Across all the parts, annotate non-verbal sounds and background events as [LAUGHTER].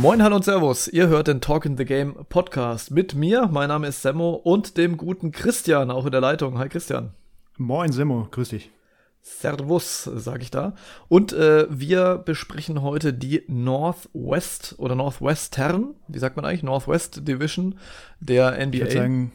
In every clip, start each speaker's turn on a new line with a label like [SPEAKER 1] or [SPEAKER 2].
[SPEAKER 1] Moin, hallo und Servus. Ihr hört den Talk in the Game Podcast mit mir. Mein Name ist Semmo und dem guten Christian auch in der Leitung. Hi Christian.
[SPEAKER 2] Moin Semmo, grüß dich.
[SPEAKER 1] Servus, sag ich da. Und äh, wir besprechen heute die Northwest oder Northwestern, wie sagt man eigentlich, Northwest Division der NBA. Ich
[SPEAKER 2] würde sagen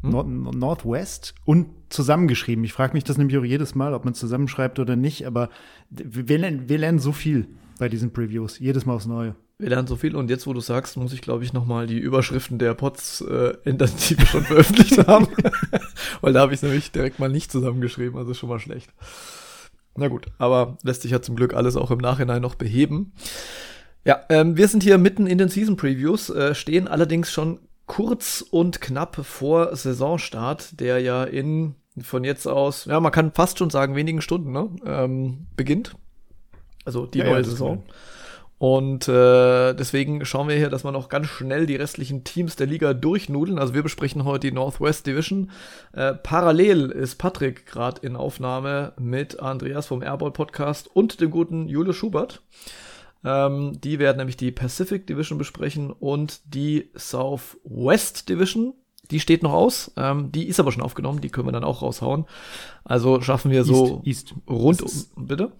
[SPEAKER 2] hm? Nord Northwest und zusammengeschrieben. Ich frage mich das nämlich auch jedes Mal, ob man es zusammenschreibt oder nicht, aber wir lernen, wir lernen so viel bei diesen Previews, jedes Mal aufs Neue.
[SPEAKER 1] Wir lernen so viel und jetzt, wo du sagst, muss ich, glaube ich, nochmal die Überschriften der Pods äh, ändern, die wir schon [LAUGHS] veröffentlicht haben. [LAUGHS] Weil da habe ich es nämlich direkt mal nicht zusammengeschrieben, also schon mal schlecht. Na gut, aber lässt sich ja zum Glück alles auch im Nachhinein noch beheben. Ja, ähm, wir sind hier mitten in den Season Previews, äh, stehen allerdings schon kurz und knapp vor Saisonstart, der ja in von jetzt aus, ja, man kann fast schon sagen, wenigen Stunden, ne, ähm, beginnt. Also die ja, neue ja, Saison. Cool. Und äh, deswegen schauen wir hier, dass wir noch ganz schnell die restlichen Teams der Liga durchnudeln. Also wir besprechen heute die Northwest Division. Äh, parallel ist Patrick gerade in Aufnahme mit Andreas vom Airball Podcast und dem guten Julius Schubert. Ähm, die werden nämlich die Pacific Division besprechen und die Southwest Division. Die steht noch aus. Ähm, die ist aber schon aufgenommen. Die können wir dann auch raushauen. Also schaffen wir so
[SPEAKER 2] East, East.
[SPEAKER 1] rund um. Bitte?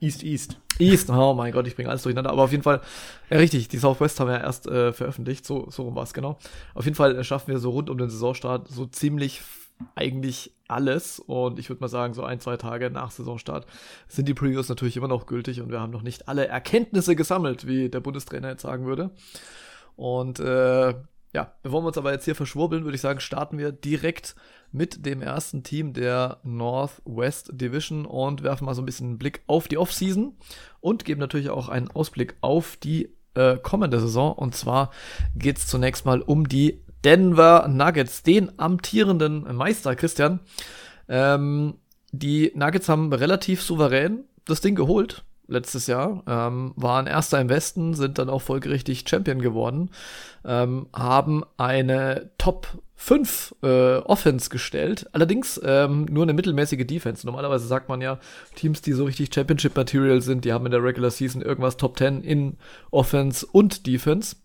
[SPEAKER 2] East East.
[SPEAKER 1] East, oh mein Gott, ich bringe alles durcheinander. Aber auf jeden Fall, ja richtig, die Southwest haben wir ja erst äh, veröffentlicht, so, so war es genau. Auf jeden Fall äh, schaffen wir so rund um den Saisonstart so ziemlich eigentlich alles. Und ich würde mal sagen, so ein, zwei Tage nach Saisonstart sind die Previews natürlich immer noch gültig und wir haben noch nicht alle Erkenntnisse gesammelt, wie der Bundestrainer jetzt sagen würde. Und äh, ja, bevor wir uns aber jetzt hier verschwurbeln, würde ich sagen, starten wir direkt mit dem ersten Team der Northwest Division und werfen mal so ein bisschen einen Blick auf die Offseason und geben natürlich auch einen Ausblick auf die äh, kommende Saison. Und zwar geht es zunächst mal um die Denver Nuggets, den amtierenden Meister Christian. Ähm, die Nuggets haben relativ souverän das Ding geholt letztes Jahr, ähm, waren Erster im Westen, sind dann auch folgerichtig Champion geworden, ähm, haben eine Top 5 äh, Offense gestellt, allerdings ähm, nur eine mittelmäßige Defense. Normalerweise sagt man ja, Teams, die so richtig Championship Material sind, die haben in der Regular Season irgendwas Top 10 in Offense und Defense.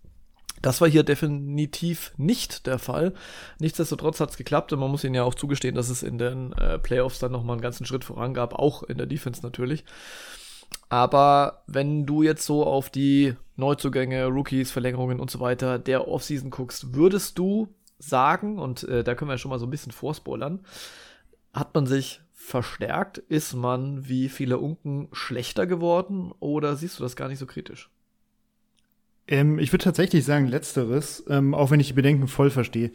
[SPEAKER 1] Das war hier definitiv nicht der Fall. Nichtsdestotrotz hat es geklappt und man muss ihnen ja auch zugestehen, dass es in den äh, Playoffs dann nochmal einen ganzen Schritt voran gab, auch in der Defense natürlich. Aber wenn du jetzt so auf die Neuzugänge, Rookies, Verlängerungen und so weiter der Offseason guckst, würdest du sagen, und äh, da können wir ja schon mal so ein bisschen vorspoilern, hat man sich verstärkt? Ist man wie viele Unken schlechter geworden oder siehst du das gar nicht so kritisch?
[SPEAKER 2] Ähm, ich würde tatsächlich sagen, letzteres, ähm, auch wenn ich die Bedenken voll verstehe.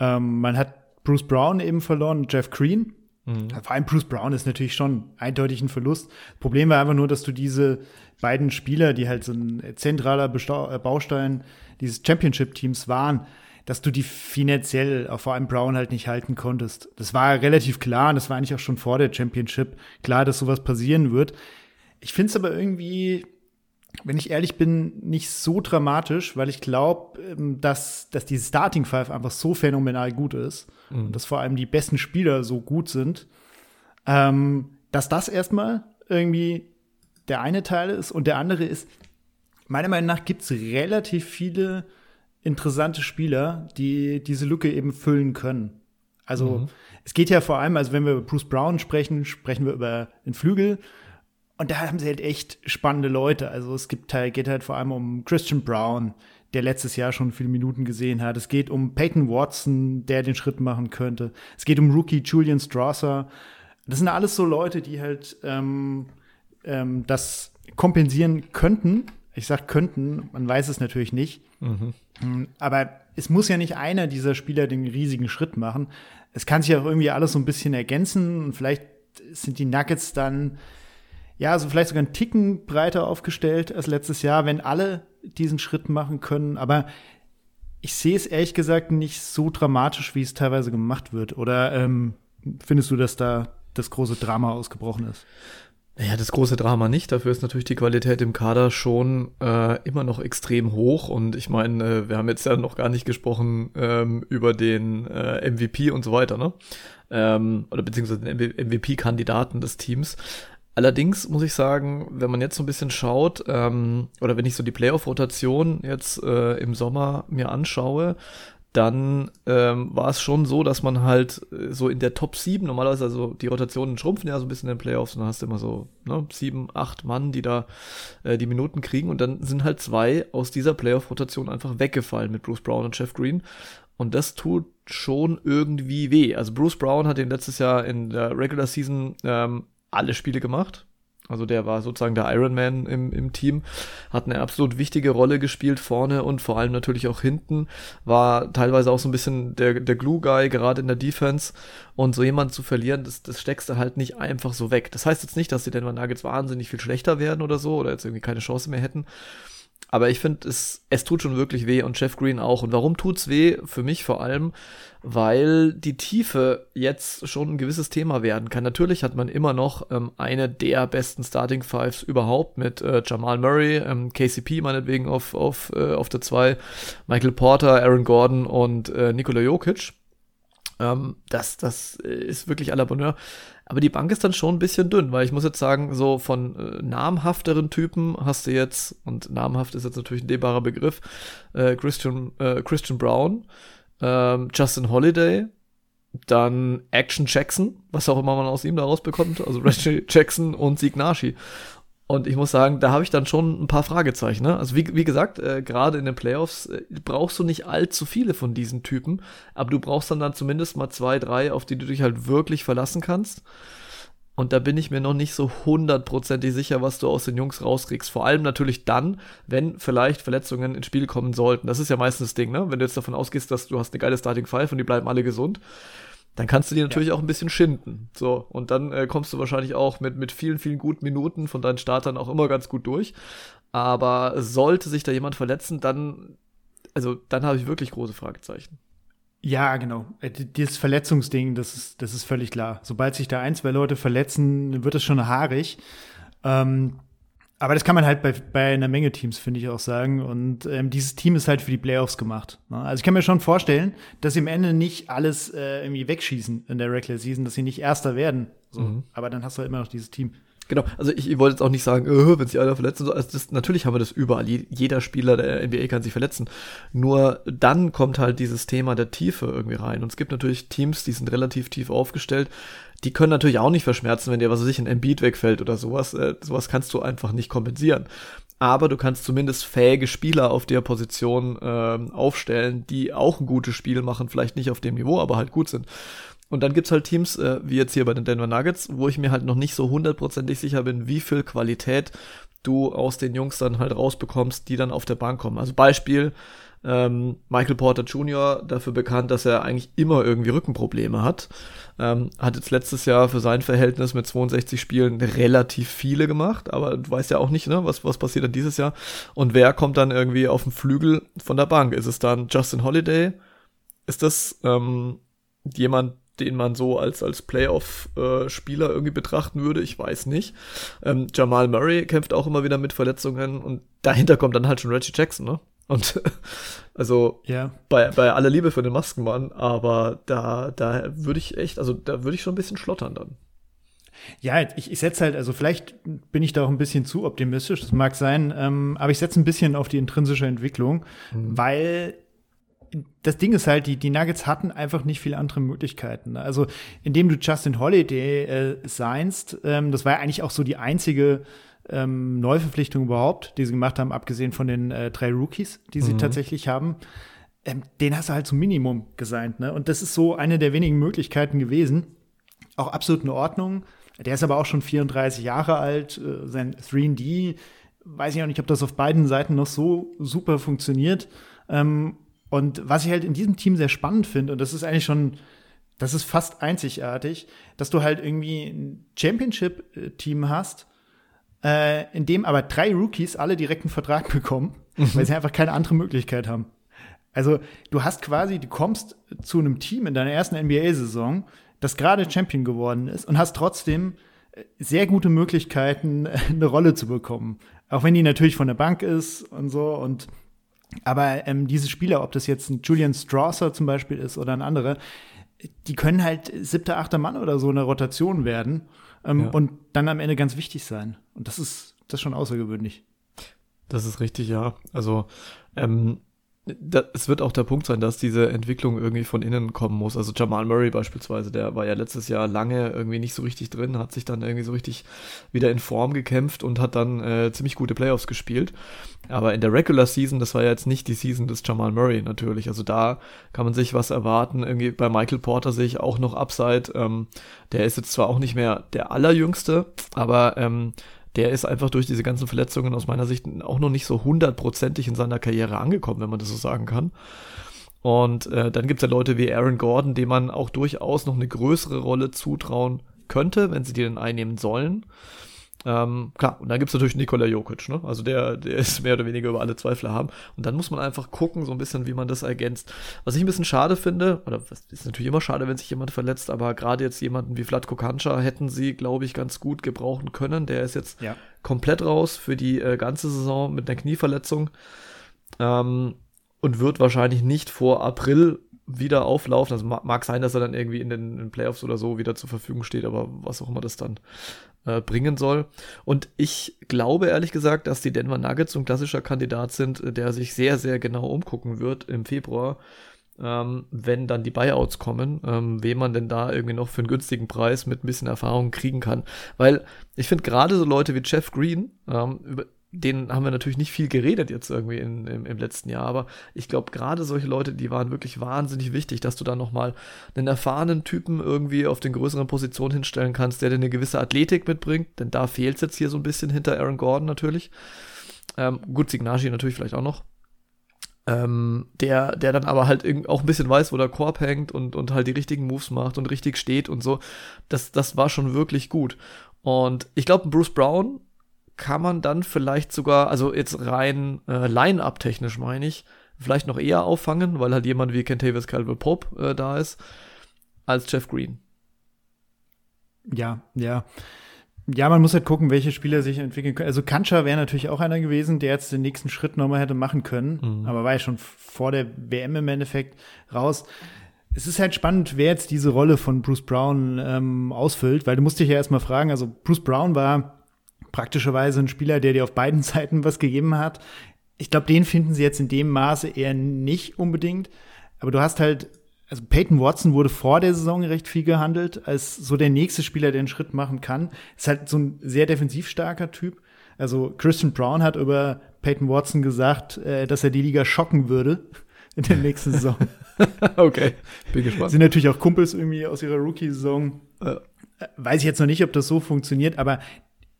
[SPEAKER 2] Ähm, man hat Bruce Brown eben verloren, Jeff Green. Mhm. Vor allem Bruce Brown ist natürlich schon eindeutig ein Verlust. Problem war einfach nur, dass du diese beiden Spieler, die halt so ein zentraler Bestau äh, Baustein dieses Championship-Teams waren, dass du die finanziell, auch vor allem Brown, halt nicht halten konntest. Das war relativ klar und das war eigentlich auch schon vor der Championship klar, dass sowas passieren wird. Ich finde es aber irgendwie, wenn ich ehrlich bin, nicht so dramatisch, weil ich glaube, ähm, dass, dass die Starting Five einfach so phänomenal gut ist mhm. und dass vor allem die besten Spieler so gut sind, ähm, dass das erstmal irgendwie der eine Teil ist und der andere ist, meiner Meinung nach gibt es relativ viele interessante Spieler, die diese Lücke eben füllen können. Also mhm. es geht ja vor allem, also wenn wir über Bruce Brown sprechen, sprechen wir über den Flügel. Und da haben sie halt echt spannende Leute. Also es gibt halt, geht halt vor allem um Christian Brown, der letztes Jahr schon viele Minuten gesehen hat. Es geht um Peyton Watson, der den Schritt machen könnte. Es geht um Rookie Julian Strasser. Das sind alles so Leute, die halt ähm, ähm, das kompensieren könnten. Ich sag könnten, man weiß es natürlich nicht. Mhm. Hm, aber es muss ja nicht einer dieser Spieler den riesigen Schritt machen. Es kann sich auch irgendwie alles so ein bisschen ergänzen und vielleicht sind die Nuggets dann ja, also vielleicht sogar einen Ticken breiter aufgestellt als letztes Jahr, wenn alle diesen Schritt machen können. Aber ich sehe es ehrlich gesagt nicht so dramatisch, wie es teilweise gemacht wird. Oder ähm, findest du, dass da das große Drama ausgebrochen ist?
[SPEAKER 1] Ja, das große Drama nicht. Dafür ist natürlich die Qualität im Kader schon äh, immer noch extrem hoch. Und ich meine, äh, wir haben jetzt ja noch gar nicht gesprochen ähm, über den äh, MVP und so weiter, ne? Ähm, oder beziehungsweise den MVP-Kandidaten des Teams. Allerdings muss ich sagen, wenn man jetzt so ein bisschen schaut, ähm, oder wenn ich so die Playoff-Rotation jetzt äh, im Sommer mir anschaue, dann ähm, war es schon so, dass man halt äh, so in der Top 7, normalerweise, also die Rotationen schrumpfen ja so ein bisschen in den Playoffs und dann hast du immer so ne, sieben, acht Mann, die da äh, die Minuten kriegen und dann sind halt zwei aus dieser Playoff-Rotation einfach weggefallen mit Bruce Brown und Jeff Green und das tut schon irgendwie weh. Also Bruce Brown hat den letztes Jahr in der Regular Season ähm, alle Spiele gemacht. Also der war sozusagen der Ironman im, im Team, hat eine absolut wichtige Rolle gespielt vorne und vor allem natürlich auch hinten, war teilweise auch so ein bisschen der, der Glue-Guy, gerade in der Defense. Und so jemanden zu verlieren, das, das steckst du halt nicht einfach so weg. Das heißt jetzt nicht, dass die Denver Nuggets wahnsinnig viel schlechter werden oder so oder jetzt irgendwie keine Chance mehr hätten. Aber ich finde, es, es tut schon wirklich weh und Jeff Green auch. Und warum tut's weh? Für mich vor allem, weil die Tiefe jetzt schon ein gewisses Thema werden kann. Natürlich hat man immer noch ähm, eine der besten Starting Fives überhaupt mit äh, Jamal Murray, ähm, KCP meinetwegen auf, auf, äh, auf der 2, Michael Porter, Aaron Gordon und äh, Nikola Jokic. Ähm, das, das ist wirklich à la Bonheur. Aber die Bank ist dann schon ein bisschen dünn, weil ich muss jetzt sagen, so von äh, namhafteren Typen hast du jetzt, und namhaft ist jetzt natürlich ein dehnbarer Begriff, äh, Christian, äh, Christian Brown, ähm, Justin Holiday, dann Action Jackson, was auch immer man aus ihm da rausbekommt, also [LAUGHS] Reggie Jackson und Sieg Nashi. Und ich muss sagen, da habe ich dann schon ein paar Fragezeichen. Ne? Also wie, wie gesagt, äh, gerade in den Playoffs äh, brauchst du nicht allzu viele von diesen Typen, aber du brauchst dann, dann zumindest mal zwei, drei, auf die du dich halt wirklich verlassen kannst. Und da bin ich mir noch nicht so hundertprozentig sicher, was du aus den Jungs rauskriegst. Vor allem natürlich dann, wenn vielleicht Verletzungen ins Spiel kommen sollten. Das ist ja meistens das Ding, ne? Wenn du jetzt davon ausgehst, dass du hast eine geile Starting Five und die bleiben alle gesund, dann kannst du die natürlich ja. auch ein bisschen schinden. So, und dann äh, kommst du wahrscheinlich auch mit, mit vielen, vielen guten Minuten von deinen Startern auch immer ganz gut durch. Aber sollte sich da jemand verletzen, dann, also dann habe ich wirklich große Fragezeichen.
[SPEAKER 2] Ja, genau. Äh, dieses Verletzungsding, das ist, das ist völlig klar. Sobald sich da ein, zwei Leute verletzen, wird es schon haarig. Ähm, aber das kann man halt bei, bei einer Menge Teams, finde ich auch sagen. Und ähm, dieses Team ist halt für die Playoffs gemacht. Ne? Also ich kann mir schon vorstellen, dass sie am Ende nicht alles äh, irgendwie wegschießen in der Regular Season, dass sie nicht Erster werden. So. Mhm. Aber dann hast du halt immer noch dieses Team.
[SPEAKER 1] Genau, also ich, ich wollte jetzt auch nicht sagen, äh, wenn sich einer verletzt, so, also das, natürlich haben wir das überall. Jeder Spieler der NBA kann sich verletzen. Nur dann kommt halt dieses Thema der Tiefe irgendwie rein. Und es gibt natürlich Teams, die sind relativ tief aufgestellt. Die können natürlich auch nicht verschmerzen, wenn dir was weiß ich ein Embiid wegfällt oder sowas. Äh, sowas kannst du einfach nicht kompensieren. Aber du kannst zumindest fähige Spieler auf der Position äh, aufstellen, die auch ein gutes Spiel machen, vielleicht nicht auf dem Niveau, aber halt gut sind. Und dann gibt's halt Teams, äh, wie jetzt hier bei den Denver Nuggets, wo ich mir halt noch nicht so hundertprozentig sicher bin, wie viel Qualität du aus den Jungs dann halt rausbekommst, die dann auf der Bank kommen. Also Beispiel, ähm, Michael Porter Jr., dafür bekannt, dass er eigentlich immer irgendwie Rückenprobleme hat. Ähm, hat jetzt letztes Jahr für sein Verhältnis mit 62 Spielen relativ viele gemacht, aber du weißt ja auch nicht, ne, was, was passiert dann dieses Jahr. Und wer kommt dann irgendwie auf den Flügel von der Bank? Ist es dann Justin Holiday? Ist das ähm, jemand, den man so als, als Playoff-Spieler irgendwie betrachten würde. Ich weiß nicht. Ähm, Jamal Murray kämpft auch immer wieder mit Verletzungen und dahinter kommt dann halt schon Reggie Jackson, ne? Und [LAUGHS] also
[SPEAKER 2] ja.
[SPEAKER 1] bei, bei aller Liebe für den Maskenmann, aber da, da würde ich echt, also da würde ich schon ein bisschen schlottern dann.
[SPEAKER 2] Ja, ich, ich setze halt, also vielleicht bin ich da auch ein bisschen zu optimistisch, das mag sein, ähm, aber ich setze ein bisschen auf die intrinsische Entwicklung, mhm. weil das Ding ist halt, die, die Nuggets hatten einfach nicht viele andere Möglichkeiten. Also, indem du Justin Holiday äh, seinst, ähm, das war ja eigentlich auch so die einzige ähm, Neuverpflichtung überhaupt, die sie gemacht haben, abgesehen von den äh, drei Rookies, die sie mhm. tatsächlich haben. Ähm, den hast du halt zum Minimum geseint, ne? Und das ist so eine der wenigen Möglichkeiten gewesen. Auch absolut in Ordnung. Der ist aber auch schon 34 Jahre alt. Äh, sein 3D, weiß ich auch nicht, ob das auf beiden Seiten noch so super funktioniert. Ähm, und was ich halt in diesem Team sehr spannend finde, und das ist eigentlich schon, das ist fast einzigartig, dass du halt irgendwie ein Championship-Team hast, äh, in dem aber drei Rookies alle direkten Vertrag [LAUGHS] bekommen, mhm. weil sie einfach keine andere Möglichkeit haben. Also du hast quasi, du kommst zu einem Team in deiner ersten NBA-Saison, das gerade Champion geworden ist und hast trotzdem äh, sehr gute Möglichkeiten, [LAUGHS] eine Rolle zu bekommen. Auch wenn die natürlich von der Bank ist und so und aber ähm, diese Spieler, ob das jetzt ein Julian Strasser zum Beispiel ist oder ein anderer, die können halt siebter, achter Mann oder so eine Rotation werden. ähm, ja. und dann am Ende ganz wichtig sein. Und das ist, das ist schon außergewöhnlich.
[SPEAKER 1] Das ist richtig, ja. Also ähm, es wird auch der Punkt sein, dass diese Entwicklung irgendwie von innen kommen muss. Also Jamal Murray beispielsweise, der war ja letztes Jahr lange irgendwie nicht so richtig drin, hat sich dann irgendwie so richtig wieder in Form gekämpft und hat dann äh, ziemlich gute Playoffs gespielt. Aber in der Regular Season, das war ja jetzt nicht die Season des Jamal Murray natürlich. Also da kann man sich was erwarten. Irgendwie bei Michael Porter sehe ich auch noch Upside. Ähm, der ist jetzt zwar auch nicht mehr der allerjüngste, aber ähm, der ist einfach durch diese ganzen Verletzungen aus meiner Sicht auch noch nicht so hundertprozentig in seiner Karriere angekommen, wenn man das so sagen kann. Und äh, dann gibt es ja Leute wie Aaron Gordon, dem man auch durchaus noch eine größere Rolle zutrauen könnte, wenn sie die denn einnehmen sollen. Ähm, klar, und dann gibt's natürlich Nikola Jokic, ne? Also der, der ist mehr oder weniger über alle Zweifel haben. Und dann muss man einfach gucken, so ein bisschen, wie man das ergänzt. Was ich ein bisschen schade finde, oder was ist natürlich immer schade, wenn sich jemand verletzt, aber gerade jetzt jemanden wie Vladko Kancha hätten sie, glaube ich, ganz gut gebrauchen können. Der ist jetzt ja. komplett raus für die äh, ganze Saison mit einer Knieverletzung. Ähm, und wird wahrscheinlich nicht vor April wieder auflaufen. Also mag sein, dass er dann irgendwie in den in Playoffs oder so wieder zur Verfügung steht, aber was auch immer das dann äh, bringen soll. Und ich glaube ehrlich gesagt, dass die Denver Nuggets ein klassischer Kandidat sind, äh, der sich sehr, sehr genau umgucken wird im Februar, ähm, wenn dann die Buyouts kommen, ähm, wem man denn da irgendwie noch für einen günstigen Preis mit ein bisschen Erfahrung kriegen kann. Weil ich finde gerade so Leute wie Jeff Green, ähm, über, denen haben wir natürlich nicht viel geredet jetzt irgendwie in, im, im letzten Jahr, aber ich glaube, gerade solche Leute, die waren wirklich wahnsinnig wichtig, dass du da nochmal einen erfahrenen Typen irgendwie auf den größeren Positionen hinstellen kannst, der dir eine gewisse Athletik mitbringt, denn da fehlt es jetzt hier so ein bisschen hinter Aaron Gordon natürlich. Ähm, gut, Signagi natürlich vielleicht auch noch. Ähm, der, der dann aber halt auch ein bisschen weiß, wo der Korb hängt und, und halt die richtigen Moves macht und richtig steht und so. Das, das war schon wirklich gut. Und ich glaube, Bruce Brown kann man dann vielleicht sogar, also jetzt rein äh, Line-Up technisch meine ich, vielleicht noch eher auffangen, weil halt jemand wie Kentavious Caldwell Pope äh, da ist, als Jeff Green.
[SPEAKER 2] Ja, ja. Ja, man muss halt gucken, welche Spieler sich entwickeln können. Also Kancha wäre natürlich auch einer gewesen, der jetzt den nächsten Schritt nochmal hätte machen können, mhm. aber war ja schon vor der WM im Endeffekt raus. Es ist halt spannend, wer jetzt diese Rolle von Bruce Brown ähm, ausfüllt, weil du musst dich ja erstmal fragen, also Bruce Brown war praktischerweise ein Spieler, der dir auf beiden [LAUGHS] Seiten was gegeben hat. Ich glaube, den finden sie jetzt in dem Maße eher nicht unbedingt. Aber du hast halt, also Peyton Watson wurde vor der Saison recht viel gehandelt, als so der nächste Spieler, der einen Schritt machen kann. Ist halt so ein sehr defensiv starker Typ. Also Christian Brown hat über Peyton Watson gesagt, äh, dass er die Liga schocken würde [LAUGHS] in der nächsten Saison. [LAUGHS]
[SPEAKER 1] okay, bin gespannt.
[SPEAKER 2] Sind natürlich auch Kumpels irgendwie aus ihrer Rookie-Saison. Äh, weiß ich jetzt noch nicht, ob das so funktioniert, aber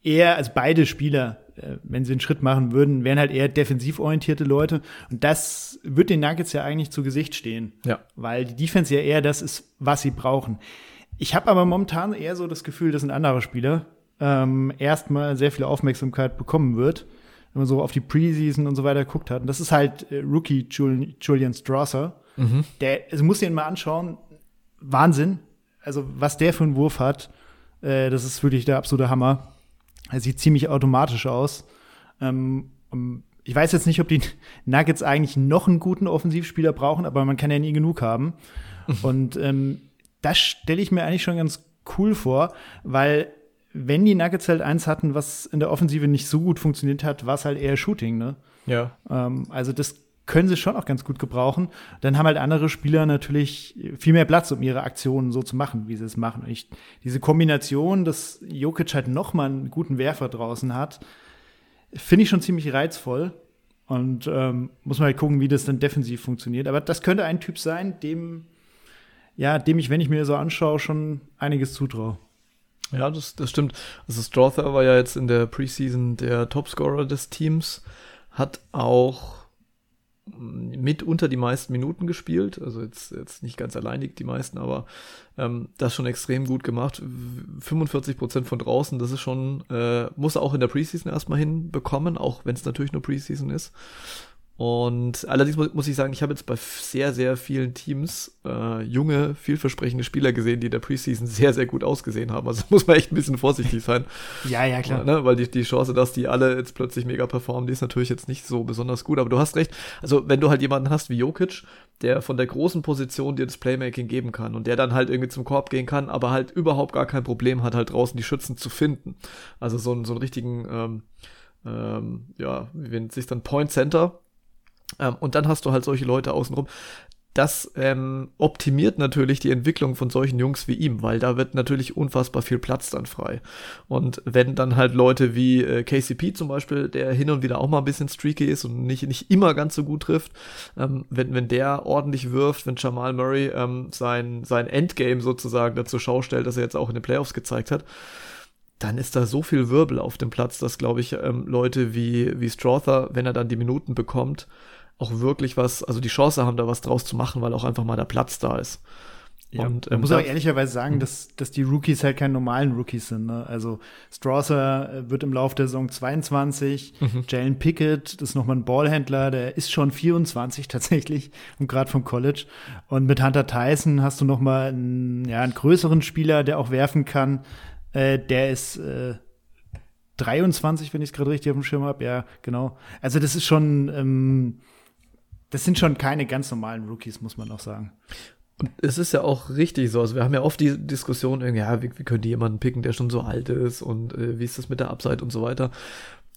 [SPEAKER 2] eher, also beide Spieler, äh, wenn sie einen Schritt machen würden, wären halt eher defensiv orientierte Leute. Und das wird den Nuggets ja eigentlich zu Gesicht stehen.
[SPEAKER 1] Ja.
[SPEAKER 2] Weil die Defense ja eher das ist, was sie brauchen. Ich habe aber momentan eher so das Gefühl, dass ein anderer Spieler ähm, erstmal sehr viel Aufmerksamkeit bekommen wird, wenn man so auf die Preseason und so weiter geguckt hat. Und das ist halt äh, Rookie Julian, Julian Strasser. Mhm. Der, also muss den mal anschauen. Wahnsinn. Also, was der für einen Wurf hat, äh, das ist wirklich der absolute Hammer. Er sieht ziemlich automatisch aus. Ähm, ich weiß jetzt nicht, ob die [LAUGHS] Nuggets eigentlich noch einen guten Offensivspieler brauchen, aber man kann ja nie genug haben. [LAUGHS] Und ähm, das stelle ich mir eigentlich schon ganz cool vor, weil wenn die Nuggets halt eins hatten, was in der Offensive nicht so gut funktioniert hat, war es halt eher Shooting, ne?
[SPEAKER 1] Ja.
[SPEAKER 2] Ähm, also das können sie schon auch ganz gut gebrauchen. Dann haben halt andere Spieler natürlich viel mehr Platz, um ihre Aktionen so zu machen, wie sie es machen. Ich, diese Kombination, dass Jokic halt noch mal einen guten Werfer draußen hat, finde ich schon ziemlich reizvoll. Und ähm, muss man halt gucken, wie das dann defensiv funktioniert. Aber das könnte ein Typ sein, dem, ja, dem ich, wenn ich mir so anschaue, schon einiges zutraue.
[SPEAKER 1] Ja, das, das stimmt. Also Strother war ja jetzt in der Preseason der Topscorer des Teams, hat auch mitunter die meisten Minuten gespielt, also jetzt, jetzt nicht ganz alleinig die meisten, aber ähm, das schon extrem gut gemacht. 45 Prozent von draußen, das ist schon, äh, muss er auch in der Preseason erstmal hinbekommen, auch wenn es natürlich nur Preseason ist. Und allerdings muss ich sagen, ich habe jetzt bei sehr, sehr vielen Teams äh, junge, vielversprechende Spieler gesehen, die in der Preseason sehr, sehr gut ausgesehen haben. Also [LAUGHS] muss man echt ein bisschen vorsichtig sein. [LAUGHS]
[SPEAKER 2] ja, ja, klar.
[SPEAKER 1] Ne? Weil die, die Chance, dass die alle jetzt plötzlich mega performen, die ist natürlich jetzt nicht so besonders gut. Aber du hast recht. Also wenn du halt jemanden hast wie Jokic, der von der großen Position dir das Playmaking geben kann und der dann halt irgendwie zum Korb gehen kann, aber halt überhaupt gar kein Problem hat, halt draußen die Schützen zu finden. Also so, einen so einen richtigen, ähm, ähm, ja, wie nennt sich dann Point Center, ähm, und dann hast du halt solche Leute außenrum. Das ähm, optimiert natürlich die Entwicklung von solchen Jungs wie ihm, weil da wird natürlich unfassbar viel Platz dann frei. Und wenn dann halt Leute wie äh, KCP zum Beispiel, der hin und wieder auch mal ein bisschen streaky ist und nicht, nicht immer ganz so gut trifft, ähm, wenn, wenn der ordentlich wirft, wenn Jamal Murray ähm, sein, sein Endgame sozusagen dazu Schau stellt, dass er jetzt auch in den Playoffs gezeigt hat, dann ist da so viel Wirbel auf dem Platz, dass, glaube ich, ähm, Leute wie, wie Strother, wenn er dann die Minuten bekommt, auch wirklich was, also die Chance haben, da was draus zu machen, weil auch einfach mal der Platz da ist.
[SPEAKER 2] Ja, und ähm, muss auch ehrlicherweise sagen, mhm. dass, dass die Rookies halt keine normalen Rookies sind. Ne? Also Strasser äh, wird im Laufe der Saison 22, mhm. Jalen Pickett, das ist nochmal ein Ballhändler, der ist schon 24 [LAUGHS] tatsächlich und gerade vom College. Und mit Hunter Tyson hast du nochmal einen, ja, einen größeren Spieler, der auch werfen kann. Äh, der ist äh, 23, wenn ich es gerade richtig auf dem Schirm habe. Ja, genau. Also das ist schon ähm, das sind schon keine ganz normalen Rookies, muss man auch sagen.
[SPEAKER 1] Und es ist ja auch richtig so. Also wir haben ja oft die Diskussion, ja, wie, wie können die jemanden picken, der schon so alt ist und äh, wie ist das mit der Upside und so weiter.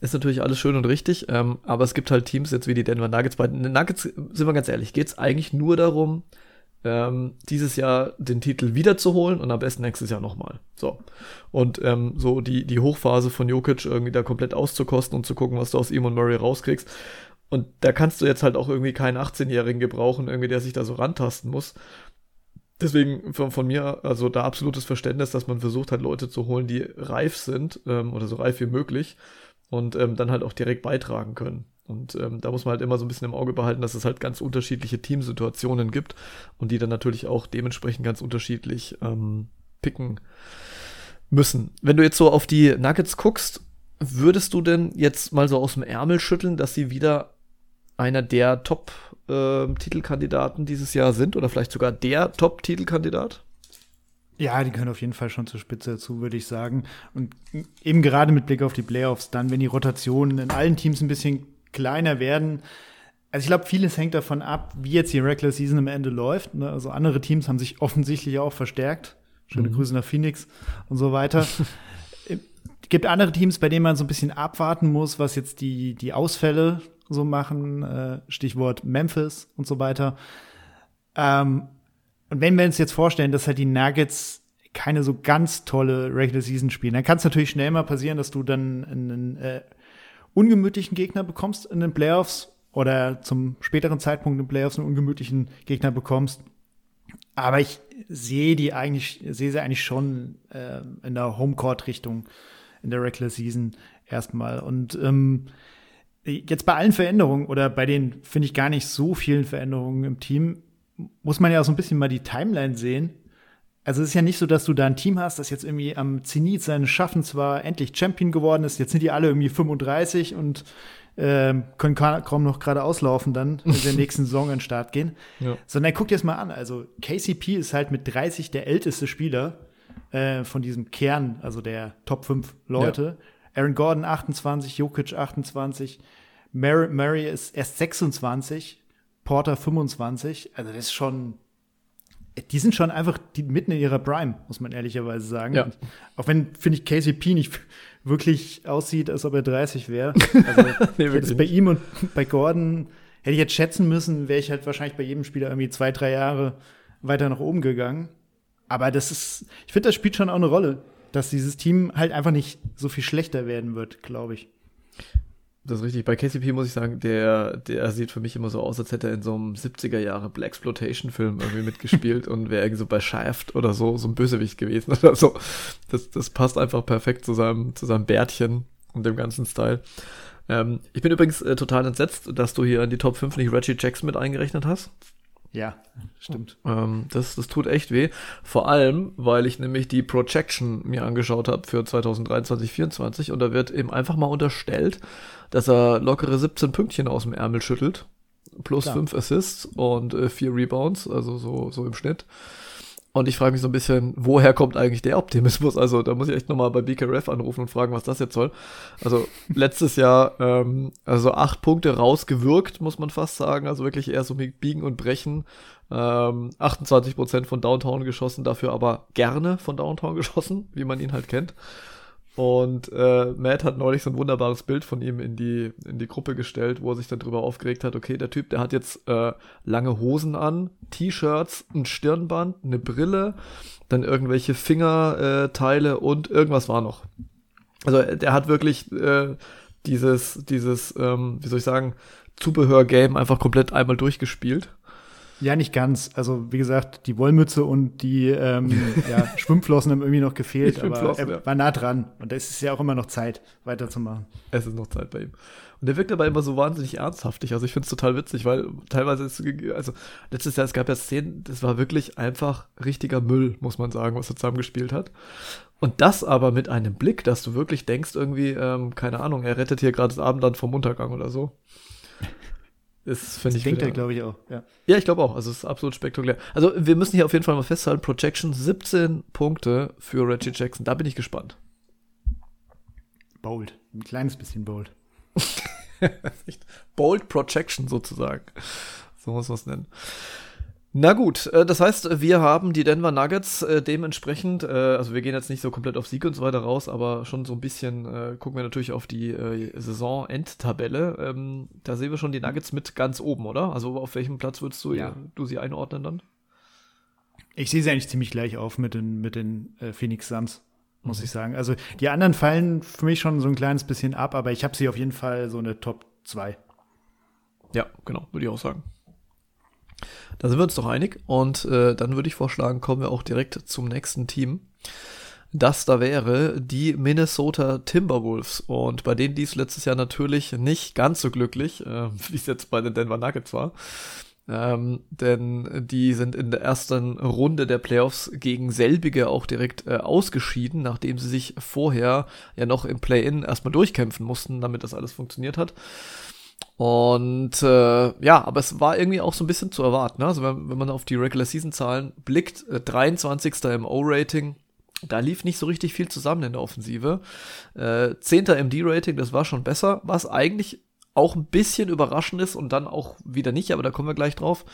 [SPEAKER 1] Ist natürlich alles schön und richtig, ähm, aber es gibt halt Teams jetzt wie die Denver Nuggets. Bei den Nuggets, sind wir ganz ehrlich, geht es eigentlich nur darum, ähm, dieses Jahr den Titel wiederzuholen und am besten nächstes Jahr nochmal. So. Und ähm, so die, die Hochphase von Jokic irgendwie da komplett auszukosten und zu gucken, was du aus und Murray rauskriegst. Und da kannst du jetzt halt auch irgendwie keinen 18-Jährigen gebrauchen, irgendwie, der sich da so rantasten muss. Deswegen von, von, mir, also da absolutes Verständnis, dass man versucht hat, Leute zu holen, die reif sind ähm, oder so reif wie möglich und ähm, dann halt auch direkt beitragen können. Und ähm, da muss man halt immer so ein bisschen im Auge behalten, dass es halt ganz unterschiedliche Teamsituationen gibt und die dann natürlich auch dementsprechend ganz unterschiedlich ähm, picken müssen. Wenn du jetzt so auf die Nuggets guckst, würdest du denn jetzt mal so aus dem Ärmel schütteln, dass sie wieder einer der Top-Titelkandidaten äh, dieses Jahr sind oder vielleicht sogar der Top-Titelkandidat?
[SPEAKER 2] Ja, die können auf jeden Fall schon zur Spitze dazu, würde ich sagen. Und eben gerade mit Blick auf die Playoffs, dann, wenn die Rotationen in allen Teams ein bisschen kleiner werden. Also ich glaube, vieles hängt davon ab, wie jetzt die Regular Season am Ende läuft. Ne? Also andere Teams haben sich offensichtlich auch verstärkt. Schöne mhm. Grüße nach Phoenix und so weiter. es [LAUGHS] gibt andere Teams, bei denen man so ein bisschen abwarten muss, was jetzt die, die Ausfälle so machen, äh, Stichwort Memphis und so weiter. Ähm, und wenn wir uns jetzt vorstellen, dass halt die Nuggets keine so ganz tolle Regular Season spielen, dann kann es natürlich schnell mal passieren, dass du dann einen äh, ungemütlichen Gegner bekommst in den Playoffs oder zum späteren Zeitpunkt in den Playoffs einen ungemütlichen Gegner bekommst. Aber ich sehe die eigentlich, sehe sie eigentlich schon äh, in der Homecourt-Richtung in der Regular Season erstmal. Und ähm, Jetzt bei allen Veränderungen oder bei den, finde ich, gar nicht so vielen Veränderungen im Team, muss man ja auch so ein bisschen mal die Timeline sehen. Also es ist ja nicht so, dass du da ein Team hast, das jetzt irgendwie am Zenit seines Schaffens war, endlich Champion geworden ist. Jetzt sind die alle irgendwie 35 und äh, können kaum noch gerade auslaufen dann in der [LAUGHS] nächsten Saison an den Start gehen. Ja. Sondern guck dir das mal an. Also KCP ist halt mit 30 der älteste Spieler äh, von diesem Kern, also der Top 5 Leute. Ja. Aaron Gordon 28, Jokic 28, Murray, Murray ist erst 26, Porter 25. Also das ist schon, die sind schon einfach die, mitten in ihrer Prime, muss man ehrlicherweise sagen. Ja. Auch wenn, finde ich, KCP nicht wirklich aussieht, als ob er 30 wäre. [LAUGHS] Also nee, bei ihm und bei Gordon hätte ich jetzt schätzen müssen, wäre ich halt wahrscheinlich bei jedem Spieler irgendwie zwei, drei Jahre weiter nach oben gegangen. Aber das ist, ich finde, das spielt schon auch eine Rolle dass dieses Team halt einfach nicht so viel schlechter werden wird, glaube ich.
[SPEAKER 1] Das ist richtig. Bei KCP muss ich sagen, der, der sieht für mich immer so aus, als hätte er in so einem 70er Jahre Black Exploitation Film irgendwie mitgespielt [LAUGHS] und wäre irgendwie so bei Shaft oder so, so ein Bösewicht gewesen [LAUGHS] oder so. Das, das passt einfach perfekt zu seinem, zu seinem Bärtchen und dem ganzen Style. Ähm, ich bin übrigens äh, total entsetzt, dass du hier in die Top 5 nicht Reggie Jackson mit eingerechnet hast.
[SPEAKER 2] Ja, stimmt.
[SPEAKER 1] Ähm, das, das tut echt weh. Vor allem, weil ich nämlich die Projection mir angeschaut habe für 2023, 2024 und da wird eben einfach mal unterstellt, dass er lockere 17 Pünktchen aus dem Ärmel schüttelt. plus Klar. fünf Assists und äh, vier Rebounds, also so, so im Schnitt. Und ich frage mich so ein bisschen, woher kommt eigentlich der Optimismus? Also da muss ich echt nochmal bei BKRF anrufen und fragen, was das jetzt soll. Also letztes Jahr, ähm, also acht Punkte rausgewirkt, muss man fast sagen. Also wirklich eher so mit Biegen und Brechen. Ähm, 28% von Downtown geschossen, dafür aber gerne von Downtown [LAUGHS] geschossen, wie man ihn halt kennt. Und äh, Matt hat neulich so ein wunderbares Bild von ihm in die, in die Gruppe gestellt, wo er sich dann drüber aufgeregt hat, okay, der Typ, der hat jetzt äh, lange Hosen an, T-Shirts, ein Stirnband, eine Brille, dann irgendwelche Fingerteile äh, und irgendwas war noch. Also der hat wirklich äh, dieses, dieses, ähm, wie soll ich sagen, Zubehör-Game einfach komplett einmal durchgespielt.
[SPEAKER 2] Ja, nicht ganz. Also wie gesagt, die Wollmütze und die ähm, [LAUGHS] ja, Schwimmflossen haben irgendwie noch gefehlt, aber er ja. war nah dran. Und es ist ja auch immer noch Zeit, weiterzumachen.
[SPEAKER 1] Es ist noch Zeit bei ihm. Und der wirkt aber immer so wahnsinnig ernsthaftig. Also ich finde es total witzig, weil teilweise ist, also letztes Jahr, es gab ja Szenen, das war wirklich einfach richtiger Müll, muss man sagen, was er zusammengespielt hat. Und das aber mit einem Blick, dass du wirklich denkst, irgendwie, ähm, keine Ahnung, er rettet hier gerade das Abendland vom Untergang oder so.
[SPEAKER 2] Das finde ich. Denkt er, glaube ich, auch. Ja,
[SPEAKER 1] ja ich glaube auch. Also, es ist absolut spektakulär. Also, wir müssen hier auf jeden Fall mal festhalten: Projection 17 Punkte für Reggie Jackson. Da bin ich gespannt.
[SPEAKER 2] Bold. Ein kleines bisschen bold. [LAUGHS]
[SPEAKER 1] bold Projection sozusagen. So muss man es nennen. Na gut, äh, das heißt, wir haben die Denver Nuggets äh, dementsprechend, äh, also wir gehen jetzt nicht so komplett auf Sieg und so weiter raus, aber schon so ein bisschen gucken wir natürlich auf die Saison-Endtabelle. Ähm, da sehen wir schon die Nuggets mit ganz oben, oder? Also auf welchem Platz würdest du, ja. du sie einordnen dann?
[SPEAKER 2] Ich sehe sie eigentlich ziemlich gleich auf mit den, mit den Phoenix Suns, muss mhm. ich sagen. Also die anderen fallen für mich schon so ein kleines bisschen ab, aber ich habe sie auf jeden Fall so eine Top 2.
[SPEAKER 1] Ja, genau, würde ich auch sagen. Da sind wir uns doch einig. Und äh, dann würde ich vorschlagen, kommen wir auch direkt zum nächsten Team. Das da wäre die Minnesota Timberwolves. Und bei denen lief letztes Jahr natürlich nicht ganz so glücklich, äh, [LAUGHS] wie es jetzt bei den Denver Nuggets war. Ähm, denn die sind in der ersten Runde der Playoffs gegen selbige auch direkt äh, ausgeschieden, nachdem sie sich vorher ja noch im Play-In erstmal durchkämpfen mussten, damit das alles funktioniert hat. Und äh, ja, aber es war irgendwie auch so ein bisschen zu erwarten. Ne? Also wenn, wenn man auf die Regular Season Zahlen blickt, äh, 23. im O-Rating, da lief nicht so richtig viel zusammen in der Offensive. Äh, 10. im D-Rating, das war schon besser, was eigentlich auch ein bisschen überraschend ist und dann auch wieder nicht, aber da kommen wir gleich drauf.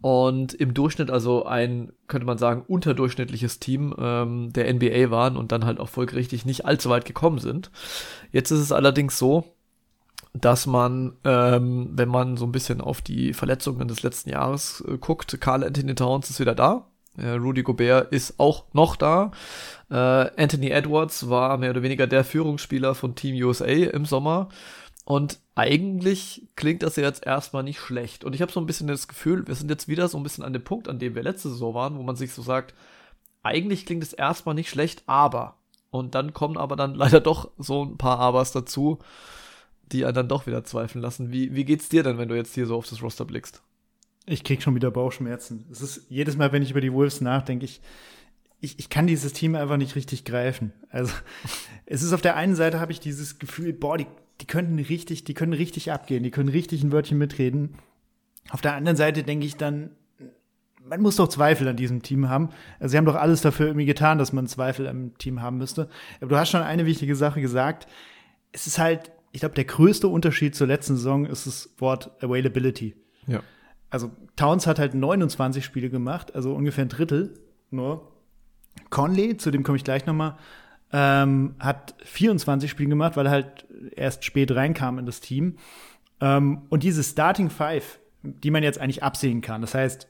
[SPEAKER 1] Und im Durchschnitt also ein, könnte man sagen, unterdurchschnittliches Team ähm, der NBA waren und dann halt auch folgerichtig nicht allzu weit gekommen sind. Jetzt ist es allerdings so, dass man, ähm, wenn man so ein bisschen auf die Verletzungen des letzten Jahres äh, guckt, Carl Anthony Towns ist wieder da. Äh, Rudy Gobert ist auch noch da. Äh, Anthony Edwards war mehr oder weniger der Führungsspieler von Team USA im Sommer. Und eigentlich klingt das ja jetzt erstmal nicht schlecht. Und ich habe so ein bisschen das Gefühl, wir sind jetzt wieder so ein bisschen an dem Punkt, an dem wir letzte Saison waren, wo man sich so sagt, eigentlich klingt es erstmal nicht schlecht, aber. Und dann kommen aber dann [LAUGHS] leider doch so ein paar Abers dazu die einen dann doch wieder zweifeln lassen. Wie, wie geht's dir denn, wenn du jetzt hier so auf das Roster blickst?
[SPEAKER 2] Ich krieg schon wieder Bauchschmerzen. Es ist jedes Mal, wenn ich über die Wolves nachdenke, ich, ich, ich kann dieses Team einfach nicht richtig greifen. Also, [LAUGHS] es ist auf der einen Seite habe ich dieses Gefühl, boah, die, die könnten richtig, die können richtig abgehen, die können richtig ein Wörtchen mitreden. Auf der anderen Seite denke ich dann, man muss doch Zweifel an diesem Team haben. Also, sie haben doch alles dafür irgendwie getan, dass man Zweifel am Team haben müsste. Aber du hast schon eine wichtige Sache gesagt. Es ist halt ich glaube, der größte Unterschied zur letzten Saison ist das Wort Availability.
[SPEAKER 1] Ja.
[SPEAKER 2] Also Towns hat halt 29 Spiele gemacht, also ungefähr ein Drittel nur. Conley, zu dem komme ich gleich nochmal, ähm, hat 24 Spiele gemacht, weil er halt erst spät reinkam in das Team. Ähm, und diese Starting Five, die man jetzt eigentlich absehen kann, das heißt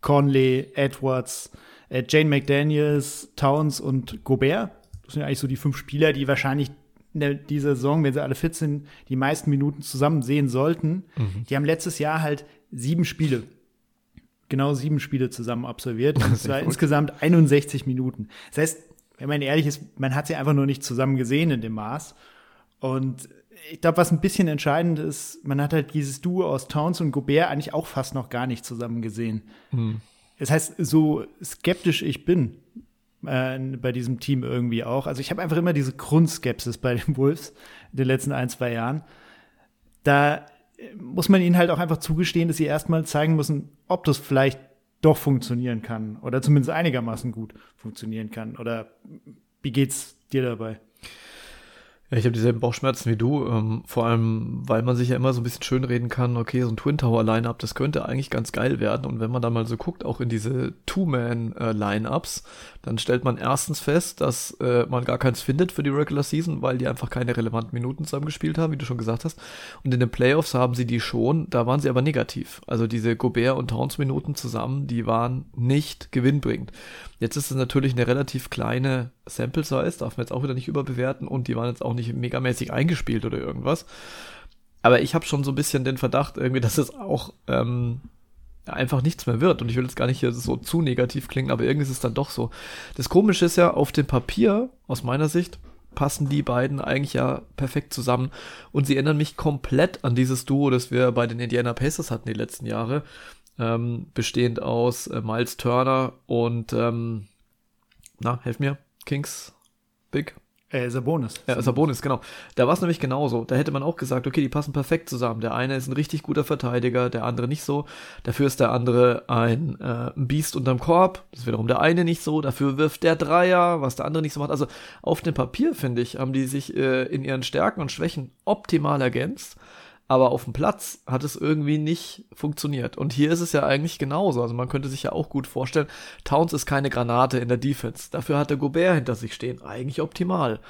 [SPEAKER 2] Conley, Edwards, äh, Jane McDaniels, Towns und Gobert, das sind eigentlich so die fünf Spieler, die wahrscheinlich in der, dieser Saison, wenn sie alle fit sind, die meisten Minuten zusammen sehen sollten. Mhm. Die haben letztes Jahr halt sieben Spiele, genau sieben Spiele zusammen absolviert. [LAUGHS] Und zwar insgesamt 61 Minuten. Das heißt, wenn man ehrlich ist, man hat sie einfach nur nicht zusammen gesehen in dem Maß. Und ich glaube, was ein bisschen entscheidend ist, man hat halt dieses Duo aus Towns und Gobert eigentlich auch fast noch gar nicht zusammen gesehen. Mhm. Das heißt, so skeptisch ich bin, äh, bei diesem Team irgendwie auch. Also ich habe einfach immer diese Grundskepsis bei den Wolves in den letzten ein, zwei Jahren. Da muss man ihnen halt auch einfach zugestehen, dass sie erstmal zeigen müssen, ob das vielleicht doch funktionieren kann oder zumindest einigermaßen gut funktionieren kann. Oder wie geht's dir dabei?
[SPEAKER 1] Ja, ich habe dieselben Bauchschmerzen wie du, ähm, vor allem, weil man sich ja immer so ein bisschen schönreden kann, okay, so ein Twin Tower Lineup, das könnte eigentlich ganz geil werden. Und wenn man da mal so guckt, auch in diese Two-Man-Lineups, äh, dann stellt man erstens fest, dass äh, man gar keins findet für die Regular Season, weil die einfach keine relevanten Minuten zusammen gespielt haben, wie du schon gesagt hast. Und in den Playoffs haben sie die schon, da waren sie aber negativ. Also diese Gobert und Towns Minuten zusammen, die waren nicht gewinnbringend. Jetzt ist es natürlich eine relativ kleine Sample Size, darf man jetzt auch wieder nicht überbewerten und die waren jetzt auch nicht megamäßig eingespielt oder irgendwas. Aber ich habe schon so ein bisschen den Verdacht irgendwie, dass es auch ähm, einfach nichts mehr wird. Und ich will jetzt gar nicht hier so zu negativ klingen, aber irgendwie ist es dann doch so. Das Komische ist ja, auf dem Papier, aus meiner Sicht, passen die beiden eigentlich ja perfekt zusammen. Und sie erinnern mich komplett an dieses Duo, das wir bei den Indiana Pacers hatten die letzten Jahre ähm, bestehend aus äh, Miles Turner und, ähm, na, helf mir, Kings, Big.
[SPEAKER 2] Äh, Sabonis.
[SPEAKER 1] Ja, Sabonis, genau. Da war es nämlich genauso. Da hätte man auch gesagt, okay, die passen perfekt zusammen. Der eine ist ein richtig guter Verteidiger, der andere nicht so. Dafür ist der andere ein, äh, Biest unterm Korb. Das ist wiederum der eine nicht so. Dafür wirft der Dreier, was der andere nicht so macht. Also auf dem Papier, finde ich, haben die sich äh, in ihren Stärken und Schwächen optimal ergänzt aber auf dem Platz hat es irgendwie nicht funktioniert. Und hier ist es ja eigentlich genauso. Also man könnte sich ja auch gut vorstellen, Towns ist keine Granate in der Defense. Dafür hat der Gobert hinter sich stehen. Eigentlich optimal.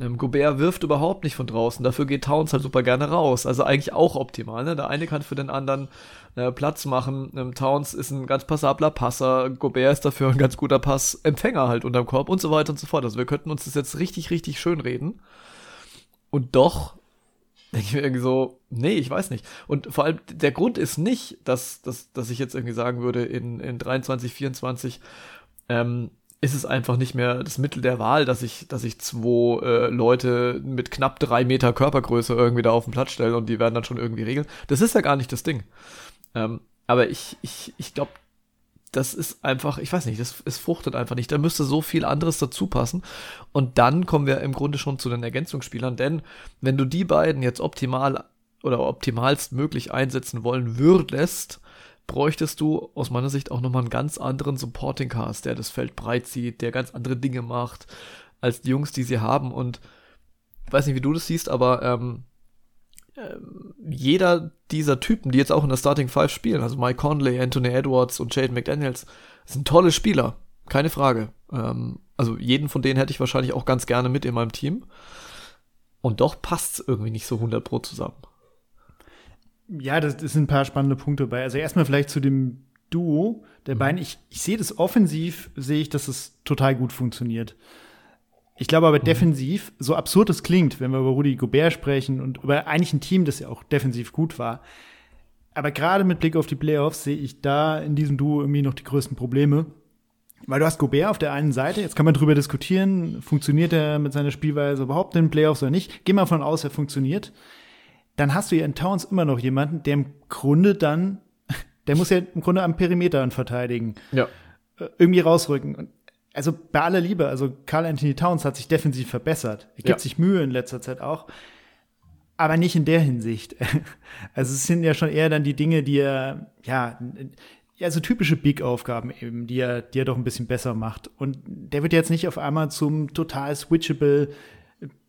[SPEAKER 1] Ähm, Gobert wirft überhaupt nicht von draußen. Dafür geht Towns halt super gerne raus. Also eigentlich auch optimal. Ne? Der eine kann für den anderen äh, Platz machen. Ähm, Towns ist ein ganz passabler Passer. Gobert ist dafür ein ganz guter Passempfänger halt unterm Korb und so weiter und so fort. Also wir könnten uns das jetzt richtig, richtig schön reden. Und doch denke ich mir irgendwie so, nee, ich weiß nicht. Und vor allem, der Grund ist nicht, dass, dass, dass ich jetzt irgendwie sagen würde, in, in 23, 24 ähm, ist es einfach nicht mehr das Mittel der Wahl, dass ich, dass ich zwei äh, Leute mit knapp drei Meter Körpergröße irgendwie da auf den Platz stelle und die werden dann schon irgendwie regeln. Das ist ja gar nicht das Ding. Ähm, aber ich, ich, ich glaube, das ist einfach, ich weiß nicht, das, es fruchtet einfach nicht. Da müsste so viel anderes dazu passen. Und dann kommen wir im Grunde schon zu den Ergänzungsspielern, denn wenn du die beiden jetzt optimal oder optimalst möglich einsetzen wollen würdest, bräuchtest du aus meiner Sicht auch nochmal einen ganz anderen Supporting Cast, der das Feld breit zieht, der ganz andere Dinge macht, als die Jungs, die sie haben. Und ich weiß nicht, wie du das siehst, aber ähm, ähm, jeder dieser Typen, die jetzt auch in der Starting Five spielen, also Mike Conley, Anthony Edwards und Jaden McDaniels, sind tolle Spieler, keine Frage. Ähm, also jeden von denen hätte ich wahrscheinlich auch ganz gerne mit in meinem Team. Und doch passt es irgendwie nicht so 100 pro zusammen.
[SPEAKER 2] Ja, das, das sind ein paar spannende Punkte bei. Also erstmal vielleicht zu dem Duo der mhm. beiden. Ich, ich sehe das offensiv, sehe ich, dass es total gut funktioniert. Ich glaube aber mhm. defensiv, so absurd es klingt, wenn wir über Rudi Gobert sprechen und über eigentlich ein Team, das ja auch defensiv gut war. Aber gerade mit Blick auf die Playoffs sehe ich da in diesem Duo irgendwie noch die größten Probleme. Weil du hast Gobert auf der einen Seite, jetzt kann man drüber diskutieren, funktioniert er mit seiner Spielweise überhaupt in den Playoffs oder nicht. Geh mal von aus, er funktioniert. Dann hast du ja in Towns immer noch jemanden, der im Grunde dann, [LAUGHS] der muss ja im Grunde am Perimeter verteidigen.
[SPEAKER 1] Ja.
[SPEAKER 2] Äh, irgendwie rausrücken. Und also bei aller Liebe, also Carl Anthony Towns hat sich defensiv verbessert. Er gibt ja. sich Mühe in letzter Zeit auch. Aber nicht in der Hinsicht. [LAUGHS] Also es sind ja schon eher dann die Dinge, die er, ja, ja, so typische Big-Aufgaben eben, die er, die er doch ein bisschen besser macht. Und der wird jetzt nicht auf einmal zum total switchable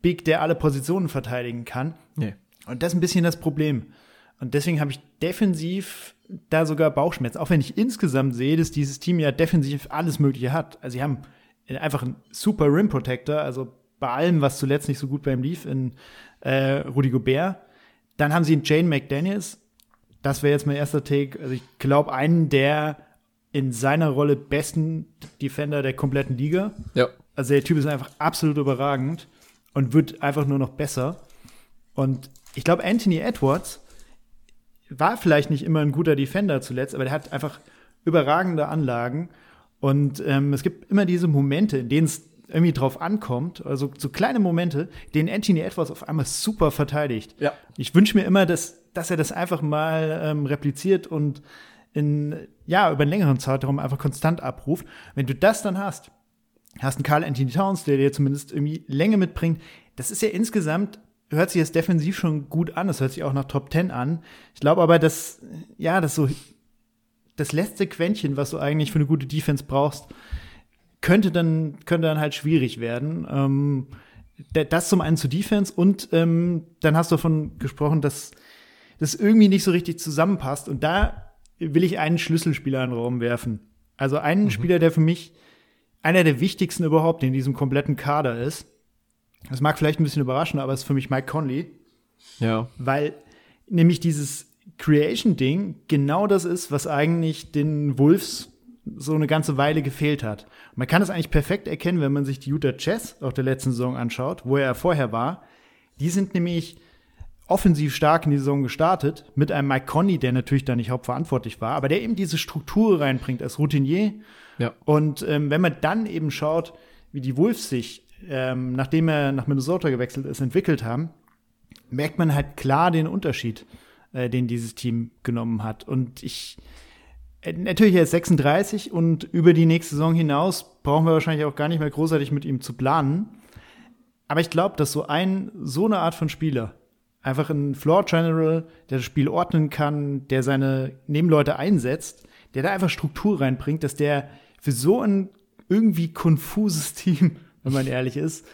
[SPEAKER 2] Big, der alle Positionen verteidigen kann.
[SPEAKER 1] Nee.
[SPEAKER 2] Und das ist ein bisschen das Problem. Und deswegen habe ich defensiv da sogar Bauchschmerzen. Auch wenn ich insgesamt sehe, dass dieses Team ja defensiv alles Mögliche hat. Also sie haben einfach einen super Rim Protector, also bei allem, was zuletzt nicht so gut bei ihm lief, in äh, Rudy Gobert. Dann haben sie einen Jane McDaniels. Das wäre jetzt mein erster Take. Also ich glaube, einen der in seiner Rolle besten Defender der kompletten Liga.
[SPEAKER 1] Ja.
[SPEAKER 2] Also der Typ ist einfach absolut überragend und wird einfach nur noch besser. Und ich glaube, Anthony Edwards war vielleicht nicht immer ein guter Defender zuletzt, aber der hat einfach überragende Anlagen. Und ähm, es gibt immer diese Momente, in denen es irgendwie drauf ankommt, also so kleine Momente, denen Anthony Edwards auf einmal super verteidigt.
[SPEAKER 1] Ja.
[SPEAKER 2] Ich wünsche mir immer, dass, dass er das einfach mal ähm, repliziert und in, ja, über einen längeren Zeitraum einfach konstant abruft. Wenn du das dann hast, hast einen Carl Anthony Towns, der dir zumindest irgendwie Länge mitbringt, das ist ja insgesamt hört sich jetzt defensiv schon gut an. Das hört sich auch nach Top 10 an. Ich glaube aber, dass, ja, das so, das letzte Quäntchen, was du eigentlich für eine gute Defense brauchst, könnte dann, könnte dann halt schwierig werden. Ähm, das zum einen zu Defense und ähm, dann hast du davon gesprochen, dass das irgendwie nicht so richtig zusammenpasst. Und da will ich einen Schlüsselspieler in den Raum werfen. Also einen mhm. Spieler, der für mich einer der wichtigsten überhaupt in diesem kompletten Kader ist. Das mag vielleicht ein bisschen überraschen, aber es ist für mich Mike Conley.
[SPEAKER 1] Ja.
[SPEAKER 2] Weil nämlich dieses Creation-Ding genau das ist, was eigentlich den Wolves so eine ganze Weile gefehlt hat. man kann das eigentlich perfekt erkennen, wenn man sich die Utah Chess auch der letzten Saison anschaut, wo er vorher war. Die sind nämlich offensiv stark in die Saison gestartet, mit einem Mike Conley, der natürlich da nicht hauptverantwortlich war, aber der eben diese Struktur reinbringt als Routinier. Ja. Und ähm, wenn man dann eben schaut, wie die Wolves sich, ähm, nachdem er nach Minnesota gewechselt ist, entwickelt haben, merkt man halt klar den Unterschied, äh, den dieses Team genommen hat. Und ich, äh, natürlich, er ist 36 und über die nächste Saison hinaus brauchen wir wahrscheinlich auch gar nicht mehr großartig mit ihm zu planen. Aber ich glaube, dass so ein, so eine Art von Spieler, einfach ein Floor General, der das Spiel ordnen kann, der seine Nebenleute einsetzt, der da einfach Struktur reinbringt, dass der für so ein irgendwie konfuses [LAUGHS] Team, wenn man ehrlich ist,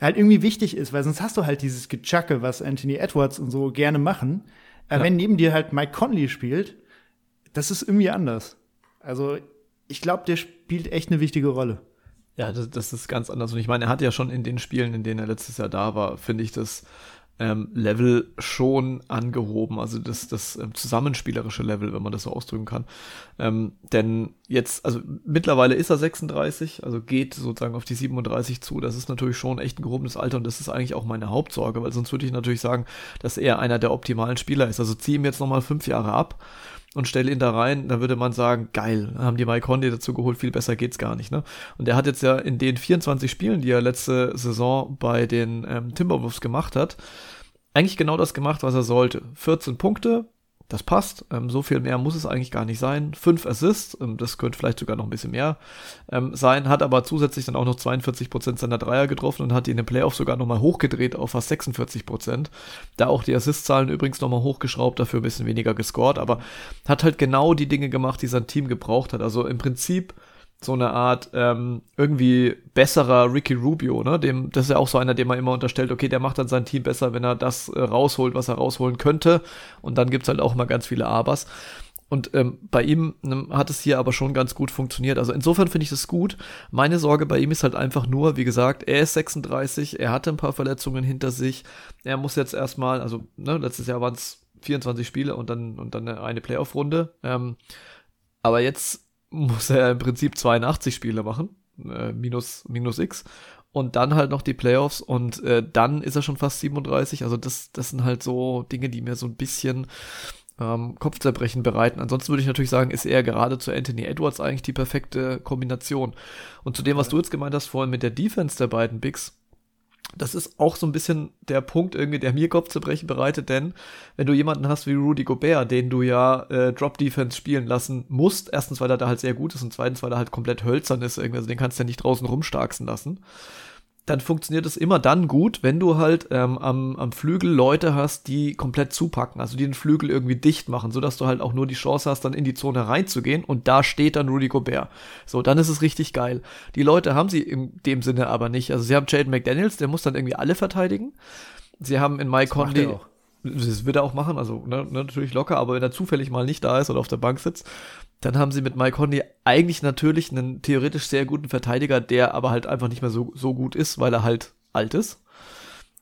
[SPEAKER 2] halt irgendwie wichtig ist, weil sonst hast du halt dieses Gechacke, was Anthony Edwards und so gerne machen. Aber ja. wenn neben dir halt Mike Conley spielt, das ist irgendwie anders. Also, ich glaube, der spielt echt eine wichtige Rolle.
[SPEAKER 1] Ja, das, das, ist ganz anders. Und ich meine, er hat ja schon in den Spielen, in denen er letztes Jahr da war, finde ich das ähm, Level schon angehoben, also das, das ähm, zusammenspielerische Level, wenn man das so ausdrücken kann. Ähm, denn jetzt, also mittlerweile ist er 36, also geht sozusagen auf die 37 zu. Das ist natürlich schon echt ein gehobenes Alter und das ist eigentlich auch meine Hauptsorge, weil sonst würde ich natürlich sagen, dass er einer der optimalen Spieler ist. Also zieh ihm jetzt nochmal fünf Jahre ab und stelle ihn da rein, dann würde man sagen, geil, haben die Mike Conley dazu geholt, viel besser geht's gar nicht. Ne? Und er hat jetzt ja in den 24 Spielen, die er letzte Saison bei den ähm, Timberwolves gemacht hat, eigentlich genau das gemacht, was er sollte. 14 Punkte, das passt. Ähm, so viel mehr muss es eigentlich gar nicht sein. Fünf Assists, ähm, das könnte vielleicht sogar noch ein bisschen mehr ähm, sein, hat aber zusätzlich dann auch noch 42 Prozent seiner Dreier getroffen und hat die in den Playoffs sogar nochmal hochgedreht auf fast 46%. Prozent. Da auch die Assist-Zahlen übrigens nochmal hochgeschraubt, dafür ein bisschen weniger gescored, aber hat halt genau die Dinge gemacht, die sein Team gebraucht hat. Also im Prinzip so eine Art ähm, irgendwie besserer Ricky Rubio, ne? Dem, das ist ja auch so einer, dem man immer unterstellt, okay, der macht dann sein Team besser, wenn er das äh, rausholt, was er rausholen könnte. Und dann gibt's halt auch mal ganz viele Abers. Und ähm, bei ihm ne, hat es hier aber schon ganz gut funktioniert. Also insofern finde ich das gut. Meine Sorge bei ihm ist halt einfach nur, wie gesagt, er ist 36, er hatte ein paar Verletzungen hinter sich. Er muss jetzt erstmal, also ne, letztes Jahr waren es 24 Spiele und dann und dann eine Playoff-Runde. Ähm, aber jetzt muss er im Prinzip 82 Spiele machen, äh, minus, minus X. Und dann halt noch die Playoffs und äh, dann ist er schon fast 37. Also das, das sind halt so Dinge, die mir so ein bisschen ähm, Kopfzerbrechen bereiten. Ansonsten würde ich natürlich sagen, ist er gerade zu Anthony Edwards eigentlich die perfekte Kombination. Und zu dem, was du jetzt gemeint hast vorhin mit der Defense der beiden Bigs, das ist auch so ein bisschen der Punkt irgendwie, der mir Kopfzerbrechen bereitet, denn wenn du jemanden hast wie Rudy Gobert, den du ja äh, Drop Defense spielen lassen musst, erstens, weil er da halt sehr gut ist und zweitens, weil er halt komplett hölzern ist, irgendwie, also den kannst du ja nicht draußen rumstarksen lassen dann funktioniert es immer dann gut, wenn du halt ähm, am, am Flügel Leute hast, die komplett zupacken, also die den Flügel irgendwie dicht machen, sodass du halt auch nur die Chance hast, dann in die Zone reinzugehen und da steht dann Rudy Gobert. So, dann ist es richtig geil. Die Leute haben sie in dem Sinne aber nicht. Also sie haben Jaden McDaniels, der muss dann irgendwie alle verteidigen. Sie haben in Mike Conley das wird er auch machen, also ne, natürlich locker, aber wenn er zufällig mal nicht da ist oder auf der Bank sitzt, dann haben sie mit Mike Conley eigentlich natürlich einen theoretisch sehr guten Verteidiger, der aber halt einfach nicht mehr so, so gut ist, weil er halt alt ist.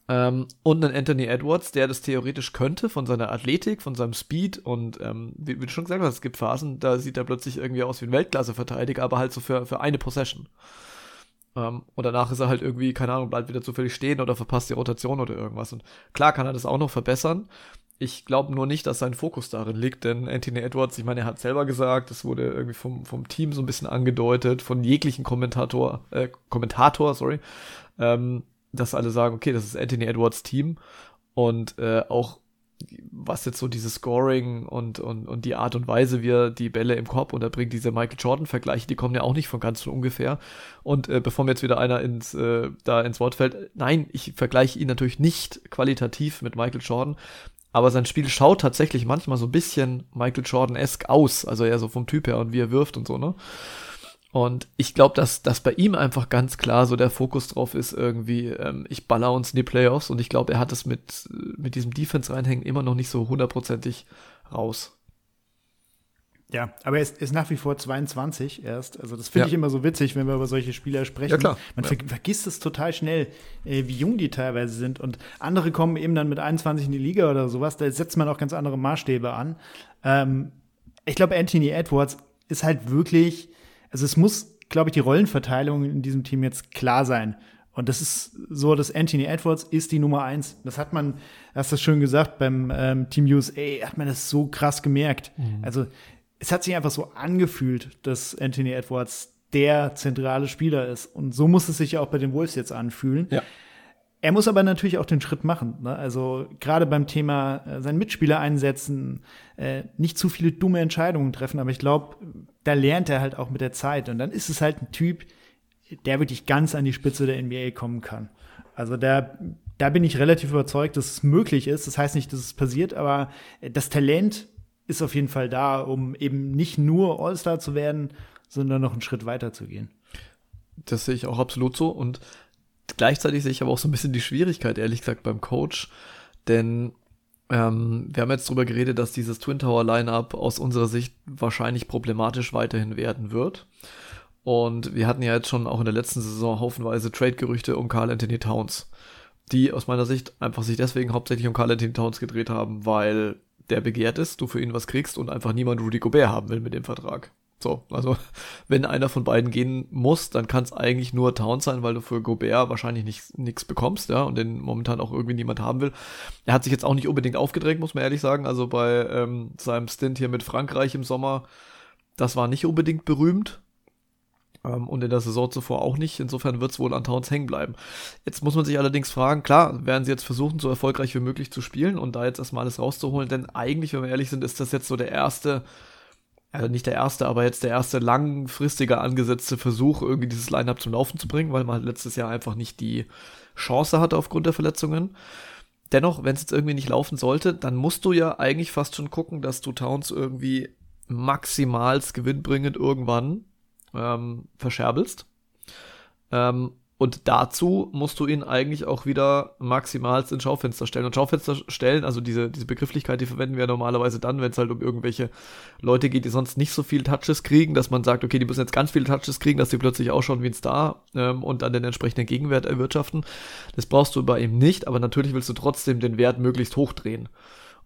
[SPEAKER 1] Ähm, und einen Anthony Edwards, der das theoretisch könnte von seiner Athletik, von seinem Speed und ähm, wie, wie, du schon gesagt hast, es gibt Phasen, da sieht er plötzlich irgendwie aus wie ein Weltklasse-Verteidiger, aber halt so für, für eine Possession. Ähm, und danach ist er halt irgendwie, keine Ahnung, bleibt wieder zufällig stehen oder verpasst die Rotation oder irgendwas. Und klar kann er das auch noch verbessern. Ich glaube nur nicht, dass sein Fokus darin liegt, denn Anthony Edwards, ich meine, er hat selber gesagt, es wurde irgendwie vom, vom Team so ein bisschen angedeutet, von jeglichen Kommentator, äh, Kommentator, sorry, ähm, dass alle sagen, okay, das ist Anthony Edwards Team und äh, auch was jetzt so dieses Scoring und, und, und die Art und Weise, wie er die Bälle im Korb unterbringt, diese Michael Jordan-Vergleiche, die kommen ja auch nicht von ganz von ungefähr. Und äh, bevor mir jetzt wieder einer ins, äh, da ins Wort fällt, nein, ich vergleiche ihn natürlich nicht qualitativ mit Michael Jordan, aber sein Spiel schaut tatsächlich manchmal so ein bisschen Michael Jordan-esque aus, also eher so vom Typ her und wie er wirft und so, ne? Und ich glaube, dass, dass bei ihm einfach ganz klar so der Fokus drauf ist, irgendwie, ähm, ich baller uns in die Playoffs und ich glaube, er hat es mit, mit diesem Defense-Reinhängen immer noch nicht so hundertprozentig raus.
[SPEAKER 2] Ja, aber er ist, ist nach wie vor 22 erst. Also das finde ja. ich immer so witzig, wenn wir über solche Spieler sprechen. Ja,
[SPEAKER 1] klar.
[SPEAKER 2] Man
[SPEAKER 1] ja.
[SPEAKER 2] ver vergisst es total schnell, äh, wie jung die teilweise sind. Und andere kommen eben dann mit 21 in die Liga oder sowas. Da setzt man auch ganz andere Maßstäbe an. Ähm, ich glaube, Anthony Edwards ist halt wirklich also es muss, glaube ich, die Rollenverteilung in diesem Team jetzt klar sein. Und das ist so, dass Anthony Edwards ist die Nummer eins. Das hat man, hast du schön gesagt, beim ähm, Team USA hat man das so krass gemerkt. Mhm. Also es hat sich einfach so angefühlt, dass Anthony Edwards der zentrale Spieler ist. Und so muss es sich auch bei den Wolves jetzt anfühlen.
[SPEAKER 1] Ja.
[SPEAKER 2] Er muss aber natürlich auch den Schritt machen. Ne? Also gerade beim Thema äh, seinen Mitspieler einsetzen, äh, nicht zu viele dumme Entscheidungen treffen. Aber ich glaube, da lernt er halt auch mit der Zeit. Und dann ist es halt ein Typ, der wirklich ganz an die Spitze der NBA kommen kann. Also da, da bin ich relativ überzeugt, dass es möglich ist. Das heißt nicht, dass es passiert, aber das Talent ist auf jeden Fall da, um eben nicht nur All-Star zu werden, sondern noch einen Schritt weiter zu gehen.
[SPEAKER 1] Das sehe ich auch absolut so. Und gleichzeitig sehe ich aber auch so ein bisschen die Schwierigkeit, ehrlich gesagt, beim Coach. Denn ähm, wir haben jetzt darüber geredet, dass dieses Twin Tower Lineup aus unserer Sicht wahrscheinlich problematisch weiterhin werden wird. Und wir hatten ja jetzt schon auch in der letzten Saison haufenweise Trade-Gerüchte um Carl Anthony Towns, die aus meiner Sicht einfach sich deswegen hauptsächlich um Carl Anthony Towns gedreht haben, weil der begehrt ist, du für ihn was kriegst und einfach niemand Rudy Gobert haben will mit dem Vertrag. So, also [LAUGHS] wenn einer von beiden gehen muss, dann kann es eigentlich nur Towns sein, weil du für Gobert wahrscheinlich nichts bekommst, ja, und den momentan auch irgendwie niemand haben will. Er hat sich jetzt auch nicht unbedingt aufgedrängt, muss man ehrlich sagen. Also bei ähm, seinem Stint hier mit Frankreich im Sommer, das war nicht unbedingt berühmt. Ähm, und in der Saison zuvor auch nicht. Insofern wird es wohl an Towns hängen bleiben. Jetzt muss man sich allerdings fragen, klar, werden sie jetzt versuchen, so erfolgreich wie möglich zu spielen und da jetzt erstmal alles rauszuholen, denn eigentlich, wenn wir ehrlich sind, ist das jetzt so der erste also nicht der erste, aber jetzt der erste langfristige angesetzte Versuch, irgendwie dieses Line-Up zum Laufen zu bringen, weil man letztes Jahr einfach nicht die Chance hatte aufgrund der Verletzungen. Dennoch, wenn es jetzt irgendwie nicht laufen sollte, dann musst du ja eigentlich fast schon gucken, dass du Towns irgendwie maximals gewinnbringend irgendwann ähm, verscherbelst. Ähm, und dazu musst du ihn eigentlich auch wieder maximal ins Schaufenster stellen. Und Schaufenster stellen, also diese, diese Begrifflichkeit, die verwenden wir normalerweise dann, wenn es halt um irgendwelche Leute geht, die sonst nicht so viel Touches kriegen, dass man sagt, okay, die müssen jetzt ganz viele Touches kriegen, dass die plötzlich ausschauen wie ein Star ähm, und dann den entsprechenden Gegenwert erwirtschaften. Das brauchst du bei ihm nicht, aber natürlich willst du trotzdem den Wert möglichst hochdrehen.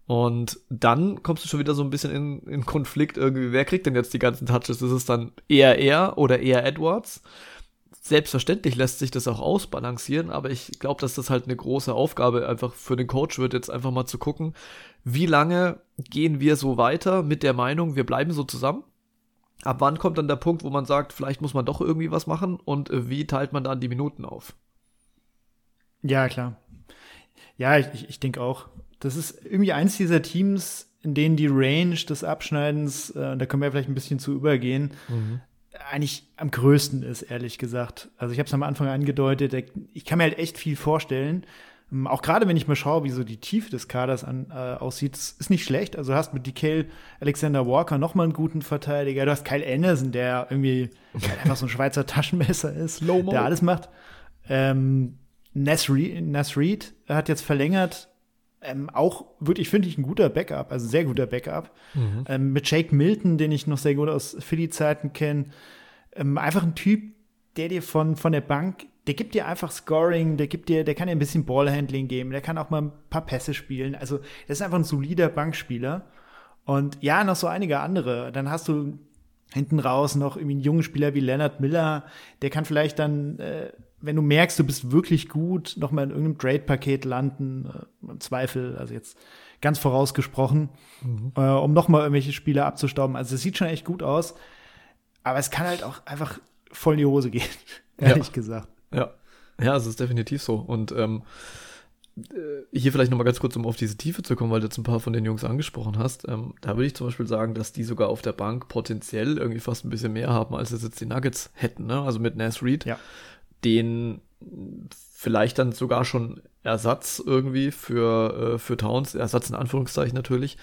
[SPEAKER 1] Und dann kommst du schon wieder so ein bisschen in, in Konflikt irgendwie, wer kriegt denn jetzt die ganzen Touches? Ist es dann eher er oder eher Edwards? Selbstverständlich lässt sich das auch ausbalancieren, aber ich glaube, dass das halt eine große Aufgabe einfach für den Coach wird, jetzt einfach mal zu gucken, wie lange gehen wir so weiter mit der Meinung, wir bleiben so zusammen? Ab wann kommt dann der Punkt, wo man sagt, vielleicht muss man doch irgendwie was machen und äh, wie teilt man dann die Minuten auf?
[SPEAKER 2] Ja, klar. Ja, ich, ich denke auch. Das ist irgendwie eins dieser Teams, in denen die Range des Abschneidens, äh, da können wir vielleicht ein bisschen zu übergehen, mhm eigentlich am größten ist, ehrlich gesagt. Also ich habe es am Anfang angedeutet, ich kann mir halt echt viel vorstellen. Ähm, auch gerade wenn ich mal schaue, wie so die Tiefe des Kaders an, äh, aussieht, ist nicht schlecht. Also du hast mit DK Alexander Walker nochmal einen guten Verteidiger. Du hast Kyle Anderson, der irgendwie [LAUGHS] einfach so ein Schweizer Taschenmesser ist, der alles macht. Ähm, Nas Reed hat jetzt verlängert, ähm, auch wirklich, finde ich, ein guter Backup, also sehr guter Backup. Mhm. Ähm, mit Jake Milton, den ich noch sehr gut aus Philly-Zeiten kenne. Ähm, einfach ein Typ, der dir von, von der Bank, der gibt dir einfach Scoring, der gibt dir, der kann dir ein bisschen Ballhandling geben, der kann auch mal ein paar Pässe spielen. Also, das ist einfach ein solider Bankspieler. Und ja, noch so einige andere. Dann hast du hinten raus noch irgendwie einen jungen Spieler wie Leonard Miller, der kann vielleicht dann äh, wenn du merkst, du bist wirklich gut, noch mal in irgendeinem Trade-Paket landen, äh, im Zweifel, also jetzt ganz vorausgesprochen, mhm. äh, um noch mal irgendwelche Spieler abzustauben. Also es sieht schon echt gut aus, aber es kann halt auch einfach voll in die Hose gehen, [LAUGHS] ehrlich
[SPEAKER 1] ja.
[SPEAKER 2] gesagt.
[SPEAKER 1] Ja, ja, es ist definitiv so. Und ähm, äh, hier vielleicht nochmal ganz kurz, um auf diese Tiefe zu kommen, weil du jetzt ein paar von den Jungs angesprochen hast. Ähm, da würde ich zum Beispiel sagen, dass die sogar auf der Bank potenziell irgendwie fast ein bisschen mehr haben, als es jetzt die Nuggets hätten. Ne? Also mit Nas Reed,
[SPEAKER 2] ja.
[SPEAKER 1] Den vielleicht dann sogar schon Ersatz irgendwie für, äh, für Towns, Ersatz in Anführungszeichen natürlich,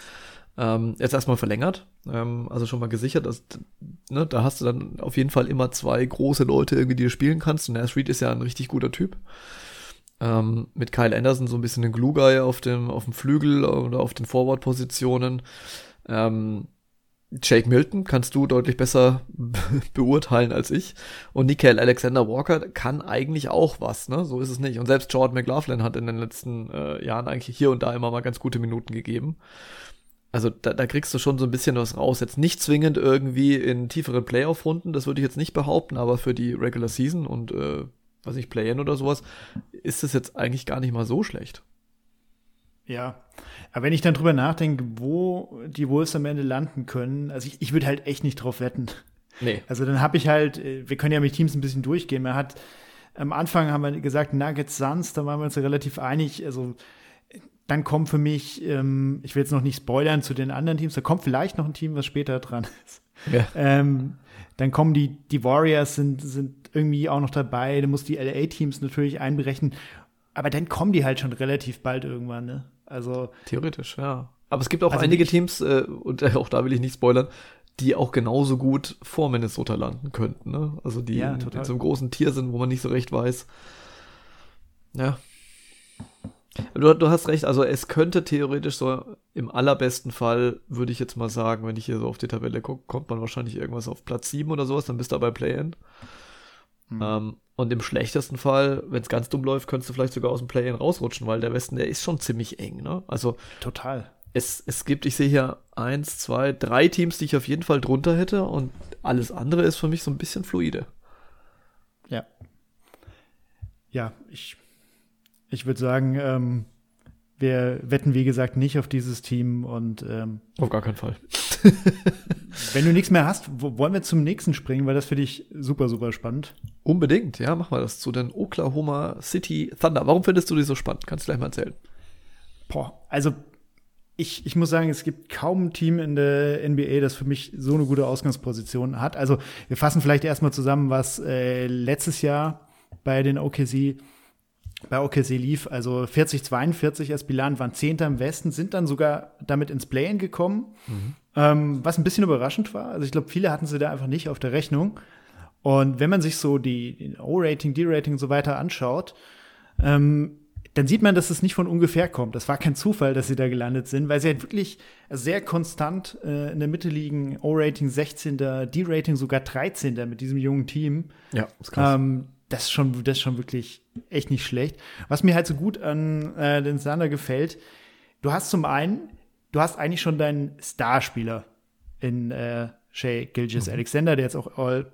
[SPEAKER 1] ähm, jetzt erstmal verlängert. Ähm, also schon mal gesichert, dass, ne, da hast du dann auf jeden Fall immer zwei große Leute irgendwie, die du spielen kannst. Und Nas Reed ist ja ein richtig guter Typ. Ähm, mit Kyle Anderson so ein bisschen den Glue-Guy auf dem, auf dem Flügel oder auf den Forward-Positionen. Ähm, Jake Milton kannst du deutlich besser [LAUGHS] beurteilen als ich. Und Nickel Alexander Walker kann eigentlich auch was, ne? So ist es nicht. Und selbst Jordan McLaughlin hat in den letzten äh, Jahren eigentlich hier und da immer mal ganz gute Minuten gegeben. Also da, da kriegst du schon so ein bisschen was raus. Jetzt nicht zwingend irgendwie in tieferen Playoff-Runden, das würde ich jetzt nicht behaupten, aber für die Regular Season und äh, was ich Play-In oder sowas, ist es jetzt eigentlich gar nicht mal so schlecht.
[SPEAKER 2] Ja, aber wenn ich dann drüber nachdenke, wo die Wolves am Ende landen können, also ich, ich würde halt echt nicht drauf wetten.
[SPEAKER 1] Nee.
[SPEAKER 2] Also dann habe ich halt, äh, wir können ja mit Teams ein bisschen durchgehen. Man hat am Anfang haben wir gesagt Nuggets Suns, da waren wir uns ja relativ einig. Also dann kommt für mich, ähm, ich will jetzt noch nicht spoilern zu den anderen Teams, da kommt vielleicht noch ein Team, was später dran ist. Ja. Ähm, dann kommen die, die Warriors sind, sind irgendwie auch noch dabei, du musst die LA-Teams natürlich einberechnen. Aber dann kommen die halt schon relativ bald irgendwann, ne? Also.
[SPEAKER 1] Theoretisch, ja. Aber es gibt auch also einige Teams, äh, und äh, [LAUGHS] auch da will ich nicht spoilern, die auch genauso gut vor Minnesota landen könnten. Ne? Also die ja, in, in, so einem großen Tier sind, wo man nicht so recht weiß. Ja. Du, du, hast recht, also es könnte theoretisch so im allerbesten Fall, würde ich jetzt mal sagen, wenn ich hier so auf die Tabelle gucke, kommt man wahrscheinlich irgendwas auf Platz 7 oder sowas, dann bist du bei Play-In. Mhm. Ähm, und im schlechtesten Fall, wenn es ganz dumm läuft, könntest du vielleicht sogar aus dem Play-In rausrutschen, weil der Westen, der ist schon ziemlich eng, ne? Also.
[SPEAKER 2] Total.
[SPEAKER 1] Es, es gibt, ich sehe hier eins, zwei, drei Teams, die ich auf jeden Fall drunter hätte und alles andere ist für mich so ein bisschen fluide.
[SPEAKER 2] Ja. Ja, ich, ich würde sagen, ähm, wir wetten, wie gesagt, nicht auf dieses Team und ähm,
[SPEAKER 1] auf gar keinen Fall. [LAUGHS]
[SPEAKER 2] Wenn du nichts mehr hast, wollen wir zum nächsten springen, weil das finde ich super, super spannend.
[SPEAKER 1] Unbedingt, ja, machen wir das zu den Oklahoma City Thunder. Warum findest du die so spannend? Kannst du gleich mal erzählen.
[SPEAKER 2] Boah, also ich, ich muss sagen, es gibt kaum ein Team in der NBA, das für mich so eine gute Ausgangsposition hat. Also wir fassen vielleicht erstmal zusammen, was äh, letztes Jahr bei den OKC bei OKC lief. Also 40-42 als Bilan, waren Zehnter im Westen, sind dann sogar damit ins Play-In gekommen, mhm. ähm, was ein bisschen überraschend war. Also ich glaube, viele hatten sie da einfach nicht auf der Rechnung. Und wenn man sich so die, O-Rating, D-Rating und so weiter anschaut, ähm, dann sieht man, dass es nicht von ungefähr kommt. Das war kein Zufall, dass sie da gelandet sind, weil sie halt wirklich sehr konstant äh, in der Mitte liegen. O-Rating 16. D-Rating sogar 13. mit diesem jungen Team.
[SPEAKER 1] Ja, ist krass.
[SPEAKER 2] Ähm, das ist schon, das ist schon wirklich echt nicht schlecht. Was mir halt so gut an äh, den Sander gefällt, du hast zum einen, du hast eigentlich schon deinen Starspieler in äh, Shea Gilgis mhm. Alexander, der jetzt auch All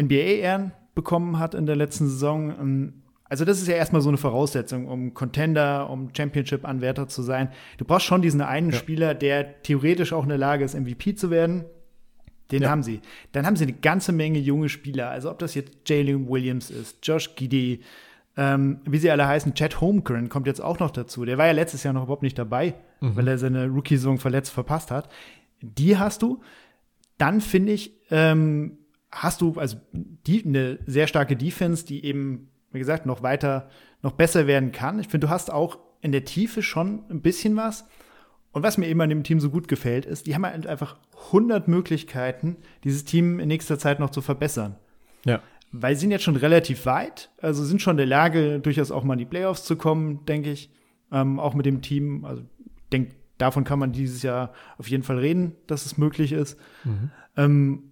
[SPEAKER 2] NBA-Ehren bekommen hat in der letzten Saison. Ähm, also das ist ja erstmal so eine Voraussetzung, um Contender, um Championship-Anwärter zu sein. Du brauchst schon diesen einen ja. Spieler, der theoretisch auch in der Lage ist, MVP zu werden. Den ja. haben sie. Dann haben sie eine ganze Menge junge Spieler. Also ob das jetzt Jalen Williams ist, Josh Giddy, ähm, wie sie alle heißen, Chad Holmgren kommt jetzt auch noch dazu. Der war ja letztes Jahr noch überhaupt nicht dabei, mhm. weil er seine Rookie-Saison verletzt verpasst hat. Die hast du. Dann finde ich, ähm, hast du also die, eine sehr starke Defense, die eben, wie gesagt, noch weiter, noch besser werden kann. Ich finde, du hast auch in der Tiefe schon ein bisschen was. Und was mir eben an dem Team so gut gefällt, ist, die haben halt einfach 100 Möglichkeiten, dieses Team in nächster Zeit noch zu verbessern.
[SPEAKER 1] Ja.
[SPEAKER 2] Weil sie sind jetzt schon relativ weit, also sind schon in der Lage, durchaus auch mal in die Playoffs zu kommen, denke ich. Ähm, auch mit dem Team. Also, denk, davon kann man dieses Jahr auf jeden Fall reden, dass es möglich ist. Mhm. Ähm,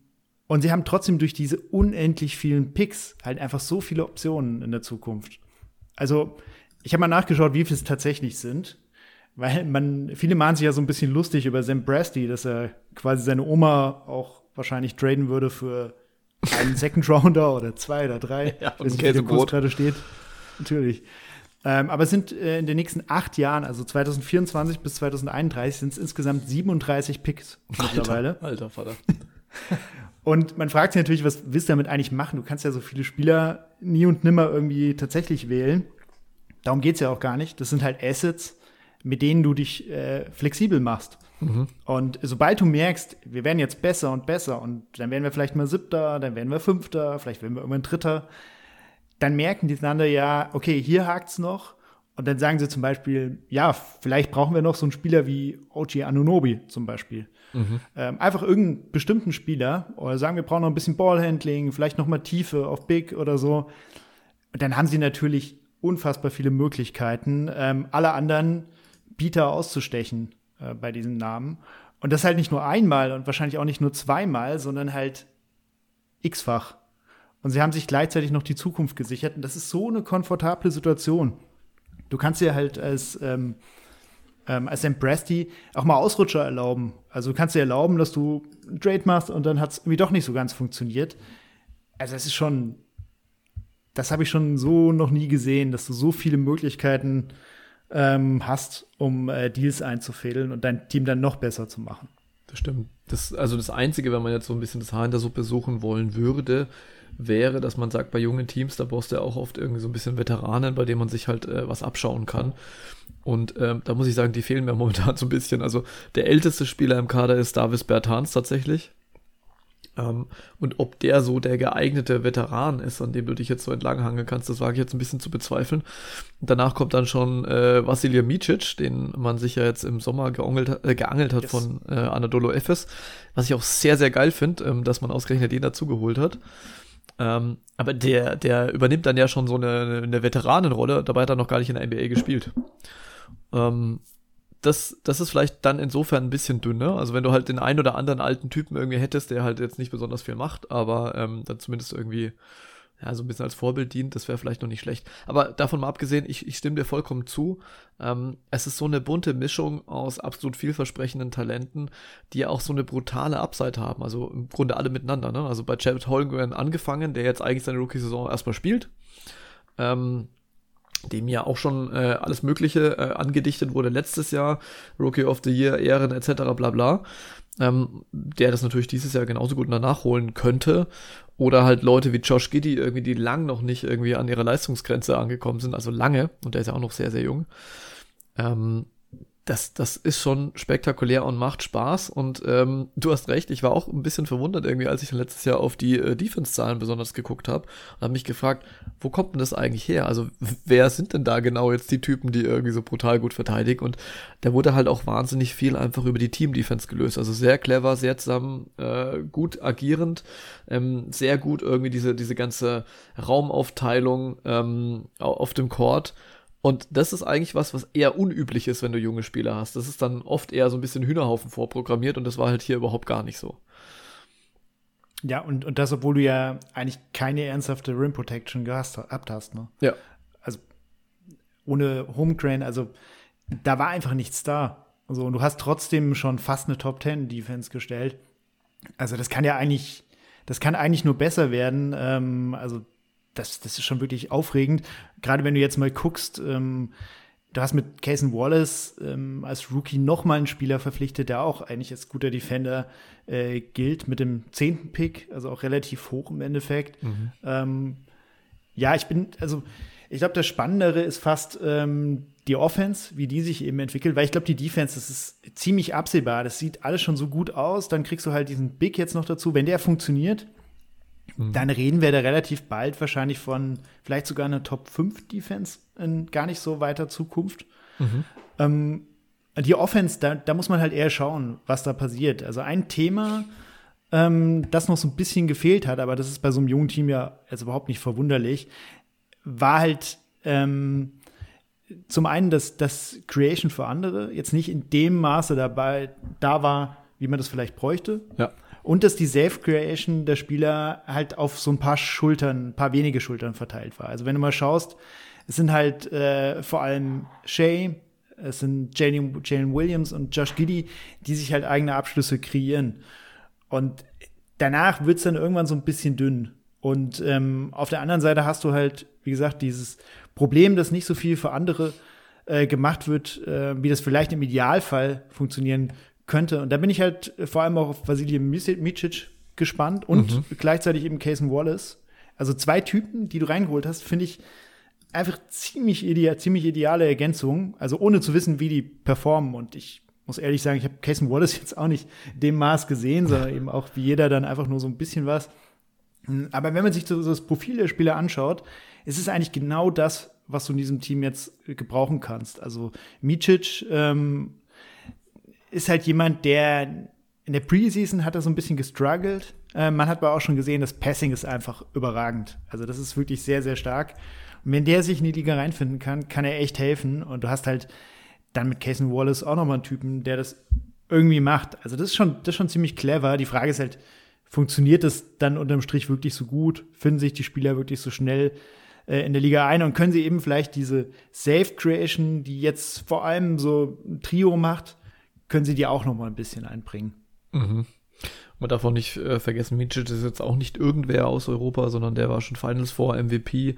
[SPEAKER 2] und sie haben trotzdem durch diese unendlich vielen Picks halt einfach so viele Optionen in der Zukunft. Also, ich habe mal nachgeschaut, wie viele es tatsächlich sind. Weil man, viele machen sich ja so ein bisschen lustig über Sam Brasty, dass er quasi seine Oma auch wahrscheinlich traden würde für einen Second Rounder oder zwei oder drei. [LAUGHS]
[SPEAKER 1] Ja, wie der Kurs
[SPEAKER 2] gerade steht. Natürlich. Ähm, aber es sind äh, in den nächsten acht Jahren, also 2024 bis 2031, sind es insgesamt 37 Picks mittlerweile.
[SPEAKER 1] Alter, Vater. [LAUGHS]
[SPEAKER 2] und man fragt sich natürlich, was willst du damit eigentlich machen? Du kannst ja so viele Spieler nie und nimmer irgendwie tatsächlich wählen. Darum geht es ja auch gar nicht. Das sind halt Assets, mit denen du dich äh, flexibel machst. Mhm. Und sobald du merkst, wir werden jetzt besser und besser und dann werden wir vielleicht mal Siebter, dann werden wir Fünfter, vielleicht werden wir irgendwann Dritter, dann merken die einander ja, okay, hier hakt's noch. Und dann sagen sie zum Beispiel, ja, vielleicht brauchen wir noch so einen Spieler wie Ochi Anunobi zum Beispiel. Mhm. Ähm, einfach irgendeinen bestimmten Spieler oder sagen, wir brauchen noch ein bisschen Ballhandling, vielleicht noch mal Tiefe auf Big oder so. Und dann haben sie natürlich unfassbar viele Möglichkeiten, ähm, alle anderen Bieter auszustechen äh, bei diesem Namen. Und das halt nicht nur einmal und wahrscheinlich auch nicht nur zweimal, sondern halt x-fach. Und sie haben sich gleichzeitig noch die Zukunft gesichert. Und das ist so eine komfortable Situation. Du kannst dir halt als, ähm, ähm, als Sam Presti auch mal Ausrutscher erlauben. Also du kannst dir erlauben, dass du einen Trade machst und dann hat es irgendwie doch nicht so ganz funktioniert. Also es ist schon, das habe ich schon so noch nie gesehen, dass du so viele Möglichkeiten ähm, hast, um äh, Deals einzufädeln und dein Team dann noch besser zu machen.
[SPEAKER 1] Das stimmt. Das, also das Einzige, wenn man jetzt so ein bisschen das Haar in der Suppe suchen wollen würde, wäre, dass man sagt, bei jungen Teams, da brauchst du ja auch oft irgendwie so ein bisschen Veteranen, bei denen man sich halt äh, was abschauen kann. Und ähm, da muss ich sagen, die fehlen mir momentan so ein bisschen. Also der älteste Spieler im Kader ist Davis Bertans tatsächlich. Ähm, und ob der so der geeignete Veteran ist, an dem du dich jetzt so entlanghangeln kannst, das wage ich jetzt ein bisschen zu bezweifeln. Danach kommt dann schon äh, Vasilija Micic, den man sich ja jetzt im Sommer geangelt, äh, geangelt hat yes. von äh, Anadolu Efes, was ich auch sehr, sehr geil finde, ähm, dass man ausgerechnet den dazugeholt hat. Ähm, aber der, der übernimmt dann ja schon so eine, eine Veteranenrolle, dabei hat er noch gar nicht in der NBA gespielt. Ähm, das, das ist vielleicht dann insofern ein bisschen dünner. Also wenn du halt den einen oder anderen alten Typen irgendwie hättest, der halt jetzt nicht besonders viel macht, aber ähm, dann zumindest irgendwie ja, so ein bisschen als Vorbild dient, das wäre vielleicht noch nicht schlecht. Aber davon mal abgesehen, ich, ich stimme dir vollkommen zu. Ähm, es ist so eine bunte Mischung aus absolut vielversprechenden Talenten, die ja auch so eine brutale Upside haben. Also im Grunde alle miteinander. Ne? Also bei Chad Holmgren angefangen, der jetzt eigentlich seine Rookie-Saison erstmal spielt. Ähm, dem ja auch schon äh, alles Mögliche äh, angedichtet wurde letztes Jahr, Rookie of the Year, Ehren etc. bla bla, ähm, der das natürlich dieses Jahr genauso gut nachholen könnte. Oder halt Leute wie Josh Giddy, irgendwie, die lang noch nicht irgendwie an ihrer Leistungsgrenze angekommen sind, also lange, und der ist ja auch noch sehr, sehr jung. Ähm, das, das ist schon spektakulär und macht Spaß. Und ähm, du hast recht, ich war auch ein bisschen verwundert irgendwie, als ich letztes Jahr auf die äh, Defense-Zahlen besonders geguckt habe und habe mich gefragt, wo kommt denn das eigentlich her? Also wer sind denn da genau jetzt die Typen, die irgendwie so brutal gut verteidigen? Und da wurde halt auch wahnsinnig viel einfach über die Team-Defense gelöst. Also sehr clever, sehr zusammen, äh, gut agierend, ähm, sehr gut irgendwie diese, diese ganze Raumaufteilung ähm, auf dem Court und das ist eigentlich was, was eher unüblich ist, wenn du junge Spieler hast. Das ist dann oft eher so ein bisschen Hühnerhaufen vorprogrammiert und das war halt hier überhaupt gar nicht so.
[SPEAKER 2] Ja, und, und das, obwohl du ja eigentlich keine ernsthafte Rim Protection gehabt hast, ne?
[SPEAKER 1] Ja.
[SPEAKER 2] Also ohne Homegrain, also da war einfach nichts da. Also, und du hast trotzdem schon fast eine Top 10 Defense gestellt. Also, das kann ja eigentlich, das kann eigentlich nur besser werden. Ähm, also, das, das ist schon wirklich aufregend. Gerade wenn du jetzt mal guckst, ähm, du hast mit Cason Wallace ähm, als Rookie noch mal einen Spieler verpflichtet, der auch eigentlich als guter Defender äh, gilt, mit dem zehnten Pick, also auch relativ hoch im Endeffekt. Mhm. Ähm, ja, ich bin, also ich glaube, das Spannendere ist fast ähm, die Offense, wie die sich eben entwickelt, weil ich glaube, die Defense, das ist ziemlich absehbar. Das sieht alles schon so gut aus. Dann kriegst du halt diesen Big jetzt noch dazu. Wenn der funktioniert, Mhm. Dann reden wir da relativ bald wahrscheinlich von vielleicht sogar einer Top 5 Defense in gar nicht so weiter Zukunft. Mhm. Ähm, die Offense, da, da muss man halt eher schauen, was da passiert. Also ein Thema, ähm, das noch so ein bisschen gefehlt hat, aber das ist bei so einem jungen Team ja jetzt überhaupt nicht verwunderlich, war halt ähm, zum einen, dass das Creation für andere jetzt nicht in dem Maße dabei da war, wie man das vielleicht bräuchte.
[SPEAKER 1] Ja.
[SPEAKER 2] Und dass die Self-Creation der Spieler halt auf so ein paar Schultern, ein paar wenige Schultern verteilt war. Also wenn du mal schaust, es sind halt äh, vor allem Shay, es sind Jalen, Williams und Josh Giddy, die sich halt eigene Abschlüsse kreieren. Und danach wird's dann irgendwann so ein bisschen dünn. Und ähm, auf der anderen Seite hast du halt, wie gesagt, dieses Problem, dass nicht so viel für andere äh, gemacht wird, äh, wie das vielleicht im Idealfall funktionieren könnte. Und da bin ich halt vor allem auch auf Vasilij Micic gespannt und mhm. gleichzeitig eben Cason Wallace. Also zwei Typen, die du reingeholt hast, finde ich einfach ziemlich, ideal, ziemlich ideale Ergänzung. Also ohne zu wissen, wie die performen. Und ich muss ehrlich sagen, ich habe Casey Wallace [LAUGHS] jetzt auch nicht dem Maß gesehen, sondern [LAUGHS] eben auch wie jeder dann einfach nur so ein bisschen was. Aber wenn man sich so das Profil der Spieler anschaut, ist es eigentlich genau das, was du in diesem Team jetzt gebrauchen kannst. Also Micic ähm, ist halt jemand, der in der Preseason hat er so ein bisschen gestruggelt. Äh, man hat aber auch schon gesehen, das Passing ist einfach überragend. Also das ist wirklich sehr, sehr stark. Und wenn der sich in die Liga reinfinden kann, kann er echt helfen. Und du hast halt dann mit Casey Wallace auch nochmal einen Typen, der das irgendwie macht. Also das ist schon, das ist schon ziemlich clever. Die Frage ist halt, funktioniert das dann unterm Strich wirklich so gut? Finden sich die Spieler wirklich so schnell äh, in der Liga ein und können sie eben vielleicht diese Safe Creation, die jetzt vor allem so ein Trio macht, können sie die auch noch mal ein bisschen einbringen.
[SPEAKER 1] Mhm. Man darf auch nicht äh, vergessen, Micic ist jetzt auch nicht irgendwer aus Europa, sondern der war schon Finals vor MVP,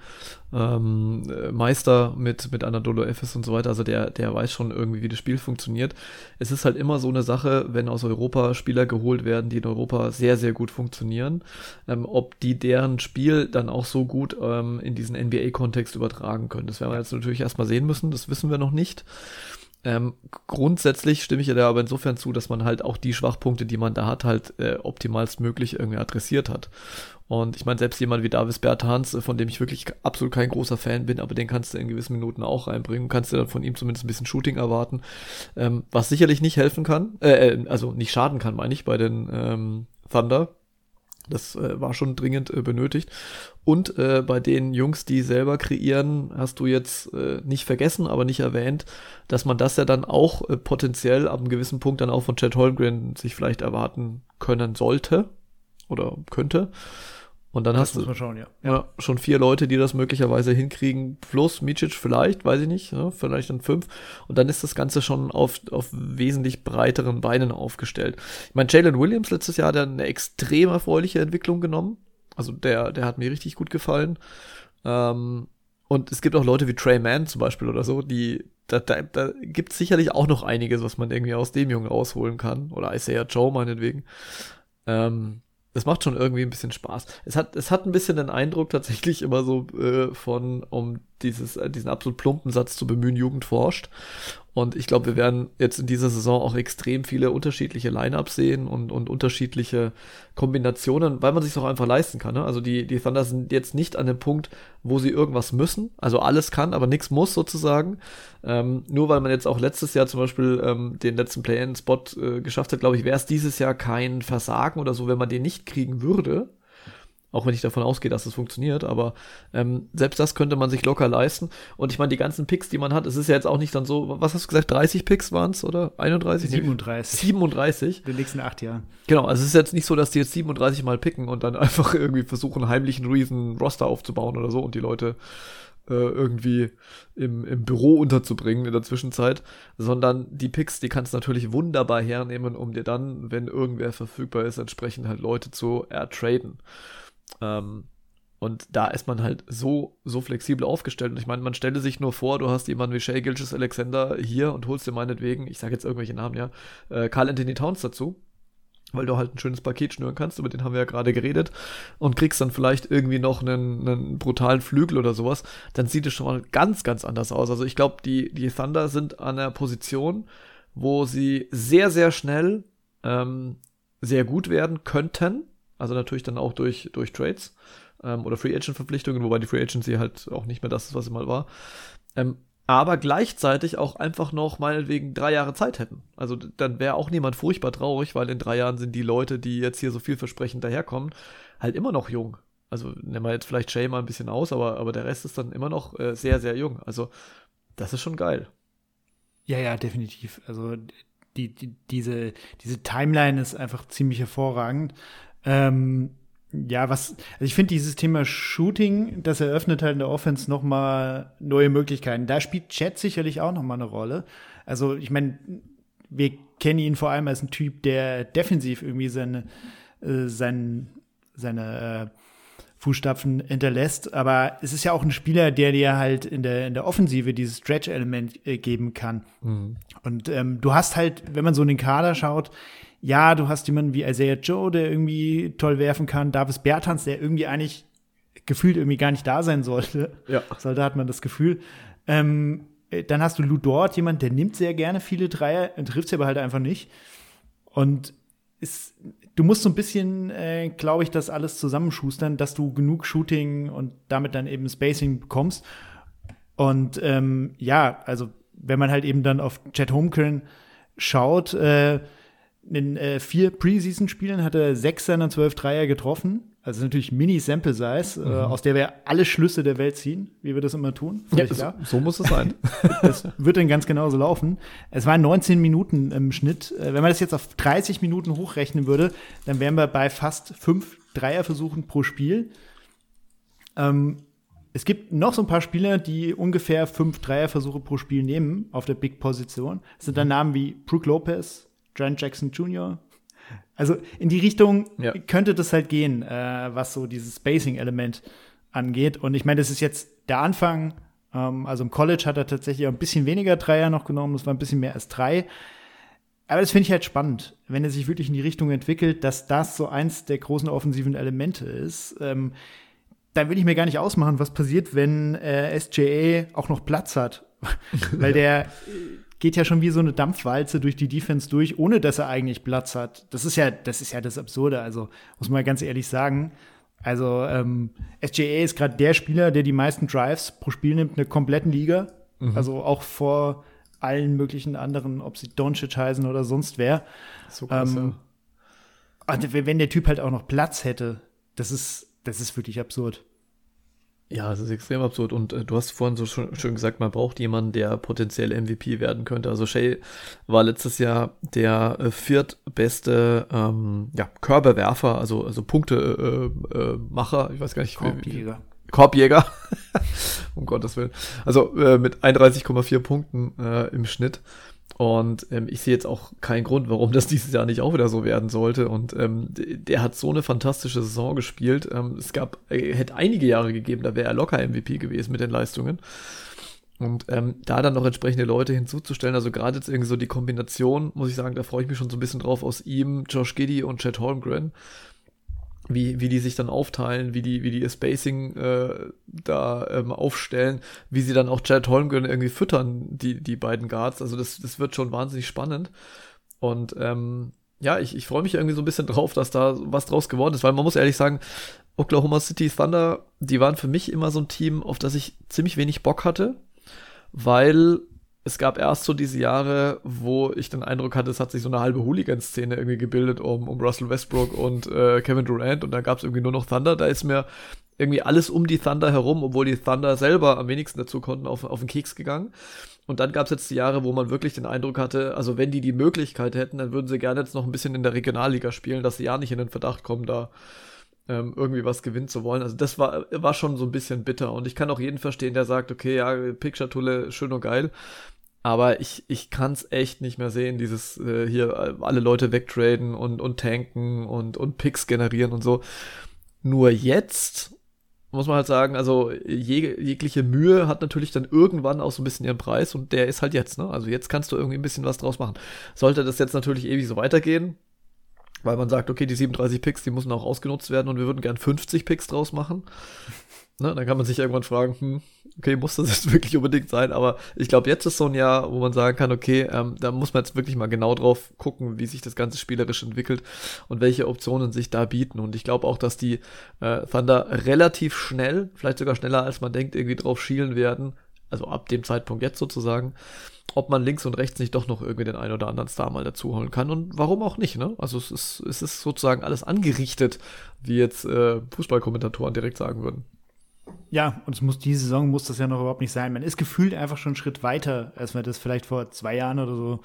[SPEAKER 1] ähm, äh, Meister mit, mit Anadolu Efes und so weiter. Also der, der weiß schon irgendwie, wie das Spiel funktioniert. Es ist halt immer so eine Sache, wenn aus Europa Spieler geholt werden, die in Europa sehr, sehr gut funktionieren, ähm, ob die deren Spiel dann auch so gut ähm, in diesen NBA-Kontext übertragen können. Das werden wir jetzt natürlich erstmal sehen müssen, das wissen wir noch nicht. Ähm, grundsätzlich stimme ich dir aber insofern zu, dass man halt auch die Schwachpunkte, die man da hat, halt äh, optimalst möglich irgendwie adressiert hat. Und ich meine, selbst jemand wie Davis Bertans, äh, von dem ich wirklich absolut kein großer Fan bin, aber den kannst du in gewissen Minuten auch reinbringen, kannst du dann von ihm zumindest ein bisschen Shooting erwarten, ähm, was sicherlich nicht helfen kann, äh, äh also nicht schaden kann, meine ich, bei den ähm, Thunder das äh, war schon dringend äh, benötigt. Und äh, bei den Jungs, die selber kreieren, hast du jetzt äh, nicht vergessen, aber nicht erwähnt, dass man das ja dann auch äh, potenziell ab einem gewissen Punkt dann auch von Chad Holmgren sich vielleicht erwarten können sollte oder könnte. Und dann das hast du schauen, ja. ja. schon vier Leute, die das möglicherweise hinkriegen, plus Micic vielleicht, weiß ich nicht, ja, vielleicht dann fünf. Und dann ist das Ganze schon auf, auf wesentlich breiteren Beinen aufgestellt. Ich meine, Jalen Williams letztes Jahr hat eine extrem erfreuliche Entwicklung genommen. Also der, der hat mir richtig gut gefallen. Ähm, und es gibt auch Leute wie Trey Mann zum Beispiel oder so, die, da, da, da gibt es sicherlich auch noch einiges, was man irgendwie aus dem Jungen rausholen kann. Oder Isaiah Joe meinetwegen. Ähm, das macht schon irgendwie ein bisschen Spaß. Es hat, es hat ein bisschen den Eindruck tatsächlich immer so äh, von, um dieses, äh, diesen absolut plumpen Satz zu bemühen, Jugend forscht. Und ich glaube, wir werden jetzt in dieser Saison auch extrem viele unterschiedliche Lineups sehen und, und unterschiedliche Kombinationen, weil man sich auch einfach leisten kann. Ne? Also die, die Thunder sind jetzt nicht an dem Punkt, wo sie irgendwas müssen. Also alles kann, aber nichts muss sozusagen. Ähm, nur weil man jetzt auch letztes Jahr zum Beispiel ähm, den letzten Play-In-Spot äh, geschafft hat, glaube ich, wäre es dieses Jahr kein Versagen oder so, wenn man den nicht kriegen würde. Auch wenn ich davon ausgehe, dass es funktioniert, aber ähm, selbst das könnte man sich locker leisten. Und ich meine, die ganzen Picks, die man hat, es ist ja jetzt auch nicht dann so, was hast du gesagt, 30 Picks waren es oder 31?
[SPEAKER 2] 37.
[SPEAKER 1] 37.
[SPEAKER 2] In den nächsten acht Jahren.
[SPEAKER 1] Genau, also es ist jetzt nicht so, dass die jetzt 37 mal picken und dann [LAUGHS] einfach irgendwie versuchen, heimlich einen riesen Roster aufzubauen oder so und die Leute äh, irgendwie im, im Büro unterzubringen in der Zwischenzeit, sondern die Picks, die kannst du natürlich wunderbar hernehmen, um dir dann, wenn irgendwer verfügbar ist, entsprechend halt Leute zu ertraden. Ähm, und da ist man halt so, so flexibel aufgestellt. Und ich meine, man stelle sich nur vor, du hast jemanden wie Shay Gilches Alexander hier und holst dir meinetwegen, ich sage jetzt irgendwelche Namen, ja, äh, Carl Anthony Towns dazu, weil du halt ein schönes Paket schnüren kannst, über den haben wir ja gerade geredet, und kriegst dann vielleicht irgendwie noch einen, einen brutalen Flügel oder sowas, dann sieht es schon mal ganz, ganz anders aus. Also ich glaube, die, die Thunder sind an der Position, wo sie sehr, sehr schnell ähm, sehr gut werden könnten also natürlich dann auch durch, durch Trades ähm, oder Free Agent Verpflichtungen, wobei die Free Agency halt auch nicht mehr das ist, was sie mal war. Ähm, aber gleichzeitig auch einfach noch meinetwegen drei Jahre Zeit hätten. Also dann wäre auch niemand furchtbar traurig, weil in drei Jahren sind die Leute, die jetzt hier so vielversprechend daherkommen, halt immer noch jung. Also nehmen wir jetzt vielleicht Shay mal ein bisschen aus, aber, aber der Rest ist dann immer noch äh, sehr, sehr jung. Also das ist schon geil.
[SPEAKER 2] Ja, ja, definitiv. Also die, die, diese, diese Timeline ist einfach ziemlich hervorragend. Ähm, ja, was, also ich finde dieses Thema Shooting, das eröffnet halt in der Offense nochmal neue Möglichkeiten. Da spielt Chat sicherlich auch nochmal eine Rolle. Also, ich meine, wir kennen ihn vor allem als ein Typ, der defensiv irgendwie seine, äh, sein, seine äh, Fußstapfen hinterlässt. Aber es ist ja auch ein Spieler, der dir halt in der, in der Offensive dieses Stretch-Element äh, geben kann. Mhm. Und ähm, du hast halt, wenn man so in den Kader schaut, ja, du hast jemanden wie Isaiah Joe, der irgendwie toll werfen kann, Davis Bertans, der irgendwie eigentlich gefühlt irgendwie gar nicht da sein sollte.
[SPEAKER 1] Ja. [LAUGHS]
[SPEAKER 2] So, da hat man das Gefühl. Ähm, dann hast du Lou Dort, jemand, der nimmt sehr gerne viele Dreier, trifft sie aber halt einfach nicht. Und ist, du musst so ein bisschen, äh, glaube ich, das alles zusammenschustern, dass du genug Shooting und damit dann eben Spacing bekommst. Und ähm, ja, also wenn man halt eben dann auf Chad Holmgren schaut, äh, in äh, vier Preseason-Spielen hat er sechs seiner zwölf Dreier getroffen. Also natürlich Mini-Sample-Size, äh, mhm. äh, aus der wir alle Schlüsse der Welt ziehen, wie wir das immer tun.
[SPEAKER 1] Ja, so, so, muss es sein. [LAUGHS]
[SPEAKER 2] das wird dann ganz genauso laufen. Es waren 19 Minuten im Schnitt. Äh, wenn man das jetzt auf 30 Minuten hochrechnen würde, dann wären wir bei fast fünf Dreierversuchen pro Spiel. Ähm, es gibt noch so ein paar Spieler, die ungefähr fünf Dreierversuche pro Spiel nehmen auf der Big-Position. Das sind dann Namen wie Brooke Lopez, Trent Jackson Jr., also in die Richtung ja. könnte das halt gehen, äh, was so dieses Spacing-Element angeht. Und ich meine, das ist jetzt der Anfang. Ähm, also im College hat er tatsächlich auch ein bisschen weniger Dreier noch genommen. Das war ein bisschen mehr als drei. Aber das finde ich halt spannend, wenn er sich wirklich in die Richtung entwickelt, dass das so eins der großen offensiven Elemente ist. Ähm, dann will ich mir gar nicht ausmachen, was passiert, wenn äh, SJA auch noch Platz hat. [LAUGHS] Weil der [LAUGHS] geht ja schon wie so eine Dampfwalze durch die Defense durch, ohne dass er eigentlich Platz hat. Das ist ja, das ist ja das Absurde. Also muss man ganz ehrlich sagen. Also ähm, SJA ist gerade der Spieler, der die meisten Drives pro Spiel nimmt, eine kompletten Liga. Mhm. Also auch vor allen möglichen anderen, ob sie Doncic heißen oder sonst wer. So krass, ähm, ja. Wenn der Typ halt auch noch Platz hätte, das ist, das ist wirklich absurd.
[SPEAKER 1] Ja, es ist extrem absurd. Und äh, du hast vorhin so schön, schön, gesagt, man braucht jemanden, der potenziell MVP werden könnte. Also Shay war letztes Jahr der äh, viertbeste ähm, ja, Körperwerfer, also, also Punktemacher. Äh, äh, ich weiß gar nicht.
[SPEAKER 2] Korbjäger.
[SPEAKER 1] Korbjäger. [LAUGHS] um Gottes Willen. Also äh, mit 31,4 Punkten äh, im Schnitt. Und ähm, ich sehe jetzt auch keinen Grund, warum das dieses Jahr nicht auch wieder so werden sollte. Und ähm, der hat so eine fantastische Saison gespielt. Ähm, es gab, äh, hätte einige Jahre gegeben, da wäre er locker MVP gewesen mit den Leistungen. Und ähm, da dann noch entsprechende Leute hinzuzustellen, also gerade jetzt irgendwie so die Kombination, muss ich sagen, da freue ich mich schon so ein bisschen drauf aus ihm, Josh Giddy und Chad Holmgren wie, wie die sich dann aufteilen, wie die, wie die ihr Spacing äh, da ähm, aufstellen, wie sie dann auch Chad Holmgren irgendwie füttern, die, die beiden Guards. Also das, das wird schon wahnsinnig spannend. Und ähm, ja, ich, ich freue mich irgendwie so ein bisschen drauf, dass da was draus geworden ist, weil man muss ehrlich sagen, Oklahoma City Thunder, die waren für mich immer so ein Team, auf das ich ziemlich wenig Bock hatte, weil es gab erst so diese Jahre, wo ich den Eindruck hatte, es hat sich so eine halbe Hooligan-Szene irgendwie gebildet um, um Russell Westbrook und äh, Kevin Durant und dann gab es irgendwie nur noch Thunder. Da ist mir irgendwie alles um die Thunder herum, obwohl die Thunder selber am wenigsten dazu konnten, auf, auf den Keks gegangen. Und dann gab es jetzt die Jahre, wo man wirklich den Eindruck hatte, also wenn die die Möglichkeit hätten, dann würden sie gerne jetzt noch ein bisschen in der Regionalliga spielen, dass sie ja nicht in den Verdacht kommen, da ähm, irgendwie was gewinnen zu wollen. Also das war, war schon so ein bisschen bitter. Und ich kann auch jeden verstehen, der sagt, okay, ja, Picture-Tulle, schön und geil. Aber ich, ich kann es echt nicht mehr sehen, dieses äh, hier äh, alle Leute wegtraden und, und tanken und, und Picks generieren und so. Nur jetzt muss man halt sagen, also jeg jegliche Mühe hat natürlich dann irgendwann auch so ein bisschen ihren Preis und der ist halt jetzt, ne? Also jetzt kannst du irgendwie ein bisschen was draus machen. Sollte das jetzt natürlich ewig so weitergehen, weil man sagt, okay, die 37 Picks, die müssen auch ausgenutzt werden und wir würden gern 50 Picks draus machen. Ne, dann kann man sich irgendwann fragen, hm, okay, muss das [LAUGHS] jetzt wirklich unbedingt sein? Aber ich glaube, jetzt ist so ein Jahr, wo man sagen kann, okay, ähm, da muss man jetzt wirklich mal genau drauf gucken, wie sich das Ganze spielerisch entwickelt und welche Optionen sich da bieten. Und ich glaube auch, dass die äh, Thunder relativ schnell, vielleicht sogar schneller als man denkt, irgendwie drauf schielen werden. Also ab dem Zeitpunkt jetzt sozusagen, ob man links und rechts nicht doch noch irgendwie den einen oder anderen Star mal dazu holen kann. Und warum auch nicht, ne? Also es ist, es ist sozusagen alles angerichtet, wie jetzt äh, Fußballkommentatoren direkt sagen würden.
[SPEAKER 2] Ja, und es muss diese Saison muss das ja noch überhaupt nicht sein. Man ist gefühlt einfach schon einen Schritt weiter, als wir das vielleicht vor zwei Jahren oder so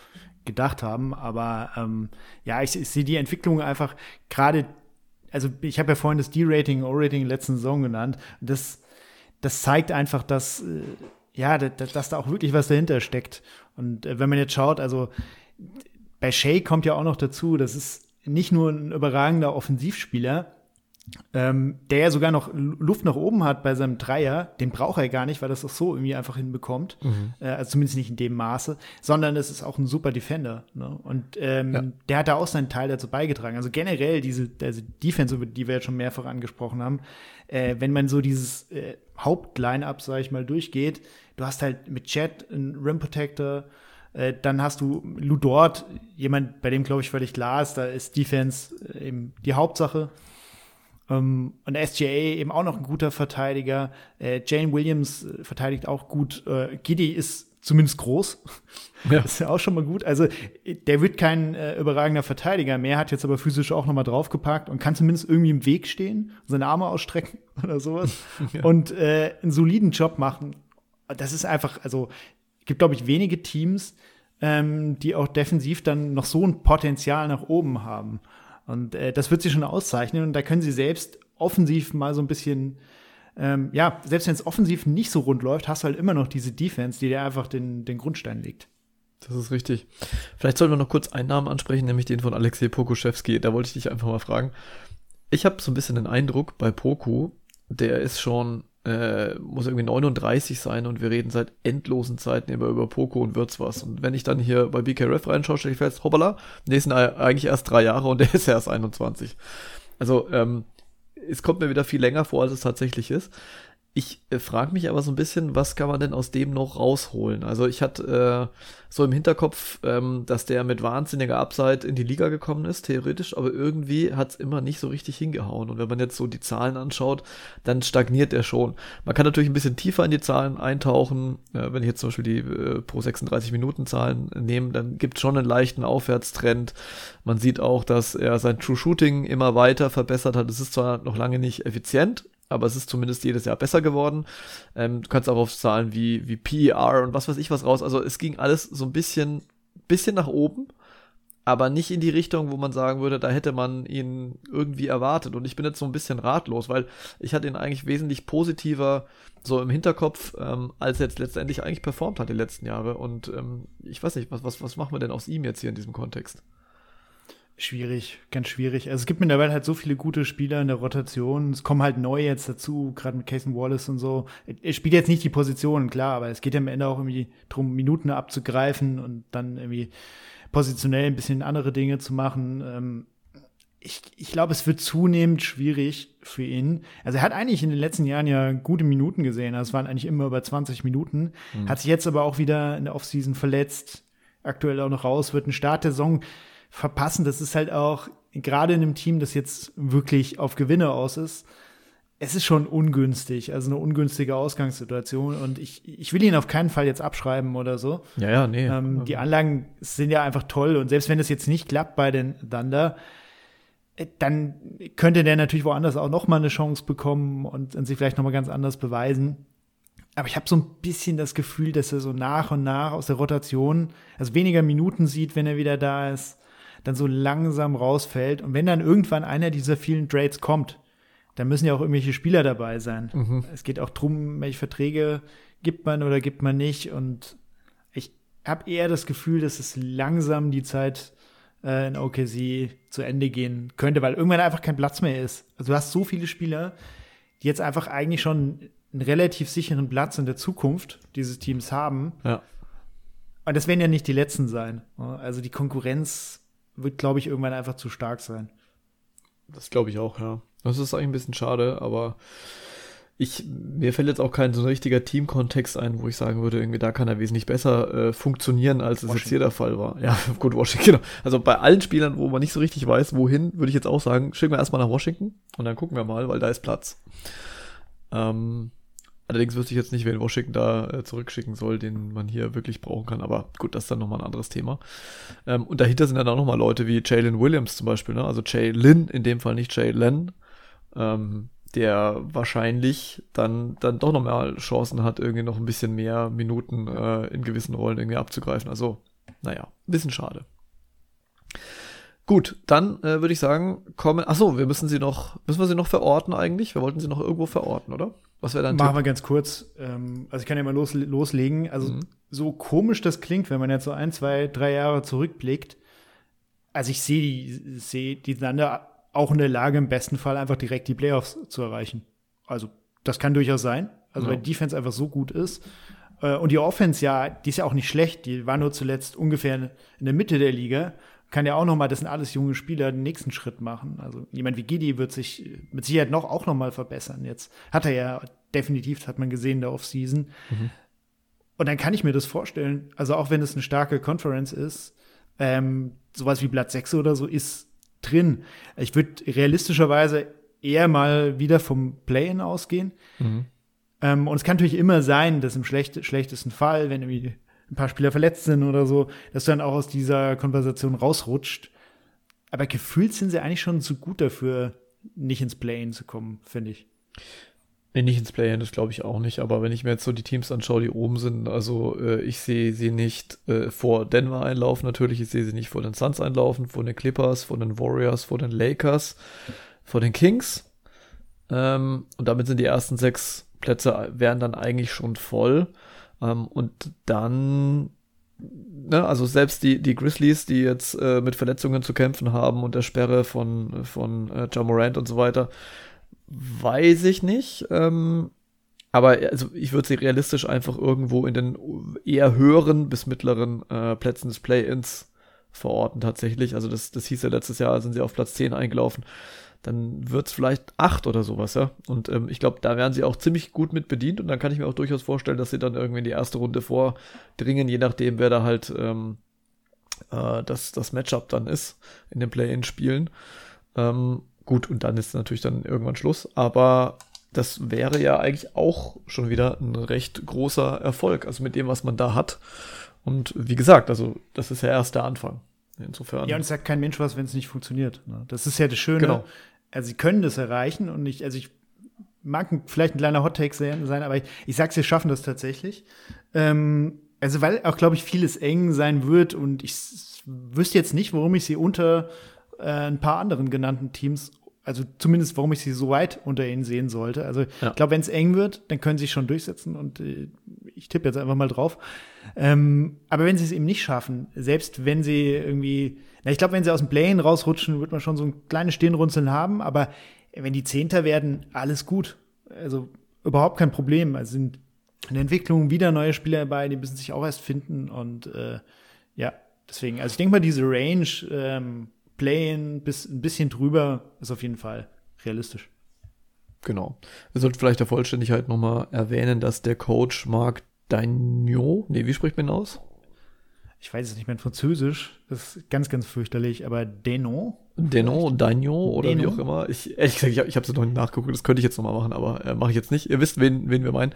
[SPEAKER 2] gedacht haben. Aber ähm, ja, ich, ich sehe die Entwicklung einfach gerade, also ich habe ja vorhin das D-Rating, O-Rating letzten Saison genannt. Das, das zeigt einfach, dass, äh, ja, dass, dass, da auch wirklich was dahinter steckt. Und äh, wenn man jetzt schaut, also bei Shea kommt ja auch noch dazu, das ist nicht nur ein überragender Offensivspieler, ähm, der ja sogar noch Luft nach oben hat bei seinem Dreier, den braucht er gar nicht, weil das auch so irgendwie einfach hinbekommt. Mhm. Äh, also zumindest nicht in dem Maße, sondern es ist auch ein super Defender. Ne? Und ähm, ja. der hat da auch seinen Teil dazu beigetragen. Also generell diese also Defense, über die wir jetzt schon mehrfach angesprochen haben, äh, wenn man so dieses äh, Hauptline-Up, sag ich mal, durchgeht, du hast halt mit Chat einen Rim Protector, äh, dann hast du Ludort, jemand, bei dem glaube ich völlig klar ist, da ist Defense äh, eben die Hauptsache. Ähm, und SGA eben auch noch ein guter Verteidiger. Äh, Jane Williams äh, verteidigt auch gut. Äh, Giddy ist zumindest groß. Ja. Das [LAUGHS] ist ja auch schon mal gut. Also der wird kein äh, überragender Verteidiger mehr, hat jetzt aber physisch auch noch mal draufgepackt und kann zumindest irgendwie im Weg stehen, seine Arme ausstrecken [LAUGHS] oder sowas [LAUGHS] ja. und äh, einen soliden Job machen. Das ist einfach, also gibt glaube ich wenige Teams, ähm, die auch defensiv dann noch so ein Potenzial nach oben haben. Und äh, das wird sie schon auszeichnen und da können sie selbst offensiv mal so ein bisschen ähm, ja, selbst wenn es offensiv nicht so rund läuft, hast du halt immer noch diese Defense, die dir einfach den, den Grundstein legt.
[SPEAKER 1] Das ist richtig. Vielleicht sollten wir noch kurz einen Namen ansprechen, nämlich den von Alexei Pokuschewski. Da wollte ich dich einfach mal fragen. Ich habe so ein bisschen den Eindruck bei Poku, der ist schon, äh, muss irgendwie 39 sein und wir reden seit endlosen Zeiten immer über Poco und wird's was. Und wenn ich dann hier bei BKRF reinschaue, stelle ich fest, hoppala, sind eigentlich erst drei Jahre und der ist erst 21. Also, ähm, es kommt mir wieder viel länger vor, als es tatsächlich ist. Ich äh, frage mich aber so ein bisschen, was kann man denn aus dem noch rausholen? Also ich hatte äh, so im Hinterkopf, ähm, dass der mit wahnsinniger Upside in die Liga gekommen ist, theoretisch, aber irgendwie hat es immer nicht so richtig hingehauen. Und wenn man jetzt so die Zahlen anschaut, dann stagniert er schon. Man kann natürlich ein bisschen tiefer in die Zahlen eintauchen. Äh, wenn ich jetzt zum Beispiel die äh, pro 36 Minuten Zahlen nehme, dann gibt es schon einen leichten Aufwärtstrend. Man sieht auch, dass er sein True Shooting immer weiter verbessert hat. Es ist zwar noch lange nicht effizient, aber es ist zumindest jedes Jahr besser geworden. Ähm, du kannst auch auf Zahlen wie, wie PER und was weiß ich was raus. Also es ging alles so ein bisschen, bisschen nach oben, aber nicht in die Richtung, wo man sagen würde, da hätte man ihn irgendwie erwartet. Und ich bin jetzt so ein bisschen ratlos, weil ich hatte ihn eigentlich wesentlich positiver so im Hinterkopf, ähm, als er jetzt letztendlich eigentlich performt hat die letzten Jahre. Und ähm, ich weiß nicht, was, was, was machen wir denn aus ihm jetzt hier in diesem Kontext?
[SPEAKER 2] Schwierig, ganz schwierig. Also es gibt mittlerweile halt so viele gute Spieler in der Rotation. Es kommen halt neue jetzt dazu, gerade mit Casey Wallace und so. Er spielt jetzt nicht die Position, klar, aber es geht ja am Ende auch irgendwie darum, Minuten abzugreifen und dann irgendwie positionell ein bisschen andere Dinge zu machen. Ähm, ich, ich glaube, es wird zunehmend schwierig für ihn. Also er hat eigentlich in den letzten Jahren ja gute Minuten gesehen. Also es waren eigentlich immer über 20 Minuten. Mhm. Hat sich jetzt aber auch wieder in der Offseason verletzt. Aktuell auch noch raus, wird ein Start der Saison verpassen. Das ist halt auch, gerade in einem Team, das jetzt wirklich auf Gewinne aus ist, es ist schon ungünstig, also eine ungünstige Ausgangssituation. Und ich, ich will ihn auf keinen Fall jetzt abschreiben oder so.
[SPEAKER 1] Ja, ja, nee.
[SPEAKER 2] Ähm, die Anlagen sind ja einfach toll. Und selbst wenn das jetzt nicht klappt bei den Thunder, äh, dann könnte der natürlich woanders auch noch mal eine Chance bekommen und, und sich vielleicht noch mal ganz anders beweisen. Aber ich habe so ein bisschen das Gefühl, dass er so nach und nach aus der Rotation, also weniger Minuten sieht, wenn er wieder da ist, dann so langsam rausfällt. Und wenn dann irgendwann einer dieser vielen Trades kommt, dann müssen ja auch irgendwelche Spieler dabei sein. Mhm. Es geht auch darum, welche Verträge gibt man oder gibt man nicht. Und ich habe eher das Gefühl, dass es langsam die Zeit äh, in OKC zu Ende gehen könnte, weil irgendwann einfach kein Platz mehr ist. Also du hast so viele Spieler, die jetzt einfach eigentlich schon einen relativ sicheren Platz in der Zukunft dieses Teams haben. Ja. Und das werden ja nicht die letzten sein. Also die Konkurrenz wird, glaube ich, irgendwann einfach zu stark sein.
[SPEAKER 1] Das glaube ich auch, ja. Das ist eigentlich ein bisschen schade, aber ich, mir fällt jetzt auch kein so ein richtiger Teamkontext ein, wo ich sagen würde, irgendwie da kann er wesentlich besser äh, funktionieren, als es jetzt hier der Fall war. Ja, [LAUGHS] gut, Washington, genau. Also bei allen Spielern, wo man nicht so richtig weiß, wohin, würde ich jetzt auch sagen, schicken wir erstmal nach Washington und dann gucken wir mal, weil da ist Platz. Ähm, Allerdings wüsste ich jetzt nicht, wen Washington da äh, zurückschicken soll, den man hier wirklich brauchen kann. Aber gut, das ist dann nochmal ein anderes Thema. Ähm, und dahinter sind dann auch nochmal Leute wie Jalen Williams zum Beispiel, ne? also Jalen, in dem Fall nicht Jalen, ähm, der wahrscheinlich dann, dann doch nochmal Chancen hat, irgendwie noch ein bisschen mehr Minuten äh, in gewissen Rollen irgendwie abzugreifen. Also, naja, ein bisschen schade. Gut, dann äh, würde ich sagen, kommen. Achso, wir müssen sie noch, müssen wir sie noch verorten eigentlich? Wir wollten sie noch irgendwo verorten, oder?
[SPEAKER 2] Was wäre dann? Machen wir ganz kurz. Ähm, also ich kann ja mal los, loslegen. Also mhm. so komisch das klingt, wenn man jetzt so ein, zwei, drei Jahre zurückblickt. Also ich sehe die, sehe die Thunder auch in der Lage, im besten Fall einfach direkt die Playoffs zu erreichen. Also, das kann durchaus sein. Also, ja. weil die Defense einfach so gut ist. Äh, und die Offense, ja, die ist ja auch nicht schlecht. Die war nur zuletzt ungefähr in der Mitte der Liga. Kann ja auch noch mal, das sind alles junge Spieler, den nächsten Schritt machen. Also jemand wie Gidi wird sich mit Sicherheit noch auch noch mal verbessern. Jetzt hat er ja definitiv, hat man gesehen, der Offseason. Mhm. Und dann kann ich mir das vorstellen, also auch wenn es eine starke Conference ist, ähm, sowas wie Blatt 6 oder so ist drin. Ich würde realistischerweise eher mal wieder vom Play-In ausgehen. Mhm. Ähm, und es kann natürlich immer sein, dass im schlecht, schlechtesten Fall, wenn irgendwie ein paar Spieler verletzt sind oder so, dass du dann auch aus dieser Konversation rausrutscht. Aber gefühlt sind sie eigentlich schon zu gut dafür, nicht ins Play-In zu kommen, finde ich.
[SPEAKER 1] Nee, nicht ins Play-In, das glaube ich auch nicht. Aber wenn ich mir jetzt so die Teams anschaue, die oben sind, also äh, ich sehe sie nicht äh, vor Denver einlaufen, natürlich. Ich sehe sie nicht vor den Suns einlaufen, vor den Clippers, vor den Warriors, vor den Lakers, vor den Kings. Ähm, und damit sind die ersten sechs Plätze wären dann eigentlich schon voll. Ähm, und dann, ne, also selbst die, die Grizzlies, die jetzt äh, mit Verletzungen zu kämpfen haben und der Sperre von, von äh, Morant und so weiter, weiß ich nicht. Ähm, aber also ich würde sie realistisch einfach irgendwo in den eher höheren bis mittleren äh, Plätzen des Play-Ins verorten tatsächlich. Also das, das hieß ja letztes Jahr, sind sie auf Platz 10 eingelaufen dann wird es vielleicht acht oder sowas, ja. Und ähm, ich glaube, da werden sie auch ziemlich gut mit bedient und dann kann ich mir auch durchaus vorstellen, dass sie dann irgendwie in die erste Runde vordringen, je nachdem, wer da halt ähm, äh, das, das Matchup dann ist in den Play-In-Spielen. Ähm, gut, und dann ist natürlich dann irgendwann Schluss, aber das wäre ja eigentlich auch schon wieder ein recht großer Erfolg, also mit dem, was man da hat. Und wie gesagt, also das ist ja erst der Anfang. Insofern.
[SPEAKER 2] Ja, und es sagt kein Mensch was, wenn es nicht funktioniert. Ne? Das ist ja das Schöne. Genau. Also sie können das erreichen und ich, also ich mag vielleicht ein kleiner Hot-Take sein, aber ich, ich sag's, sie schaffen das tatsächlich. Ähm, also weil auch, glaube ich, vieles eng sein wird und ich wüsste jetzt nicht, warum ich sie unter äh, ein paar anderen genannten Teams also zumindest, warum ich sie so weit unter ihnen sehen sollte. Also ja. ich glaube, wenn es eng wird, dann können sie sich schon durchsetzen und äh, ich tippe jetzt einfach mal drauf. Ähm, aber wenn sie es eben nicht schaffen, selbst wenn sie irgendwie, na, ich glaube, wenn sie aus dem Plane rausrutschen, wird man schon so ein kleines Stirnrunzeln haben, aber wenn die Zehnter werden, alles gut. Also überhaupt kein Problem. Also sind in der Entwicklung wieder neue Spieler dabei, die müssen sich auch erst finden und äh, ja, deswegen, also ich denke mal, diese Range, ähm, Play-in bis ein bisschen drüber ist auf jeden Fall realistisch.
[SPEAKER 1] Genau. Wir sollten vielleicht der Vollständigkeit nochmal erwähnen, dass der Coach Marc Dagnot, nee, wie spricht man ihn aus?
[SPEAKER 2] Ich weiß es nicht mehr in Französisch, das ist ganz, ganz fürchterlich, aber Denon
[SPEAKER 1] Deno, Dagno oder Deno? wie auch immer. Ich, ehrlich gesagt, ich habe ich es noch nicht nachgeguckt, das könnte ich jetzt nochmal machen, aber äh, mache ich jetzt nicht. Ihr wisst, wen, wen wir meinen.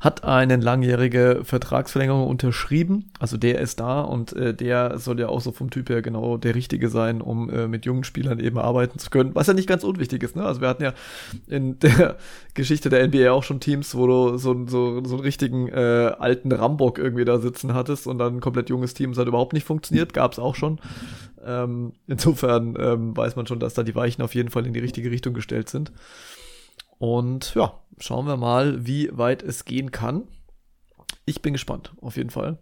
[SPEAKER 1] Hat eine langjährige Vertragsverlängerung unterschrieben. Also der ist da und äh, der soll ja auch so vom Typ her genau der Richtige sein, um äh, mit jungen Spielern eben arbeiten zu können. Was ja nicht ganz unwichtig ist, ne? Also wir hatten ja in [LAUGHS] der Geschichte der NBA auch schon Teams, wo du so, so, so einen richtigen äh, alten Rambock irgendwie da sitzen hattest und dann ein komplett junges Team, das hat überhaupt nicht funktioniert, gab es auch schon. Ähm, insofern ähm, weiß man schon, dass da die Weichen auf jeden Fall in die richtige Richtung gestellt sind. Und ja, schauen wir mal, wie weit es gehen kann. Ich bin gespannt, auf jeden Fall.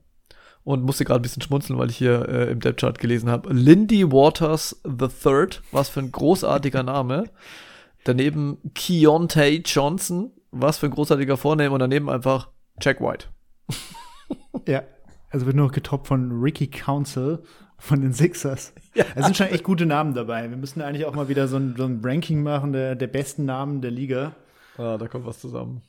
[SPEAKER 1] Und musste gerade ein bisschen schmunzeln, weil ich hier äh, im Depth-Chart gelesen habe. Lindy Waters III, was für ein großartiger Name. Daneben Keontae Johnson, was für ein großartiger Vorname. Und daneben einfach Jack White.
[SPEAKER 2] ja, also wird nur getoppt von Ricky Council von den Sixers. Ja. Es sind schon echt gute Namen dabei. Wir müssen eigentlich auch mal wieder so ein, so ein Ranking machen der, der besten Namen der Liga.
[SPEAKER 1] Ah, da kommt was zusammen.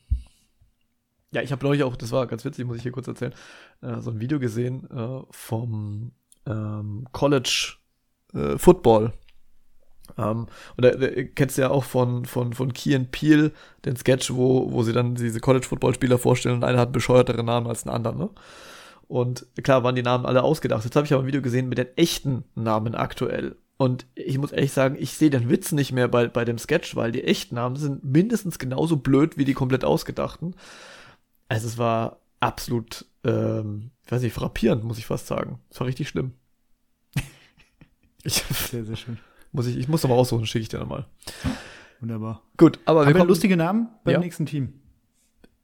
[SPEAKER 1] Ja, ich habe neulich auch, das war ganz witzig, muss ich hier kurz erzählen, äh, so ein Video gesehen äh, vom ähm, College äh, Football. Ähm, und da, da kennst du ja auch von, von, von Key and Peel den Sketch, wo, wo sie dann diese College-Football-Spieler vorstellen und einer hat bescheuertere Namen als ein anderer, ne? Und klar waren die Namen alle ausgedacht. Jetzt habe ich aber ein Video gesehen mit den echten Namen aktuell. Und ich muss ehrlich sagen, ich sehe den Witz nicht mehr bei, bei dem Sketch, weil die echten Namen sind mindestens genauso blöd wie die komplett ausgedachten. Also es war absolut, ähm, ich weiß nicht, frappierend, muss ich fast sagen. Es war richtig schlimm. [LAUGHS] ich, sehr, sehr schön. Muss ich, ich muss aber aussuchen, schicke ich dir nochmal.
[SPEAKER 2] Wunderbar.
[SPEAKER 1] Gut, aber
[SPEAKER 2] Haben wir kommen, lustige Namen beim ja. nächsten Team.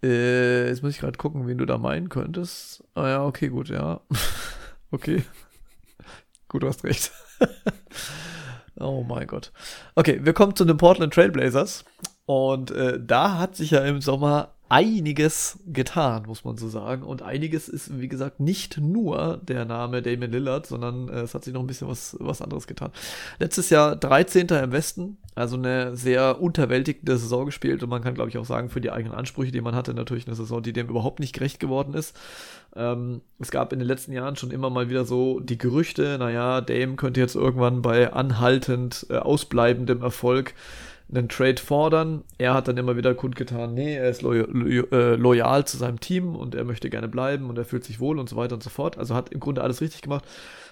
[SPEAKER 1] Äh, jetzt muss ich gerade gucken, wen du da meinen könntest. Ah ja, okay, gut, ja. [LAUGHS] okay. gut, du hast recht. [LAUGHS] Oh mein Gott. Okay, wir kommen zu den Portland Trailblazers. Und äh, da hat sich ja im Sommer einiges getan, muss man so sagen. Und einiges ist, wie gesagt, nicht nur der Name Damon Lillard, sondern äh, es hat sich noch ein bisschen was, was anderes getan. Letztes Jahr 13. im Westen, also eine sehr unterwältigende Saison gespielt und man kann, glaube ich, auch sagen, für die eigenen Ansprüche, die man hatte, natürlich eine Saison, die dem überhaupt nicht gerecht geworden ist. Ähm, es gab in den letzten Jahren schon immer mal wieder so die Gerüchte, naja, Dame könnte jetzt irgendwann bei anhaltend äh, ausbleibendem Erfolg einen Trade fordern. Er hat dann immer wieder kundgetan, nee, er ist loyal, äh, loyal zu seinem Team und er möchte gerne bleiben und er fühlt sich wohl und so weiter und so fort. Also hat im Grunde alles richtig gemacht.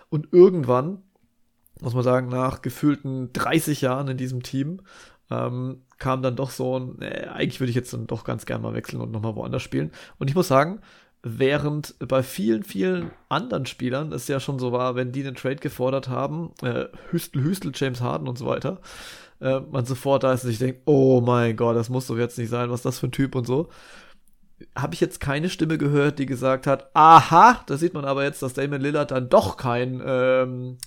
[SPEAKER 1] Und irgendwann, muss man sagen, nach gefühlten 30 Jahren in diesem Team, ähm, kam dann doch so ein, äh, eigentlich würde ich jetzt dann doch ganz gerne mal wechseln und nochmal woanders spielen. Und ich muss sagen, während bei vielen, vielen anderen Spielern es ja schon so war, wenn die einen Trade gefordert haben, äh, Hüstel, Hüstel, James Harden und so weiter, äh, man sofort da ist und sich denkt, oh mein Gott, das muss doch jetzt nicht sein, was ist das für ein Typ und so. Habe ich jetzt keine Stimme gehört, die gesagt hat, aha, da sieht man aber jetzt, dass Damon Lillard dann doch kein ähm,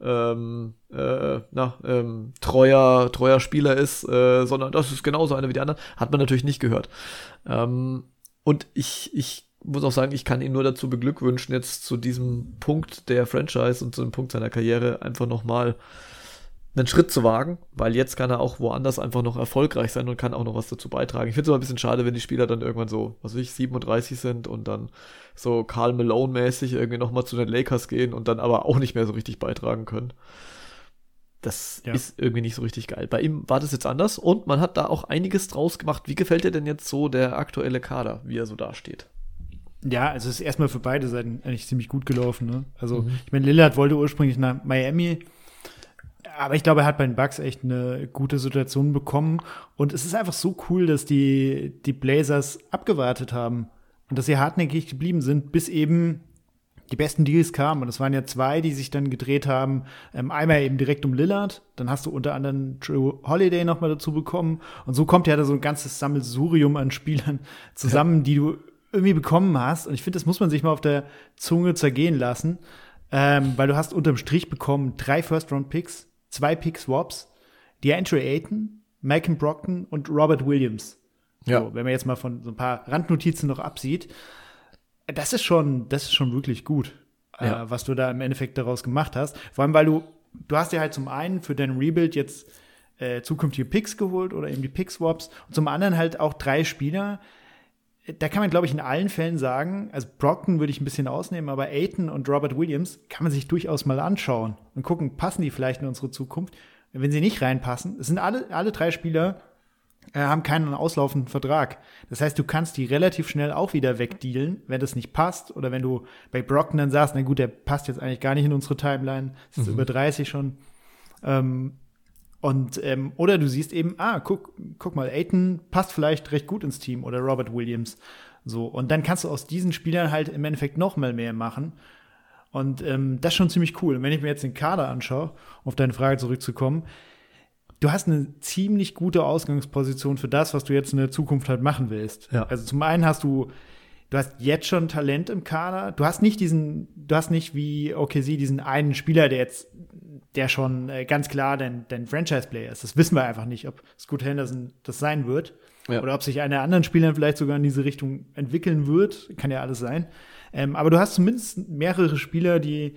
[SPEAKER 1] ähm, äh, na, ähm, treuer, treuer Spieler ist, äh, sondern das ist genauso einer wie die anderen, hat man natürlich nicht gehört. Ähm, und ich, ich muss auch sagen, ich kann ihn nur dazu beglückwünschen, jetzt zu diesem Punkt der Franchise und zu dem Punkt seiner Karriere einfach nochmal einen Schritt zu wagen, weil jetzt kann er auch woanders einfach noch erfolgreich sein und kann auch noch was dazu beitragen. Ich finde es immer ein bisschen schade, wenn die Spieler dann irgendwann so, was weiß ich, 37 sind und dann so Karl Malone-mäßig irgendwie nochmal zu den Lakers gehen und dann aber auch nicht mehr so richtig beitragen können. Das ja. ist irgendwie nicht so richtig geil. Bei ihm war das jetzt anders und man hat da auch einiges draus gemacht. Wie gefällt dir denn jetzt so der aktuelle Kader, wie er so dasteht?
[SPEAKER 2] Ja, also es ist erstmal für beide Seiten eigentlich ziemlich gut gelaufen. Ne? Also, mhm. ich meine, Lillard wollte ursprünglich nach Miami aber ich glaube, er hat bei den Bucks echt eine gute Situation bekommen. Und es ist einfach so cool, dass die, die Blazers abgewartet haben und dass sie hartnäckig geblieben sind, bis eben die besten Deals kamen. Und es waren ja zwei, die sich dann gedreht haben. Ähm, einmal eben direkt um Lillard, dann hast du unter anderem Drew Holiday noch mal dazu bekommen. Und so kommt ja da so ein ganzes Sammelsurium an Spielern zusammen, ja. die du irgendwie bekommen hast. Und ich finde, das muss man sich mal auf der Zunge zergehen lassen. Ähm, weil du hast unterm Strich bekommen drei First-Round-Picks, zwei Pick-Swaps, DeAndre Ayton, Malcolm Brockton und Robert Williams. Ja. So, wenn man jetzt mal von so ein paar Randnotizen noch absieht, das ist schon, das ist schon wirklich gut, äh, ja. äh, was du da im Endeffekt daraus gemacht hast. Vor allem, weil du, du hast ja halt zum einen für dein Rebuild jetzt äh, zukünftige Picks geholt oder eben die Pick-Swaps und zum anderen halt auch drei Spieler, da kann man, glaube ich, in allen Fällen sagen, also Brockton würde ich ein bisschen ausnehmen, aber Aiton und Robert Williams kann man sich durchaus mal anschauen und gucken, passen die vielleicht in unsere Zukunft. Wenn sie nicht reinpassen, es sind alle, alle drei Spieler, äh, haben keinen auslaufenden Vertrag. Das heißt, du kannst die relativ schnell auch wieder wegdealen, wenn das nicht passt. Oder wenn du bei Brockton dann sagst, na gut, der passt jetzt eigentlich gar nicht in unsere Timeline, ist mhm. über 30 schon. Ähm, und, ähm, oder du siehst eben, ah, guck, guck mal, Aiton passt vielleicht recht gut ins Team oder Robert Williams. So. Und dann kannst du aus diesen Spielern halt im Endeffekt noch mal mehr machen. Und ähm, das ist schon ziemlich cool. Und wenn ich mir jetzt den Kader anschaue, um auf deine Frage zurückzukommen, du hast eine ziemlich gute Ausgangsposition für das, was du jetzt in der Zukunft halt machen willst. Ja. Also zum einen hast du du hast jetzt schon Talent im Kader. Du hast nicht diesen, du hast nicht wie OKC diesen einen Spieler, der jetzt, der schon äh, ganz klar dein, dein Franchise-Player ist. Das wissen wir einfach nicht, ob Scoot Henderson das sein wird. Ja. Oder ob sich einer anderen Spieler vielleicht sogar in diese Richtung entwickeln wird. Kann ja alles sein. Ähm, aber du hast zumindest mehrere Spieler, die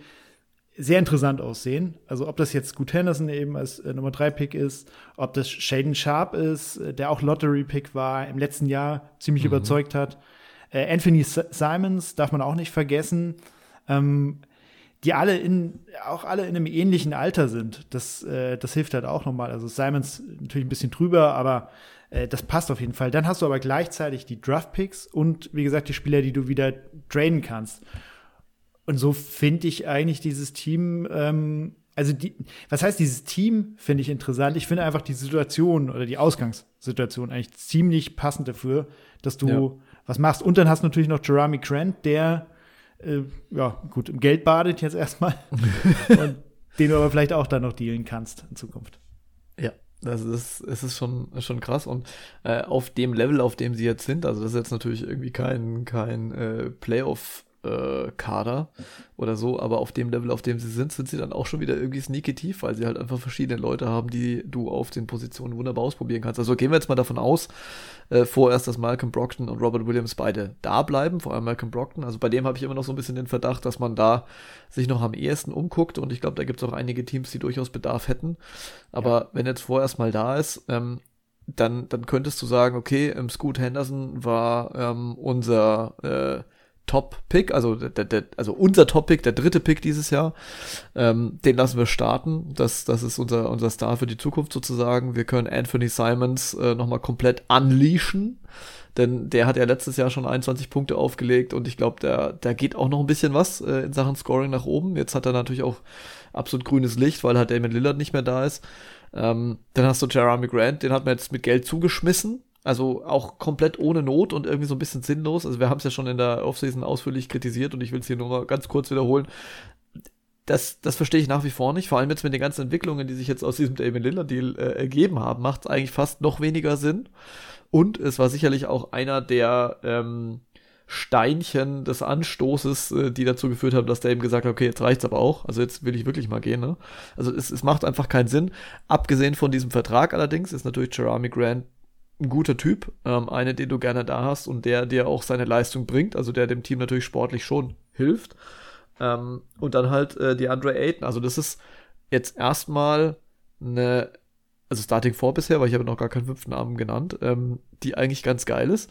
[SPEAKER 2] sehr interessant aussehen. Also ob das jetzt Scoot Henderson eben als äh, Nummer 3 Pick ist, ob das Shaden Sharp ist, äh, der auch Lottery Pick war, im letzten Jahr ziemlich mhm. überzeugt hat. Äh, Anthony Simons darf man auch nicht vergessen. Ähm, die alle in, auch alle in einem ähnlichen Alter sind. Das, äh, das hilft halt auch nochmal. Also Simons natürlich ein bisschen drüber, aber äh, das passt auf jeden Fall. Dann hast du aber gleichzeitig die Draft-Picks und wie gesagt die Spieler, die du wieder traden kannst. Und so finde ich eigentlich dieses Team, ähm, also die, was heißt dieses Team, finde ich interessant. Ich finde einfach die Situation oder die Ausgangssituation eigentlich ziemlich passend dafür, dass du ja was machst. Und dann hast du natürlich noch Jeremy Grant, der äh, ja gut im Geld badet jetzt erstmal [LAUGHS] und den du aber vielleicht auch dann noch dealen kannst in Zukunft.
[SPEAKER 1] Ja, das ist, es ist schon, schon krass. Und äh, auf dem Level, auf dem sie jetzt sind, also das ist jetzt natürlich irgendwie kein, kein äh, Playoff- äh, Kader oder so, aber auf dem Level, auf dem sie sind, sind sie dann auch schon wieder irgendwie sneaky tief, weil sie halt einfach verschiedene Leute haben, die du auf den Positionen wunderbar ausprobieren kannst. Also gehen wir jetzt mal davon aus, äh, vorerst, dass Malcolm Brockton und Robert Williams beide da bleiben, vor allem Malcolm Brockton. Also bei dem habe ich immer noch so ein bisschen den Verdacht, dass man da sich noch am ehesten umguckt und ich glaube, da gibt es auch einige Teams, die durchaus Bedarf hätten. Aber ja. wenn jetzt vorerst mal da ist, ähm, dann, dann könntest du sagen, okay, ähm, Scoot Henderson war ähm, unser äh, Top-Pick, also, der, der, also unser Top-Pick, der dritte Pick dieses Jahr. Ähm, den lassen wir starten. Das, das ist unser, unser Star für die Zukunft sozusagen. Wir können Anthony Simons äh, nochmal komplett unleashen. Denn der hat ja letztes Jahr schon 21 Punkte aufgelegt und ich glaube, da der geht auch noch ein bisschen was äh, in Sachen Scoring nach oben. Jetzt hat er natürlich auch absolut grünes Licht, weil halt Damon Lillard nicht mehr da ist. Ähm, dann hast du Jeremy Grant, den hat man jetzt mit Geld zugeschmissen. Also auch komplett ohne Not und irgendwie so ein bisschen sinnlos. Also wir haben es ja schon in der Offseason ausführlich kritisiert und ich will es hier nur mal ganz kurz wiederholen. Das, das verstehe ich nach wie vor nicht. Vor allem jetzt mit den ganzen Entwicklungen, die sich jetzt aus diesem David Lillard Deal äh, ergeben haben, macht es eigentlich fast noch weniger Sinn. Und es war sicherlich auch einer der ähm, Steinchen des Anstoßes, äh, die dazu geführt haben, dass der eben gesagt hat, okay, jetzt reicht's aber auch. Also jetzt will ich wirklich mal gehen. Ne? Also es, es macht einfach keinen Sinn. Abgesehen von diesem Vertrag allerdings ist natürlich Jeremy Grant ein guter Typ, ähm, eine, den du gerne da hast und der dir auch seine Leistung bringt, also der dem Team natürlich sportlich schon hilft. Ähm, und dann halt äh, die Andre Ayton. Also das ist jetzt erstmal eine also Starting 4 bisher, weil ich habe noch gar keinen fünften Namen genannt, ähm, die eigentlich ganz geil ist.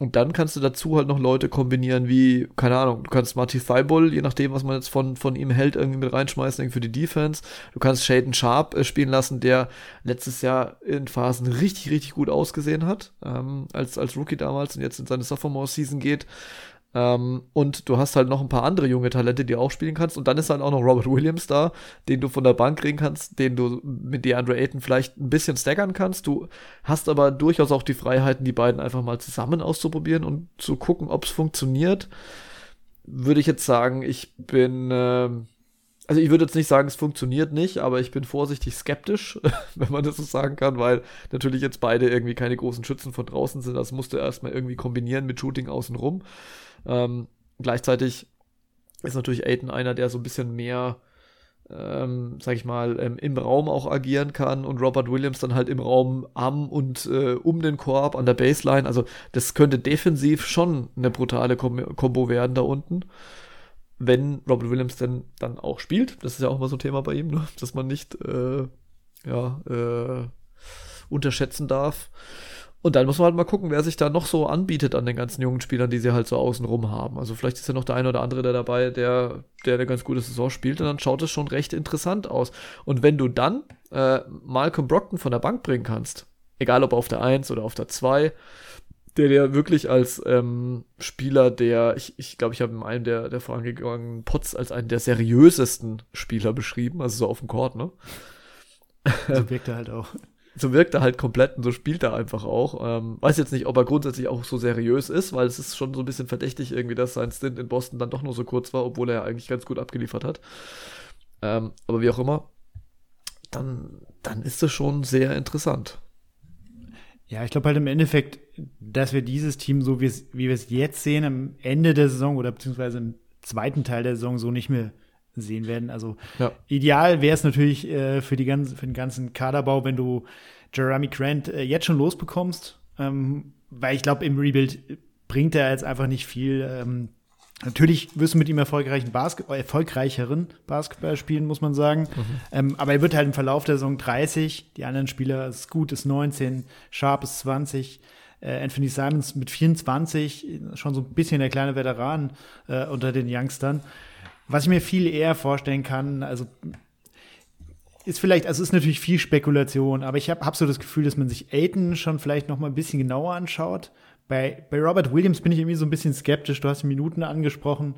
[SPEAKER 1] Und dann kannst du dazu halt noch Leute kombinieren wie, keine Ahnung, du kannst Marty Thibault, je nachdem, was man jetzt von, von ihm hält, irgendwie mit reinschmeißen, irgendwie für die Defense. Du kannst Shaden Sharp äh, spielen lassen, der letztes Jahr in Phasen richtig, richtig gut ausgesehen hat, ähm, als, als Rookie damals und jetzt in seine Sophomore-Season geht. Ähm, und du hast halt noch ein paar andere junge Talente, die auch spielen kannst. Und dann ist halt auch noch Robert Williams da, den du von der Bank kriegen kannst, den du mit DeAndre Ayton vielleicht ein bisschen staggern kannst. Du hast aber durchaus auch die Freiheiten, die beiden einfach mal zusammen auszuprobieren und zu gucken, ob es funktioniert. Würde ich jetzt sagen, ich bin. Äh, also ich würde jetzt nicht sagen, es funktioniert nicht, aber ich bin vorsichtig skeptisch, [LAUGHS] wenn man das so sagen kann, weil natürlich jetzt beide irgendwie keine großen Schützen von draußen sind. Das musst du erstmal irgendwie kombinieren mit Shooting außenrum. Ähm, gleichzeitig ist natürlich Aiden einer, der so ein bisschen mehr, ähm, sag ich mal, ähm, im Raum auch agieren kann und Robert Williams dann halt im Raum am und äh, um den Korb an der Baseline. Also das könnte defensiv schon eine brutale Kom Kombo werden da unten. Wenn Robert Williams denn dann auch spielt, das ist ja auch immer so ein Thema bei ihm, ne? dass man nicht äh, ja, äh, unterschätzen darf. Und dann muss man halt mal gucken, wer sich da noch so anbietet an den ganzen jungen Spielern, die sie halt so außenrum haben. Also vielleicht ist ja noch der eine oder andere der dabei, der, der eine ganz gute Saison spielt und dann schaut es schon recht interessant aus. Und wenn du dann äh, Malcolm Brockton von der Bank bringen kannst, egal ob auf der 1 oder auf der 2, der dir wirklich als ähm, Spieler, der, ich glaube, ich, glaub, ich habe in einem der, der vorangegangenen Pots als einen der seriösesten Spieler beschrieben, also so auf dem Court, ne?
[SPEAKER 2] So wirkt er halt auch
[SPEAKER 1] so wirkt er halt komplett und so spielt er einfach auch. Ähm, weiß jetzt nicht, ob er grundsätzlich auch so seriös ist, weil es ist schon so ein bisschen verdächtig irgendwie, dass sein Stint in Boston dann doch nur so kurz war, obwohl er eigentlich ganz gut abgeliefert hat. Ähm, aber wie auch immer, dann, dann ist das schon sehr interessant.
[SPEAKER 2] Ja, ich glaube halt im Endeffekt, dass wir dieses Team, so wie wir es jetzt sehen, am Ende der Saison oder beziehungsweise im zweiten Teil der Saison so nicht mehr sehen werden. Also ja. ideal wäre es natürlich äh, für, die ganze, für den ganzen Kaderbau, wenn du Jeremy Grant äh, jetzt schon losbekommst, ähm, weil ich glaube, im Rebuild bringt er jetzt einfach nicht viel. Ähm, natürlich wirst du mit ihm erfolgreichen Basket erfolgreicheren Basketball spielen, muss man sagen. Mhm. Ähm, aber er wird halt im Verlauf der Saison 30, die anderen Spieler, Scoot ist 19, Sharp ist 20, äh, Anthony Simons mit 24, schon so ein bisschen der kleine Veteran äh, unter den Youngstern. Was ich mir viel eher vorstellen kann, also ist vielleicht, also ist natürlich viel Spekulation, aber ich habe hab so das Gefühl, dass man sich Aiden schon vielleicht noch mal ein bisschen genauer anschaut. Bei, bei Robert Williams bin ich irgendwie so ein bisschen skeptisch. Du hast die Minuten angesprochen.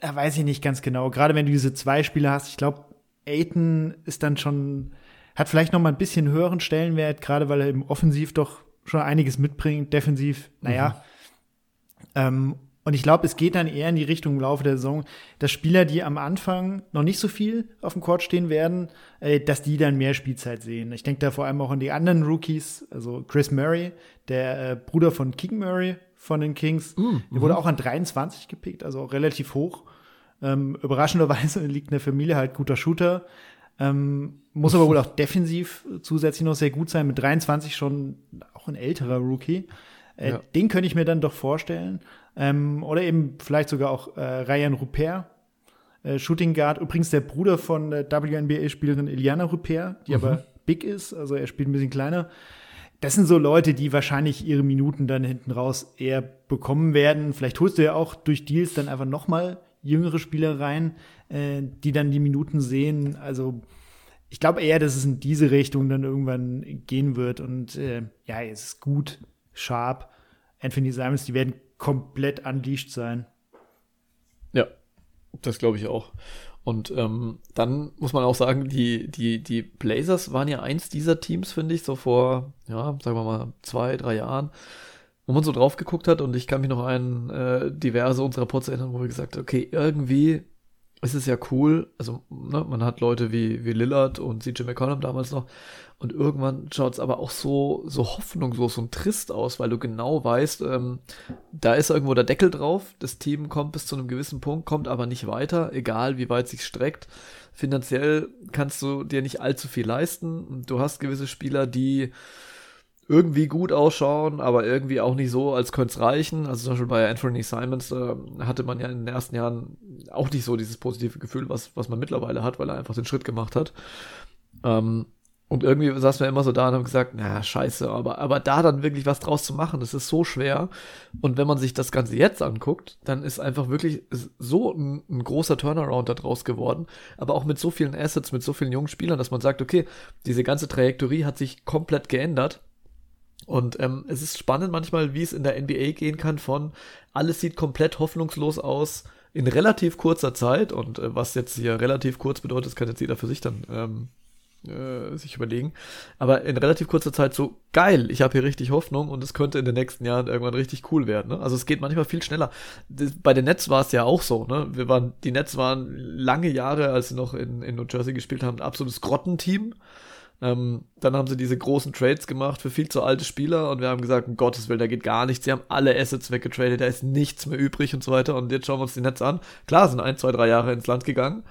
[SPEAKER 2] Da weiß ich nicht ganz genau. Gerade wenn du diese zwei Spiele hast, ich glaube, Aiden ist dann schon, hat vielleicht noch mal ein bisschen höheren Stellenwert, gerade weil er im Offensiv doch schon einiges mitbringt. Defensiv, naja. Mhm. Ähm, und ich glaube, es geht dann eher in die Richtung im Laufe der Saison, dass Spieler, die am Anfang noch nicht so viel auf dem Court stehen werden, äh, dass die dann mehr Spielzeit sehen. Ich denke da vor allem auch an die anderen Rookies, also Chris Murray, der äh, Bruder von King Murray von den Kings. Mm, der wurde mhm. auch an 23 gepickt, also auch relativ hoch. Ähm, überraschenderweise [LAUGHS] liegt in der Familie halt guter Shooter. Ähm, muss aber wohl auch defensiv zusätzlich noch sehr gut sein. Mit 23 schon auch ein älterer Rookie. Äh, ja. Den könnte ich mir dann doch vorstellen. Ähm, oder eben vielleicht sogar auch äh, Ryan Rupert, äh, Shooting Guard. Übrigens der Bruder von der WNBA-Spielerin Iliana Rupert, die mhm. aber big ist. Also er spielt ein bisschen kleiner. Das sind so Leute, die wahrscheinlich ihre Minuten dann hinten raus eher bekommen werden. Vielleicht holst du ja auch durch Deals dann einfach noch mal jüngere Spieler rein, äh, die dann die Minuten sehen. Also ich glaube eher, dass es in diese Richtung dann irgendwann gehen wird. Und äh, ja, es ist gut, Sharp, Anthony Simons, die werden komplett unleashed sein.
[SPEAKER 1] Ja, das glaube ich auch. Und ähm, dann muss man auch sagen, die, die, die Blazers waren ja eins dieser Teams, finde ich, so vor, ja, sagen wir mal, zwei, drei Jahren, wo man so drauf geguckt hat und ich kann mich noch an äh, diverse unserer Pods erinnern, wo wir gesagt haben, okay, irgendwie ist es ja cool, also ne, man hat Leute wie, wie Lillard und CJ McCollum damals noch und irgendwann schaut es aber auch so, so hoffnungslos und trist aus, weil du genau weißt, ähm, da ist irgendwo der Deckel drauf, das Team kommt bis zu einem gewissen Punkt, kommt aber nicht weiter, egal wie weit sich streckt. Finanziell kannst du dir nicht allzu viel leisten. Du hast gewisse Spieler, die irgendwie gut ausschauen, aber irgendwie auch nicht so, als könnte es reichen. Also zum Beispiel bei Anthony Simons äh, hatte man ja in den ersten Jahren auch nicht so dieses positive Gefühl, was, was man mittlerweile hat, weil er einfach den Schritt gemacht hat. Ähm, und irgendwie saßen wir immer so da und haben gesagt, na, scheiße, aber, aber da dann wirklich was draus zu machen, das ist so schwer. Und wenn man sich das Ganze jetzt anguckt, dann ist einfach wirklich so ein, ein großer Turnaround da draus geworden. Aber auch mit so vielen Assets, mit so vielen jungen Spielern, dass man sagt, okay, diese ganze Trajektorie hat sich komplett geändert. Und ähm, es ist spannend manchmal, wie es in der NBA gehen kann von alles sieht komplett hoffnungslos aus in relativ kurzer Zeit. Und äh, was jetzt hier relativ kurz bedeutet, kann jetzt jeder für sich dann ähm, äh, sich überlegen. Aber in relativ kurzer Zeit so geil, ich habe hier richtig Hoffnung und es könnte in den nächsten Jahren irgendwann richtig cool werden. Ne? Also es geht manchmal viel schneller. Bei den Nets war es ja auch so. Ne? Wir waren, die Nets waren lange Jahre, als sie noch in, in New Jersey gespielt haben, ein absolutes Grottenteam. Ähm, dann haben sie diese großen Trades gemacht für viel zu alte Spieler und wir haben gesagt, um Gottes Willen, da geht gar nichts. Sie haben alle Assets weggetradet, da ist nichts mehr übrig und so weiter. Und jetzt schauen wir uns die Netz an. Klar, sind ein, zwei, drei Jahre ins Land gegangen.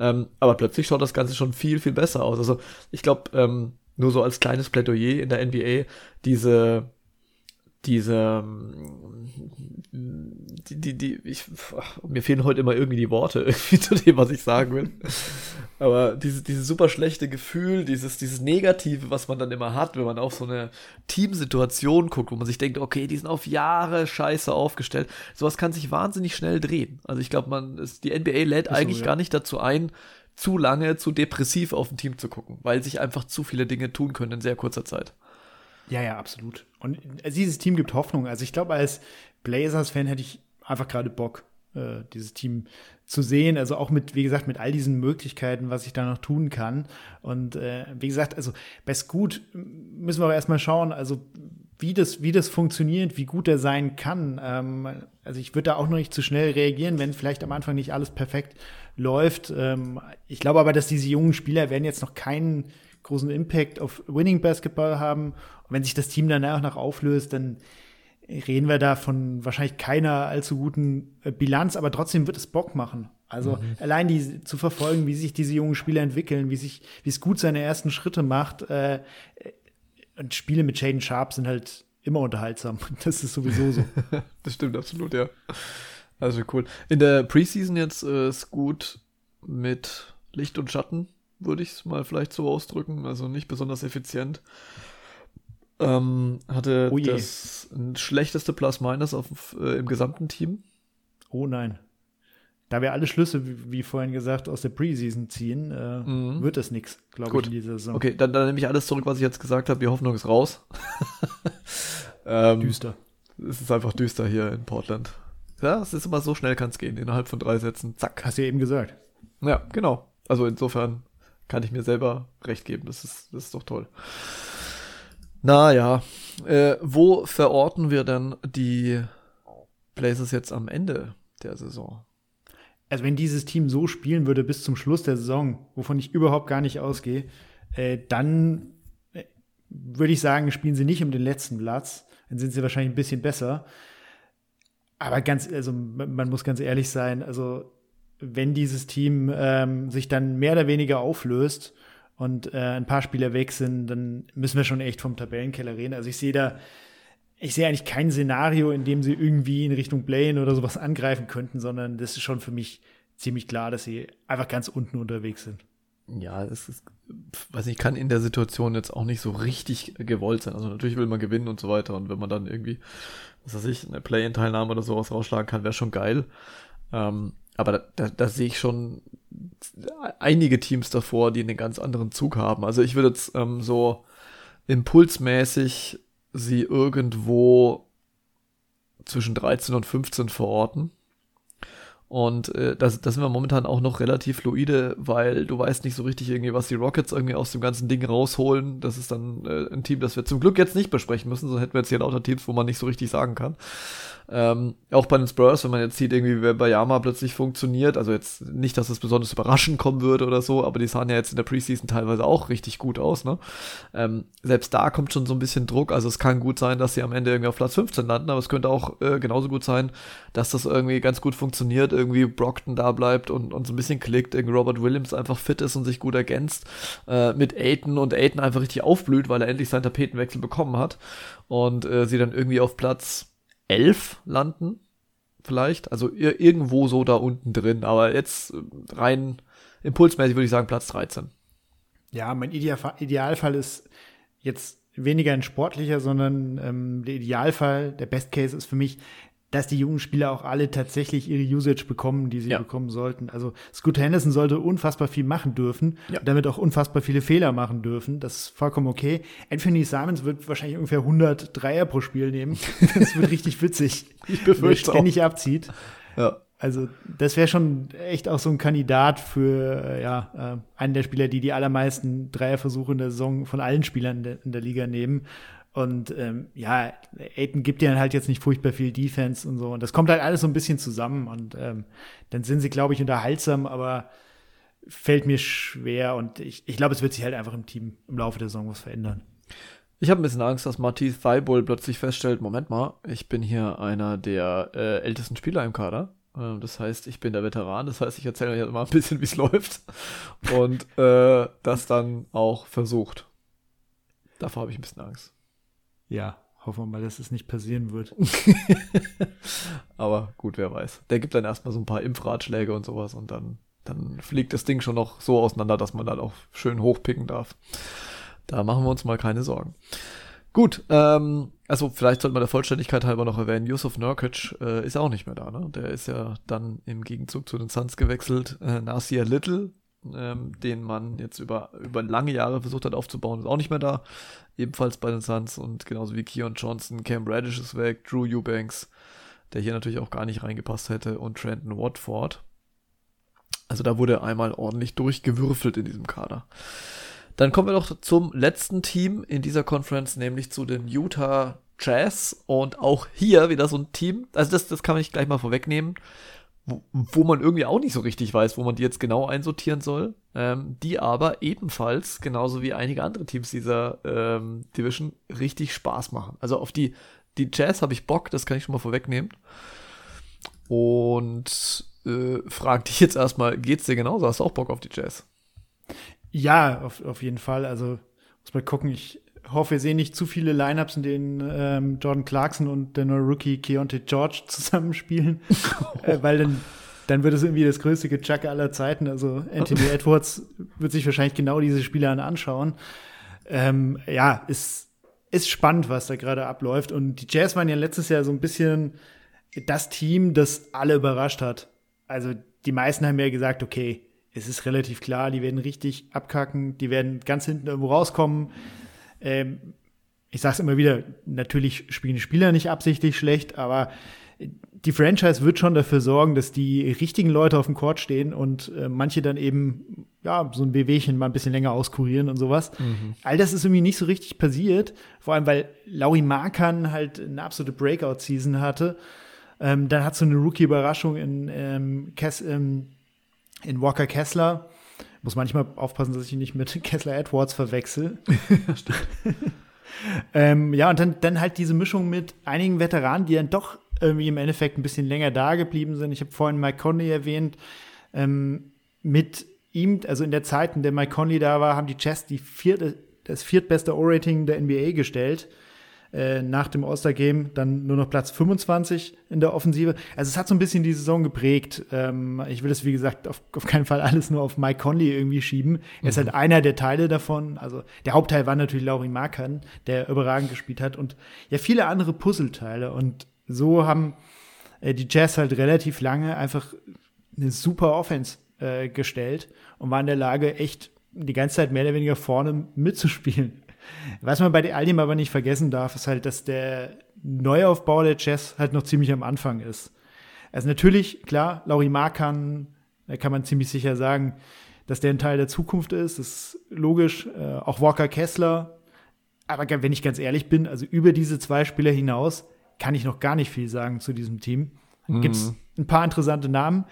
[SPEAKER 1] Ähm, aber plötzlich schaut das Ganze schon viel, viel besser aus. Also ich glaube, ähm, nur so als kleines Plädoyer in der NBA, diese diese, die, die, die, ich, mir fehlen heute immer irgendwie die Worte [LAUGHS] irgendwie zu dem, was ich sagen will. Aber dieses, dieses super schlechte Gefühl, dieses, dieses Negative, was man dann immer hat, wenn man auf so eine Teamsituation guckt, wo man sich denkt, okay, die sind auf Jahre scheiße aufgestellt. Sowas kann sich wahnsinnig schnell drehen. Also ich glaube, man, ist, die NBA lädt so, eigentlich ja. gar nicht dazu ein, zu lange, zu depressiv auf ein Team zu gucken, weil sich einfach zu viele Dinge tun können in sehr kurzer Zeit.
[SPEAKER 2] Ja, ja, absolut. Und dieses Team gibt Hoffnung. Also ich glaube, als Blazers-Fan hätte ich einfach gerade Bock, äh, dieses Team zu sehen. Also auch mit, wie gesagt, mit all diesen Möglichkeiten, was ich da noch tun kann. Und äh, wie gesagt, also bei Scoot müssen wir aber erstmal schauen, also wie das, wie das funktioniert, wie gut er sein kann. Ähm, also ich würde da auch noch nicht zu schnell reagieren, wenn vielleicht am Anfang nicht alles perfekt läuft. Ähm, ich glaube aber, dass diese jungen Spieler werden jetzt noch keinen großen Impact auf Winning Basketball haben. Und wenn sich das Team dann nach und nach auflöst, dann reden wir da von wahrscheinlich keiner allzu guten äh, Bilanz, aber trotzdem wird es Bock machen. Also mhm. allein die zu verfolgen, wie sich diese jungen Spieler entwickeln, wie sich, wie es gut seine ersten Schritte macht. Äh, und Spiele mit Shaden Sharp sind halt immer unterhaltsam. [LAUGHS] Das ist sowieso so. [LAUGHS]
[SPEAKER 1] das stimmt absolut, ja. Also cool. In der Preseason jetzt äh, ist gut mit Licht und Schatten würde ich es mal vielleicht so ausdrücken. Also nicht besonders effizient. Ähm, hatte oh das schlechteste Plus-Minus äh, im gesamten Team.
[SPEAKER 2] Oh nein. Da wir alle Schlüsse, wie, wie vorhin gesagt, aus der Preseason ziehen, äh, mhm. wird das nichts, glaube ich, in dieser
[SPEAKER 1] Saison. Okay, dann, dann nehme ich alles zurück, was ich jetzt gesagt habe. Die Hoffnung ist raus. [LAUGHS]
[SPEAKER 2] ähm, düster.
[SPEAKER 1] Es ist einfach düster hier in Portland. Ja, es ist immer so schnell kann es gehen, innerhalb von drei Sätzen. Zack.
[SPEAKER 2] Hast du ja eben gesagt.
[SPEAKER 1] Ja, genau. Also insofern kann ich mir selber recht geben. Das ist, das ist doch toll. Naja, äh, wo verorten wir denn die Blazers jetzt am Ende der Saison?
[SPEAKER 2] Also wenn dieses Team so spielen würde bis zum Schluss der Saison, wovon ich überhaupt gar nicht ausgehe, äh, dann äh, würde ich sagen, spielen sie nicht um den letzten Platz. Dann sind sie wahrscheinlich ein bisschen besser. aber ganz, also man muss ganz ehrlich sein, also wenn dieses Team ähm, sich dann mehr oder weniger auflöst und äh, ein paar Spieler weg sind, dann müssen wir schon echt vom Tabellenkeller reden. Also ich sehe da, ich sehe eigentlich kein Szenario, in dem sie irgendwie in Richtung Play-in oder sowas angreifen könnten, sondern das ist schon für mich ziemlich klar, dass sie einfach ganz unten unterwegs sind.
[SPEAKER 1] Ja, es ist, weiß nicht, kann in der Situation jetzt auch nicht so richtig gewollt sein. Also natürlich will man gewinnen und so weiter. Und wenn man dann irgendwie, was weiß ich, eine Play-in-Teilnahme oder sowas rausschlagen kann, wäre schon geil. Ähm, aber da, da, sehe ich schon einige Teams davor, die einen ganz anderen Zug haben. Also ich würde jetzt ähm, so impulsmäßig sie irgendwo zwischen 13 und 15 verorten. Und äh, das, das sind wir momentan auch noch relativ fluide, weil du weißt nicht so richtig irgendwie, was die Rockets irgendwie aus dem ganzen Ding rausholen. Das ist dann äh, ein Team, das wir zum Glück jetzt nicht besprechen müssen, sonst hätten wir jetzt hier lauter Teams, wo man nicht so richtig sagen kann. Ähm, auch bei den Spurs, wenn man jetzt sieht, irgendwie, wer bei Yama plötzlich funktioniert, also jetzt nicht, dass es besonders überraschend kommen würde oder so, aber die sahen ja jetzt in der Preseason teilweise auch richtig gut aus, ne? Ähm, selbst da kommt schon so ein bisschen Druck, also es kann gut sein, dass sie am Ende irgendwie auf Platz 15 landen, aber es könnte auch äh, genauso gut sein, dass das irgendwie ganz gut funktioniert, irgendwie Brockton da bleibt und, und so ein bisschen klickt, irgendwie Robert Williams einfach fit ist und sich gut ergänzt, äh, mit Aiton und Aiton einfach richtig aufblüht, weil er endlich seinen Tapetenwechsel bekommen hat und äh, sie dann irgendwie auf Platz 11 landen, vielleicht. Also irgendwo so da unten drin. Aber jetzt äh, rein impulsmäßig würde ich sagen Platz 13.
[SPEAKER 2] Ja, mein Idealfall ist jetzt weniger ein sportlicher, sondern ähm, der Idealfall, der Best Case ist für mich, dass die jungen Spieler auch alle tatsächlich ihre Usage bekommen, die sie ja. bekommen sollten. Also Scooter Henderson sollte unfassbar viel machen dürfen ja. und damit auch unfassbar viele Fehler machen dürfen. Das ist vollkommen okay. Anthony Simons wird wahrscheinlich ungefähr 100 Dreier pro Spiel nehmen. [LAUGHS] Das wird richtig witzig.
[SPEAKER 1] Ich befürchte
[SPEAKER 2] wenn er ständig abzieht. Ja. Also das wäre schon echt auch so ein Kandidat für äh, ja, äh, einen der Spieler, die die allermeisten Dreierversuche in der Saison von allen Spielern in der, in der Liga nehmen. Und ähm, ja, Aiden gibt dir halt jetzt nicht furchtbar viel Defense und so. Und das kommt halt alles so ein bisschen zusammen. Und ähm, dann sind sie, glaube ich, unterhaltsam, aber fällt mir schwer. Und ich, ich glaube, es wird sich halt einfach im Team im Laufe der Saison was verändern.
[SPEAKER 1] Ich habe ein bisschen Angst, dass Matisse Thibault plötzlich feststellt, Moment mal, ich bin hier einer der äh, ältesten Spieler im Kader. Äh, das heißt, ich bin der Veteran. Das heißt, ich erzähle euch mal ein bisschen, wie es [LAUGHS] läuft. Und äh, das dann auch versucht. Davor habe ich ein bisschen Angst.
[SPEAKER 2] Ja, hoffen wir mal, dass es nicht passieren wird. [LAUGHS]
[SPEAKER 1] Aber gut, wer weiß. Der gibt dann erstmal so ein paar Impfratschläge und sowas und dann, dann fliegt das Ding schon noch so auseinander, dass man dann auch schön hochpicken darf. Da machen wir uns mal keine Sorgen. Gut, ähm, also vielleicht sollte man der Vollständigkeit halber noch erwähnen, Yusuf Nurkic äh, ist auch nicht mehr da, ne? Der ist ja dann im Gegenzug zu den Suns gewechselt. Äh, Nasir Little, ähm, den man jetzt über, über lange Jahre versucht hat aufzubauen, ist auch nicht mehr da. Ebenfalls bei den Suns und genauso wie Keon Johnson, Cam Radish ist weg, Drew Eubanks, der hier natürlich auch gar nicht reingepasst hätte und Trenton Watford. Also da wurde einmal ordentlich durchgewürfelt in diesem Kader. Dann kommen wir noch zum letzten Team in dieser Conference, nämlich zu den Utah Jazz. Und auch hier wieder so ein Team, also das, das kann nicht gleich mal vorwegnehmen wo, wo man irgendwie auch nicht so richtig weiß, wo man die jetzt genau einsortieren soll, ähm, die aber ebenfalls, genauso wie einige andere Teams dieser ähm, Division, richtig Spaß machen. Also auf die, die Jazz habe ich Bock, das kann ich schon mal vorwegnehmen. Und äh, frag dich jetzt erstmal, geht's dir genauso? Hast du auch Bock auf die Jazz?
[SPEAKER 2] Ja, auf, auf jeden Fall. Also muss mal gucken, ich hoffe, wir sehen nicht zu viele Lineups, in denen ähm, Jordan Clarkson und der neue Rookie Keontae George [LAUGHS] zusammenspielen, [LAUGHS] äh, weil dann dann wird es irgendwie das größte Gechacke aller Zeiten. Also Anthony [LAUGHS] Edwards wird sich wahrscheinlich genau diese Spiele anschauen. Ähm, ja, ist, ist spannend, was da gerade abläuft. Und die Jazz waren ja letztes Jahr so ein bisschen das Team, das alle überrascht hat. Also die meisten haben ja gesagt, okay, es ist relativ klar, die werden richtig abkacken, die werden ganz hinten irgendwo rauskommen. Ähm, ich sage es immer wieder, natürlich spielen die Spieler nicht absichtlich schlecht, aber die Franchise wird schon dafür sorgen, dass die richtigen Leute auf dem Court stehen und äh, manche dann eben ja so ein Wehwehchen mal ein bisschen länger auskurieren und sowas. Mhm. All das ist irgendwie nicht so richtig passiert, vor allem weil Laurie Markan halt eine absolute Breakout-Season hatte. Ähm, dann hat so eine Rookie-Überraschung in, ähm, Kess, ähm, in Walker Kessler muss manchmal aufpassen, dass ich ihn nicht mit [LAUGHS] Kessler Edwards verwechsel. [LAUGHS] ähm, ja, und dann, dann halt diese Mischung mit einigen Veteranen, die dann doch irgendwie im Endeffekt ein bisschen länger da geblieben sind. Ich habe vorhin Mike Conley erwähnt. Ähm, mit ihm, also in der Zeit, in der Mike Conley da war, haben die Jazz die vierte, das viertbeste O-Rating der NBA gestellt. Äh, nach dem All-Star-Game dann nur noch Platz 25 in der Offensive. Also es hat so ein bisschen die Saison geprägt. Ähm, ich will es, wie gesagt, auf, auf, keinen Fall alles nur auf Mike Conley irgendwie schieben. Er mhm. ist halt einer der Teile davon. Also der Hauptteil war natürlich Laurie Markan, der überragend gespielt hat und ja viele andere Puzzleteile. Und so haben äh, die Jazz halt relativ lange einfach eine super Offense äh, gestellt und war in der Lage, echt die ganze Zeit mehr oder weniger vorne mitzuspielen. Was man bei all dem aber nicht vergessen darf, ist halt, dass der Neuaufbau der Jazz halt noch ziemlich am Anfang ist. Also natürlich, klar, Laurie Markan, da kann man ziemlich sicher sagen, dass der ein Teil der Zukunft ist, das ist logisch. Äh, auch Walker Kessler. Aber wenn ich ganz ehrlich bin, also über diese zwei Spieler hinaus kann ich noch gar nicht viel sagen zu diesem Team. Mhm. Gibt es ein paar interessante Namen,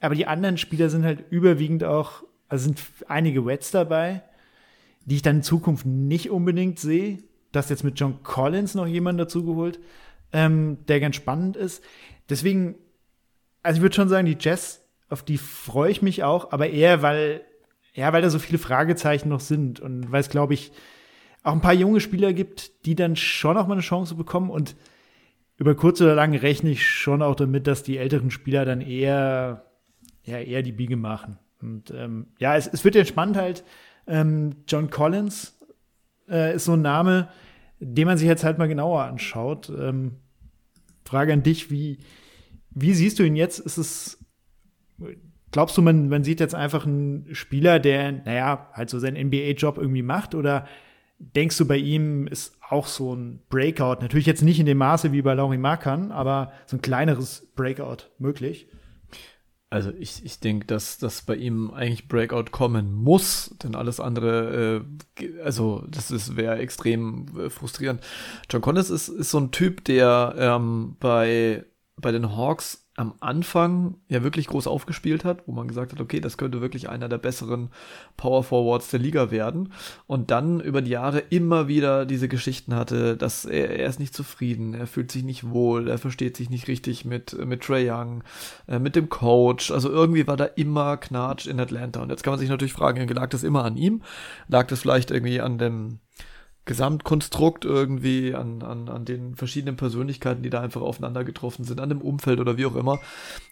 [SPEAKER 2] aber die anderen Spieler sind halt überwiegend auch, also sind einige Wets dabei, die ich dann in Zukunft nicht unbedingt sehe. Das jetzt mit John Collins noch jemand dazugeholt, ähm, der ganz spannend ist. Deswegen, also ich würde schon sagen, die Jazz, auf die freue ich mich auch, aber eher, weil, ja, weil da so viele Fragezeichen noch sind und weil es, glaube ich, auch ein paar junge Spieler gibt, die dann schon auch mal eine Chance bekommen und über kurz oder lang rechne ich schon auch damit, dass die älteren Spieler dann eher, ja, eher die Biege machen. Und ähm, ja, es, es wird jetzt spannend halt. Ähm, John Collins äh, ist so ein Name, den man sich jetzt halt mal genauer anschaut. Ähm, Frage an dich, wie, wie siehst du ihn jetzt? Ist es, glaubst du, man, man sieht jetzt einfach einen Spieler, der, naja, halt so seinen NBA-Job irgendwie macht? Oder denkst du, bei ihm ist auch so ein Breakout, natürlich jetzt nicht in dem Maße wie bei Laurie Markan, aber so ein kleineres Breakout möglich?
[SPEAKER 1] Also ich, ich denke, dass das bei ihm eigentlich Breakout kommen muss, denn alles andere, äh, also das wäre extrem äh, frustrierend. John Collins ist, ist so ein Typ, der ähm, bei, bei den Hawks am Anfang ja wirklich groß aufgespielt hat, wo man gesagt hat, okay, das könnte wirklich einer der besseren Power Forwards der Liga werden. Und dann über die Jahre immer wieder diese Geschichten hatte, dass er, er ist nicht zufrieden, er fühlt sich nicht wohl, er versteht sich nicht richtig mit, mit Trey Young, äh, mit dem Coach. Also irgendwie war da immer Knatsch in Atlanta. Und jetzt kann man sich natürlich fragen, lag das immer an ihm? Lag das vielleicht irgendwie an dem Gesamtkonstrukt irgendwie, an, an, an den verschiedenen Persönlichkeiten, die da einfach aufeinander getroffen sind, an dem Umfeld oder wie auch immer.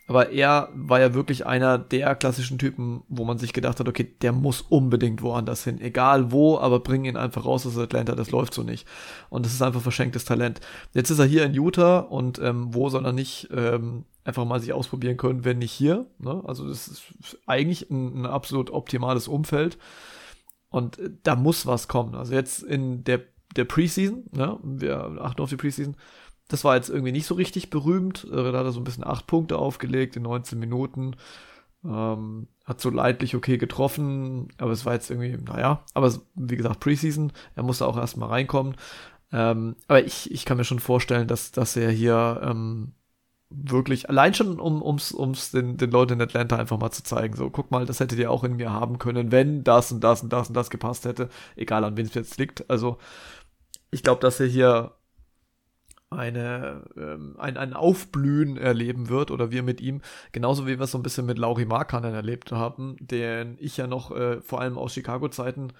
[SPEAKER 1] Aber er war ja wirklich einer der klassischen Typen, wo man sich gedacht hat, okay, der muss unbedingt woanders hin. Egal wo, aber bring ihn einfach raus aus Atlanta, das läuft so nicht. Und das ist einfach verschenktes Talent. Jetzt ist er hier in Utah und ähm, wo soll er nicht ähm, einfach mal sich ausprobieren können, wenn nicht hier. Ne? Also das ist eigentlich ein, ein absolut optimales Umfeld. Und äh, da muss was kommen. Also jetzt in der, der Preseason, ne, wir achten auf die Preseason, das war jetzt irgendwie nicht so richtig berühmt. Äh, da hat er so ein bisschen acht Punkte aufgelegt in 19 Minuten. Ähm, hat so leidlich okay getroffen, aber es war jetzt irgendwie, naja, aber wie gesagt, Preseason, er musste auch erstmal reinkommen. Ähm, aber ich, ich kann mir schon vorstellen, dass, dass er hier ähm, wirklich, allein schon, um ums, ums den, den Leuten in Atlanta einfach mal zu zeigen, so, guck mal, das hättet ihr auch in mir haben können, wenn das und das und das und das gepasst hätte, egal an wen es jetzt liegt. Also, ich glaube, dass er hier eine, ähm, ein, ein Aufblühen erleben wird oder wir mit ihm, genauso wie wir es so ein bisschen mit Lauri Markanen erlebt haben, den ich ja noch äh, vor allem aus Chicago-Zeiten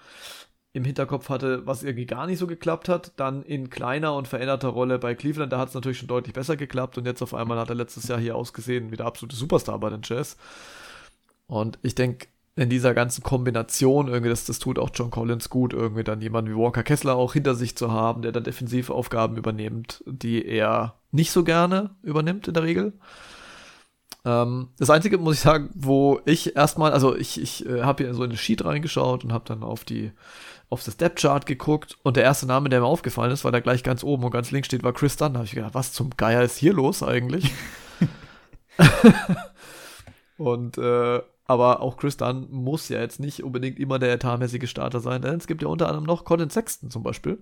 [SPEAKER 1] im Hinterkopf hatte, was irgendwie gar nicht so geklappt hat. Dann in kleiner und veränderter Rolle bei Cleveland, da hat es natürlich schon deutlich besser geklappt und jetzt auf einmal hat er letztes Jahr hier ausgesehen wie der absolute Superstar bei den Jazz. Und ich denke, in dieser ganzen Kombination irgendwie, das, das tut auch John Collins gut, irgendwie dann jemanden wie Walker Kessler auch hinter sich zu haben, der dann Defensivaufgaben übernimmt, die er nicht so gerne übernimmt in der Regel. Ähm, das Einzige, muss ich sagen, wo ich erstmal, also ich, ich äh, habe hier so in das Sheet reingeschaut und habe dann auf die auf das Depth Chart geguckt und der erste Name, der mir aufgefallen ist, weil der gleich ganz oben und ganz links steht, war Chris Dunn. Da habe ich gedacht, was zum Geier ist hier los eigentlich? [LAUGHS] [LAUGHS] und äh, aber auch Chris Dunn muss ja jetzt nicht unbedingt immer der etatmäßige Starter sein, denn es gibt ja unter anderem noch Colin Sexton zum Beispiel.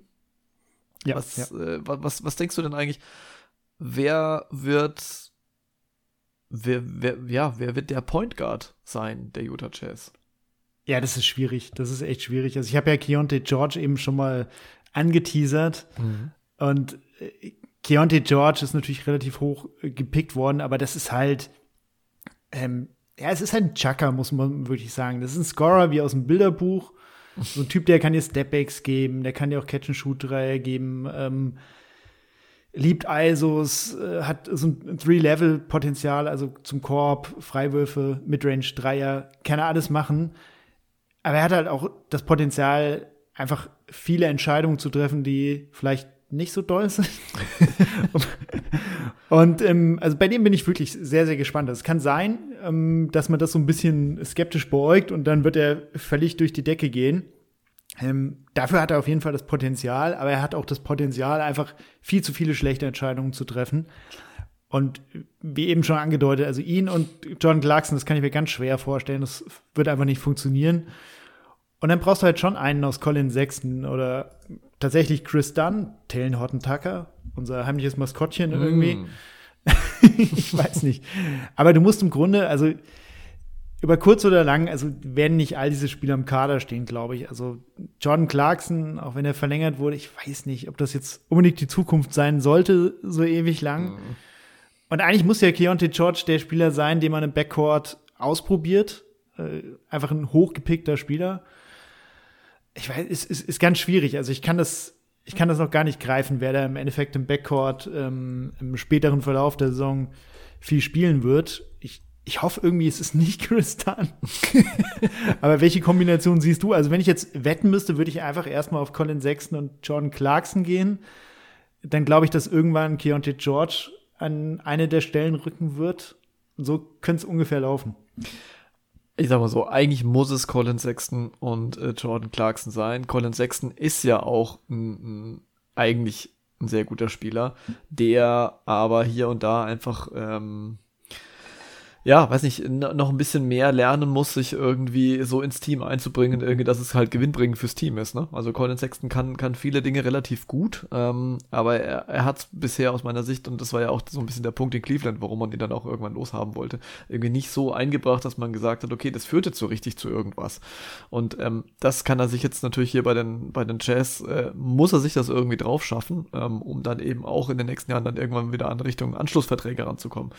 [SPEAKER 1] Ja, was, ja. Äh, was, was denkst du denn eigentlich? Wer wird, wer, wer, ja, wer wird der Point Guard sein, der Utah Jazz?
[SPEAKER 2] Ja, das ist schwierig. Das ist echt schwierig. Also ich habe ja Keontae George eben schon mal angeteasert. Mhm. Und äh, Keontae George ist natürlich relativ hoch äh, gepickt worden, aber das ist halt, ähm, ja, es ist halt ein Chucker, muss man wirklich sagen. Das ist ein Scorer wie aus dem Bilderbuch. So ein Typ, der kann dir Stepbacks geben, der kann dir auch Catch-and-Shoot-Dreier geben, ähm, liebt ISOs, äh, hat so ein Three-Level-Potenzial, also zum Korb, Freiwürfe, Midrange-Dreier, kann er alles machen. Aber er hat halt auch das Potenzial, einfach viele Entscheidungen zu treffen, die vielleicht nicht so doll sind. [LAUGHS] und ähm, also bei dem bin ich wirklich sehr, sehr gespannt. Es kann sein, ähm, dass man das so ein bisschen skeptisch beäugt und dann wird er völlig durch die Decke gehen. Ähm, dafür hat er auf jeden Fall das Potenzial, aber er hat auch das Potenzial, einfach viel zu viele schlechte Entscheidungen zu treffen. Und wie eben schon angedeutet, also ihn und John Clarkson, das kann ich mir ganz schwer vorstellen. Das wird einfach nicht funktionieren. Und dann brauchst du halt schon einen aus Colin Sexton oder tatsächlich Chris Dunn, Taylor Horton Tucker, unser heimliches Maskottchen mm. irgendwie. [LAUGHS] ich weiß nicht. Aber du musst im Grunde, also über kurz oder lang, also werden nicht all diese Spieler im Kader stehen, glaube ich. Also Jordan Clarkson, auch wenn er verlängert wurde, ich weiß nicht, ob das jetzt unbedingt die Zukunft sein sollte, so ewig lang. Mm. Und eigentlich muss ja Keontae George der Spieler sein, den man im Backcourt ausprobiert. Äh, einfach ein hochgepickter Spieler ich weiß, es ist, ist, ist ganz schwierig. Also ich kann das, ich kann das noch gar nicht greifen, wer da im Endeffekt im Backcourt ähm, im späteren Verlauf der Saison viel spielen wird. Ich, ich hoffe irgendwie, es ist nicht [LAUGHS] Chris Dunn. [LAUGHS] Aber welche Kombination siehst du? Also wenn ich jetzt wetten müsste, würde ich einfach erstmal auf Colin Sexton und Jordan Clarkson gehen. Dann glaube ich, dass irgendwann Keontae George an eine der Stellen rücken wird. So könnte es ungefähr laufen
[SPEAKER 1] ich sag mal so, eigentlich muss es Colin Sexton und äh, Jordan Clarkson sein. Colin Sexton ist ja auch ein, ein, eigentlich ein sehr guter Spieler, der aber hier und da einfach ähm, ja, weiß nicht, noch ein bisschen mehr lernen muss, sich irgendwie so ins Team einzubringen, irgendwie, dass es halt gewinnbringend fürs Team ist. Ne? Also Colin Sexton kann, kann viele Dinge relativ gut, ähm, aber er, er hat bisher aus meiner Sicht, und das war ja auch so ein bisschen der Punkt in Cleveland, warum man ihn dann auch irgendwann loshaben wollte, irgendwie nicht so eingebracht, dass man gesagt hat, okay, das führt jetzt so richtig zu irgendwas. Und ähm, das kann er sich jetzt natürlich hier bei den, bei den Jazz, äh, muss er sich das irgendwie drauf schaffen, ähm, um dann eben auch in den nächsten Jahren dann irgendwann wieder an Richtung Anschlussverträge ranzukommen.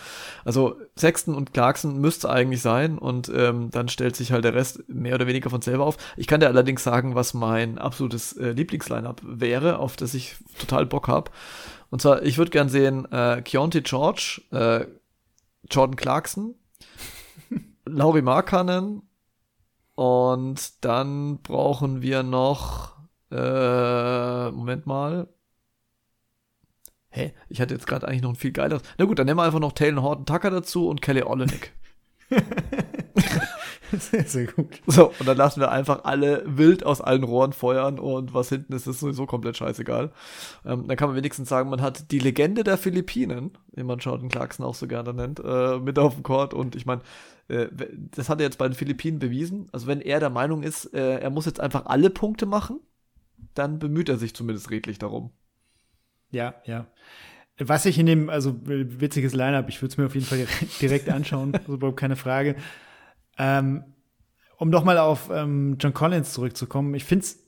[SPEAKER 1] Also Sexton und Clarkson müsste eigentlich sein und ähm, dann stellt sich halt der Rest mehr oder weniger von selber auf. Ich kann dir allerdings sagen, was mein absolutes äh, Lieblingsline-up wäre, auf das ich total Bock habe. Und zwar, ich würde gern sehen äh, Keontae George, äh, Jordan Clarkson, [LAUGHS] Laurie Markkanen und dann brauchen wir noch äh, Moment mal, hä, ich hatte jetzt gerade eigentlich noch ein viel geileres. Na gut, dann nehmen wir einfach noch Taylor Horton Tucker dazu und Kelly Olenek. sehr, [LAUGHS] sehr gut. So, und dann lassen wir einfach alle wild aus allen Rohren feuern und was hinten ist, ist sowieso komplett scheißegal. Ähm, dann kann man wenigstens sagen, man hat die Legende der Philippinen, wie man Jordan Clarkson auch so gerne nennt, äh, mit auf dem Court und ich meine, äh, das hat er jetzt bei den Philippinen bewiesen. Also wenn er der Meinung ist, äh, er muss jetzt einfach alle Punkte machen, dann bemüht er sich zumindest redlich darum.
[SPEAKER 2] Ja, ja. Was ich in dem, also witziges Line-Up, ich würde es mir auf jeden Fall [LAUGHS] direkt anschauen, also überhaupt keine Frage. Ähm, um doch mal auf ähm, John Collins zurückzukommen, ich finde es,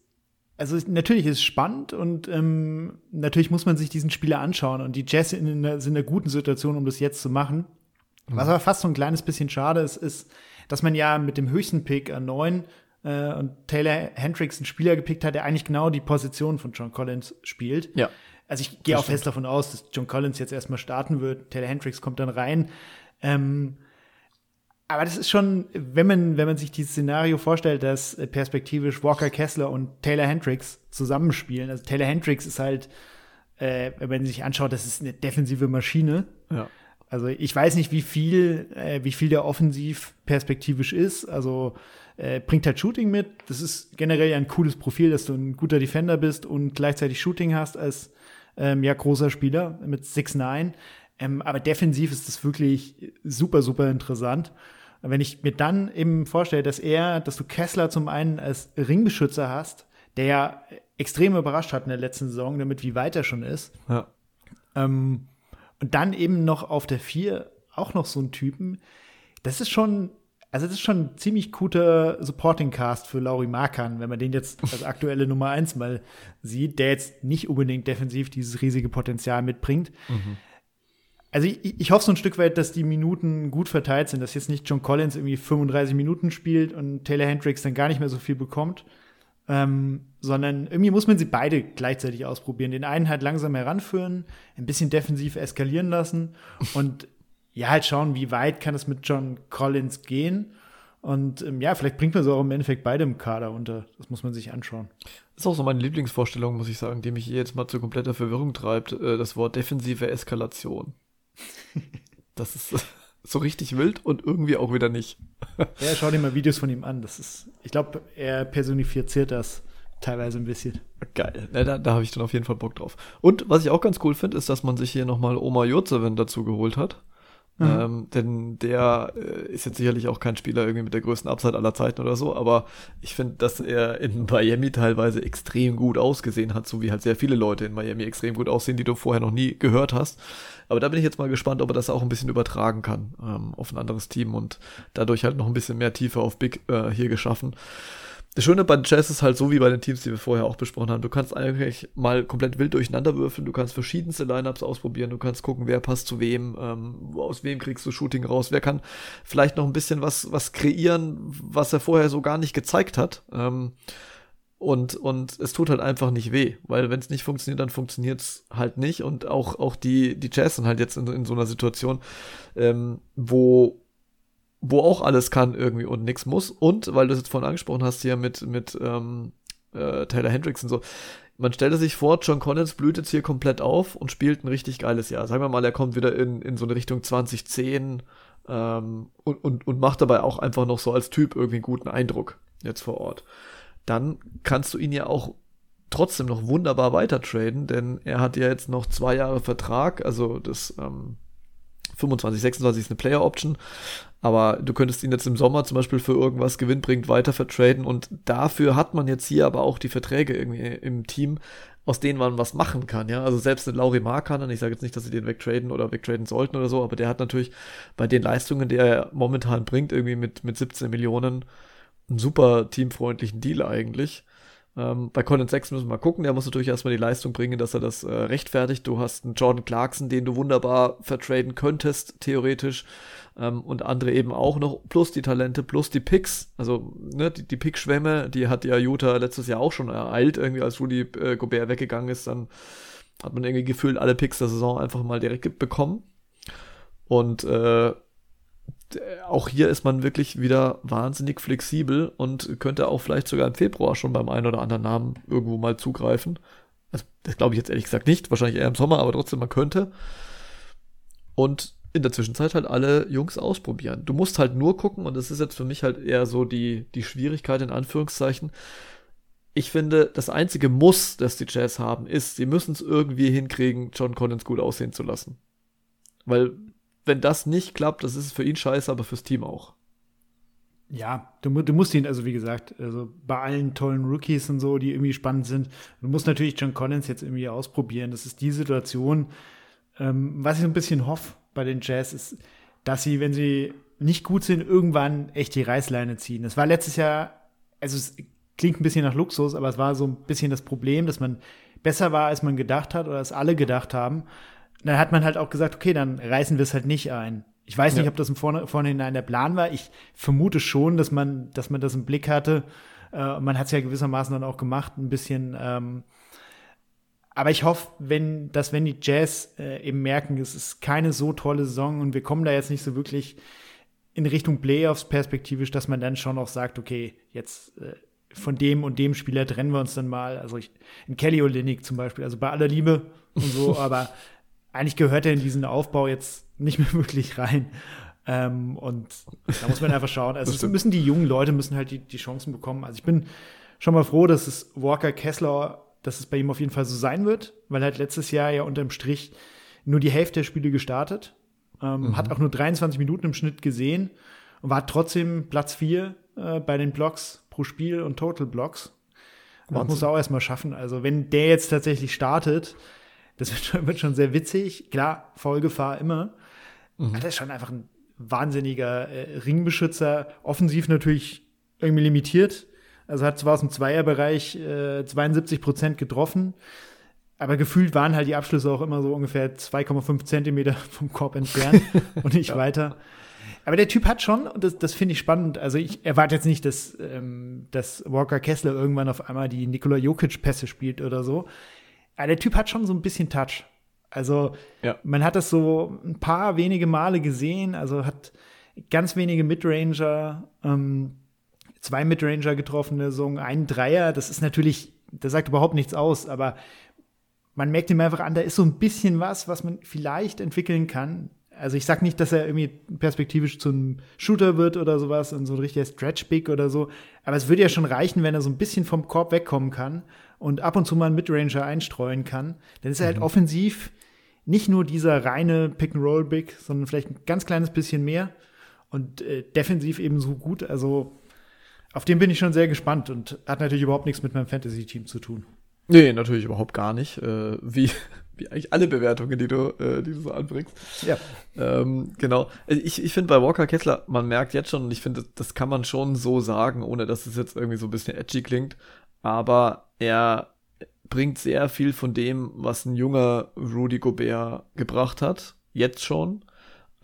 [SPEAKER 2] also natürlich ist es spannend und ähm, natürlich muss man sich diesen Spieler anschauen und die Jazz in einer, sind in einer guten Situation, um das jetzt zu machen. Mhm. Was aber fast so ein kleines bisschen schade ist, ist, dass man ja mit dem höchsten Pick an 9 äh, und Taylor Hendricks einen Spieler gepickt hat, der eigentlich genau die Position von John Collins spielt.
[SPEAKER 1] Ja.
[SPEAKER 2] Also ich gehe auch fest davon aus, dass John Collins jetzt erstmal starten wird. Taylor Hendricks kommt dann rein. Ähm, aber das ist schon, wenn man, wenn man sich dieses Szenario vorstellt, dass perspektivisch Walker Kessler und Taylor Hendricks zusammenspielen. Also Taylor Hendricks ist halt, äh, wenn man sich anschaut, das ist eine defensive Maschine.
[SPEAKER 1] Ja.
[SPEAKER 2] Also ich weiß nicht, wie viel, äh, wie viel der offensiv perspektivisch ist. Also äh, bringt halt Shooting mit. Das ist generell ein cooles Profil, dass du ein guter Defender bist und gleichzeitig Shooting hast als ähm, ja, großer Spieler mit 6'9. Ähm, aber defensiv ist das wirklich super, super interessant. Wenn ich mir dann eben vorstelle, dass er, dass du Kessler zum einen als Ringbeschützer hast, der ja extrem überrascht hat in der letzten Saison, damit wie weit er schon ist.
[SPEAKER 1] Ja.
[SPEAKER 2] Ähm, und dann eben noch auf der 4 auch noch so einen Typen. Das ist schon, also das ist schon ein ziemlich guter Supporting Cast für Lauri Markan, wenn man den jetzt als aktuelle Nummer eins mal sieht, der jetzt nicht unbedingt defensiv dieses riesige Potenzial mitbringt. Mhm. Also ich, ich hoffe so ein Stück weit, dass die Minuten gut verteilt sind, dass jetzt nicht John Collins irgendwie 35 Minuten spielt und Taylor Hendricks dann gar nicht mehr so viel bekommt, ähm, sondern irgendwie muss man sie beide gleichzeitig ausprobieren. Den einen halt langsam heranführen, ein bisschen defensiv eskalieren lassen und ja, halt schauen, wie weit kann es mit John Collins gehen. Und ähm, ja, vielleicht bringt man so auch im Endeffekt beide im Kader unter. Das muss man sich anschauen.
[SPEAKER 1] Das ist auch so meine Lieblingsvorstellung, muss ich sagen, die mich jetzt mal zu kompletter Verwirrung treibt. Äh, das Wort defensive Eskalation. [LAUGHS] das ist [LAUGHS] so richtig wild und irgendwie auch wieder nicht.
[SPEAKER 2] ja, schau dir mal Videos von ihm an. Das ist, ich glaube, er personifiziert das teilweise ein bisschen.
[SPEAKER 1] Geil. Ja, da, da habe ich dann auf jeden Fall Bock drauf. Und was ich auch ganz cool finde, ist, dass man sich hier nochmal Oma Jurzeven dazu geholt hat. Mhm. Ähm, denn der äh, ist jetzt sicherlich auch kein Spieler irgendwie mit der größten Upside aller Zeiten oder so, aber ich finde, dass er in [LAUGHS] Miami teilweise extrem gut ausgesehen hat, so wie halt sehr viele Leute in Miami extrem gut aussehen, die du vorher noch nie gehört hast. Aber da bin ich jetzt mal gespannt, ob er das auch ein bisschen übertragen kann ähm, auf ein anderes Team und dadurch halt noch ein bisschen mehr Tiefe auf Big äh, hier geschaffen. Das Schöne bei den Jazz ist halt so wie bei den Teams, die wir vorher auch besprochen haben. Du kannst eigentlich mal komplett wild durcheinander würfeln, du kannst verschiedenste Lineups ausprobieren, du kannst gucken, wer passt zu wem, ähm, aus wem kriegst du Shooting raus, wer kann vielleicht noch ein bisschen was, was kreieren, was er vorher so gar nicht gezeigt hat. Ähm, und, und es tut halt einfach nicht weh, weil wenn es nicht funktioniert, dann funktioniert es halt nicht. Und auch, auch die, die Jazz sind halt jetzt in, in so einer Situation, ähm, wo wo auch alles kann irgendwie und nichts muss. Und, weil du es jetzt vorhin angesprochen hast, hier mit, mit ähm, äh, Taylor Hendricks und so, man stelle sich vor, John Collins blüht jetzt hier komplett auf und spielt ein richtig geiles Jahr. Sagen wir mal, er kommt wieder in, in so eine Richtung 2010 ähm, und, und, und macht dabei auch einfach noch so als Typ irgendwie einen guten Eindruck jetzt vor Ort. Dann kannst du ihn ja auch trotzdem noch wunderbar weiter traden, denn er hat ja jetzt noch zwei Jahre Vertrag, also das ähm, 25, 26 ist eine Player Option, aber du könntest ihn jetzt im Sommer zum Beispiel für irgendwas gewinnbringend weiter vertraden und dafür hat man jetzt hier aber auch die Verträge irgendwie im Team, aus denen man was machen kann, ja. Also selbst ein Lauri Markanen, ich sage jetzt nicht, dass sie den wegtraden oder wegtraden sollten oder so, aber der hat natürlich bei den Leistungen, die er momentan bringt, irgendwie mit, mit 17 Millionen, einen super teamfreundlichen Deal eigentlich. Ähm, bei Colin 6 müssen wir mal gucken. Der muss natürlich erstmal die Leistung bringen, dass er das äh, rechtfertigt. Du hast einen Jordan Clarkson, den du wunderbar vertraden könntest, theoretisch. Ähm, und andere eben auch noch. Plus die Talente, plus die Picks. Also, ne, die, die Pickschwämme, die hat ja Utah letztes Jahr auch schon ereilt. Irgendwie, als Rudy äh, Gobert weggegangen ist, dann hat man irgendwie gefühlt alle Picks der Saison einfach mal direkt bekommen. Und äh, auch hier ist man wirklich wieder wahnsinnig flexibel und könnte auch vielleicht sogar im Februar schon beim einen oder anderen Namen irgendwo mal zugreifen. Also, das glaube ich jetzt ehrlich gesagt nicht, wahrscheinlich eher im Sommer, aber trotzdem, man könnte. Und in der Zwischenzeit halt alle Jungs ausprobieren. Du musst halt nur gucken, und das ist jetzt für mich halt eher so die, die Schwierigkeit in Anführungszeichen. Ich finde, das einzige Muss, das die Jazz haben, ist, sie müssen es irgendwie hinkriegen, John Collins gut aussehen zu lassen. Weil wenn das nicht klappt, das ist für ihn scheiße, aber fürs Team auch.
[SPEAKER 2] Ja, du, du, musst ihn, also wie gesagt, also bei allen tollen Rookies und so, die irgendwie spannend sind, du musst natürlich John Collins jetzt irgendwie ausprobieren. Das ist die Situation, ähm, was ich so ein bisschen hoffe bei den Jazz, ist, dass sie, wenn sie nicht gut sind, irgendwann echt die Reißleine ziehen. Das war letztes Jahr, also es klingt ein bisschen nach Luxus, aber es war so ein bisschen das Problem, dass man besser war, als man gedacht hat oder als alle gedacht haben dann hat man halt auch gesagt, okay, dann reißen wir es halt nicht ein. Ich weiß nicht, ob das im Vorne, Vorhinein der Plan war. Ich vermute schon, dass man, dass man das im Blick hatte. Äh, man hat es ja gewissermaßen dann auch gemacht, ein bisschen. Ähm, aber ich hoffe, wenn, dass wenn die Jazz äh, eben merken, es ist keine so tolle Saison und wir kommen da jetzt nicht so wirklich in Richtung Playoffs perspektivisch, dass man dann schon auch sagt, okay, jetzt äh, von dem und dem Spieler trennen wir uns dann mal. Also ich, in Kelly Olynyk zum Beispiel, also bei aller Liebe und so, [LAUGHS] aber eigentlich gehört er in diesen Aufbau jetzt nicht mehr [LAUGHS] wirklich rein. Ähm, und da muss man einfach schauen. Also müssen die jungen Leute müssen halt die, die Chancen bekommen. Also ich bin schon mal froh, dass es Walker Kessler, dass es bei ihm auf jeden Fall so sein wird, weil er hat letztes Jahr ja unterm Strich nur die Hälfte der Spiele gestartet, ähm, mhm. hat auch nur 23 Minuten im Schnitt gesehen und war trotzdem Platz 4 äh, bei den Blocks pro Spiel und Total Blocks. Das muss er auch erstmal schaffen. Also wenn der jetzt tatsächlich startet, das wird schon, wird schon sehr witzig. Klar, Vollgefahr immer. Mhm. Aber das ist schon einfach ein wahnsinniger äh, Ringbeschützer, offensiv natürlich irgendwie limitiert. Also hat zwar aus dem Zweierbereich äh, 72 Prozent getroffen, aber gefühlt waren halt die Abschlüsse auch immer so ungefähr 2,5 Zentimeter [LAUGHS] vom Korb entfernt [LAUGHS] und nicht ja. weiter. Aber der Typ hat schon, und das, das finde ich spannend, also ich erwarte jetzt nicht, dass, ähm, dass Walker Kessler irgendwann auf einmal die Nikola Jokic-Pässe spielt oder so. Aber der Typ hat schon so ein bisschen Touch. Also ja. man hat das so ein paar wenige Male gesehen, also hat ganz wenige Midranger, ähm, zwei Midranger getroffene, so einen Dreier, das ist natürlich, das sagt überhaupt nichts aus, aber man merkt ihm einfach an, da ist so ein bisschen was, was man vielleicht entwickeln kann. Also ich sag nicht, dass er irgendwie perspektivisch zum Shooter wird oder sowas und so ein richtiger Stretch-Big oder so, aber es würde ja schon reichen, wenn er so ein bisschen vom Korb wegkommen kann und ab und zu mal einen Midranger einstreuen kann. Dann ist er halt mhm. offensiv nicht nur dieser reine Pick-and-Roll-Big, sondern vielleicht ein ganz kleines bisschen mehr und äh, defensiv eben so gut. Also auf den bin ich schon sehr gespannt und hat natürlich überhaupt nichts mit meinem Fantasy-Team zu tun.
[SPEAKER 1] Nee, natürlich überhaupt gar nicht. Äh, wie, wie eigentlich alle Bewertungen, die du, äh, die du so anbringst. Ja. Ähm, genau. Ich, ich finde bei Walker Kessler, man merkt jetzt schon, und ich finde, das kann man schon so sagen, ohne dass es jetzt irgendwie so ein bisschen edgy klingt, aber er bringt sehr viel von dem, was ein junger Rudy Gobert gebracht hat, jetzt schon.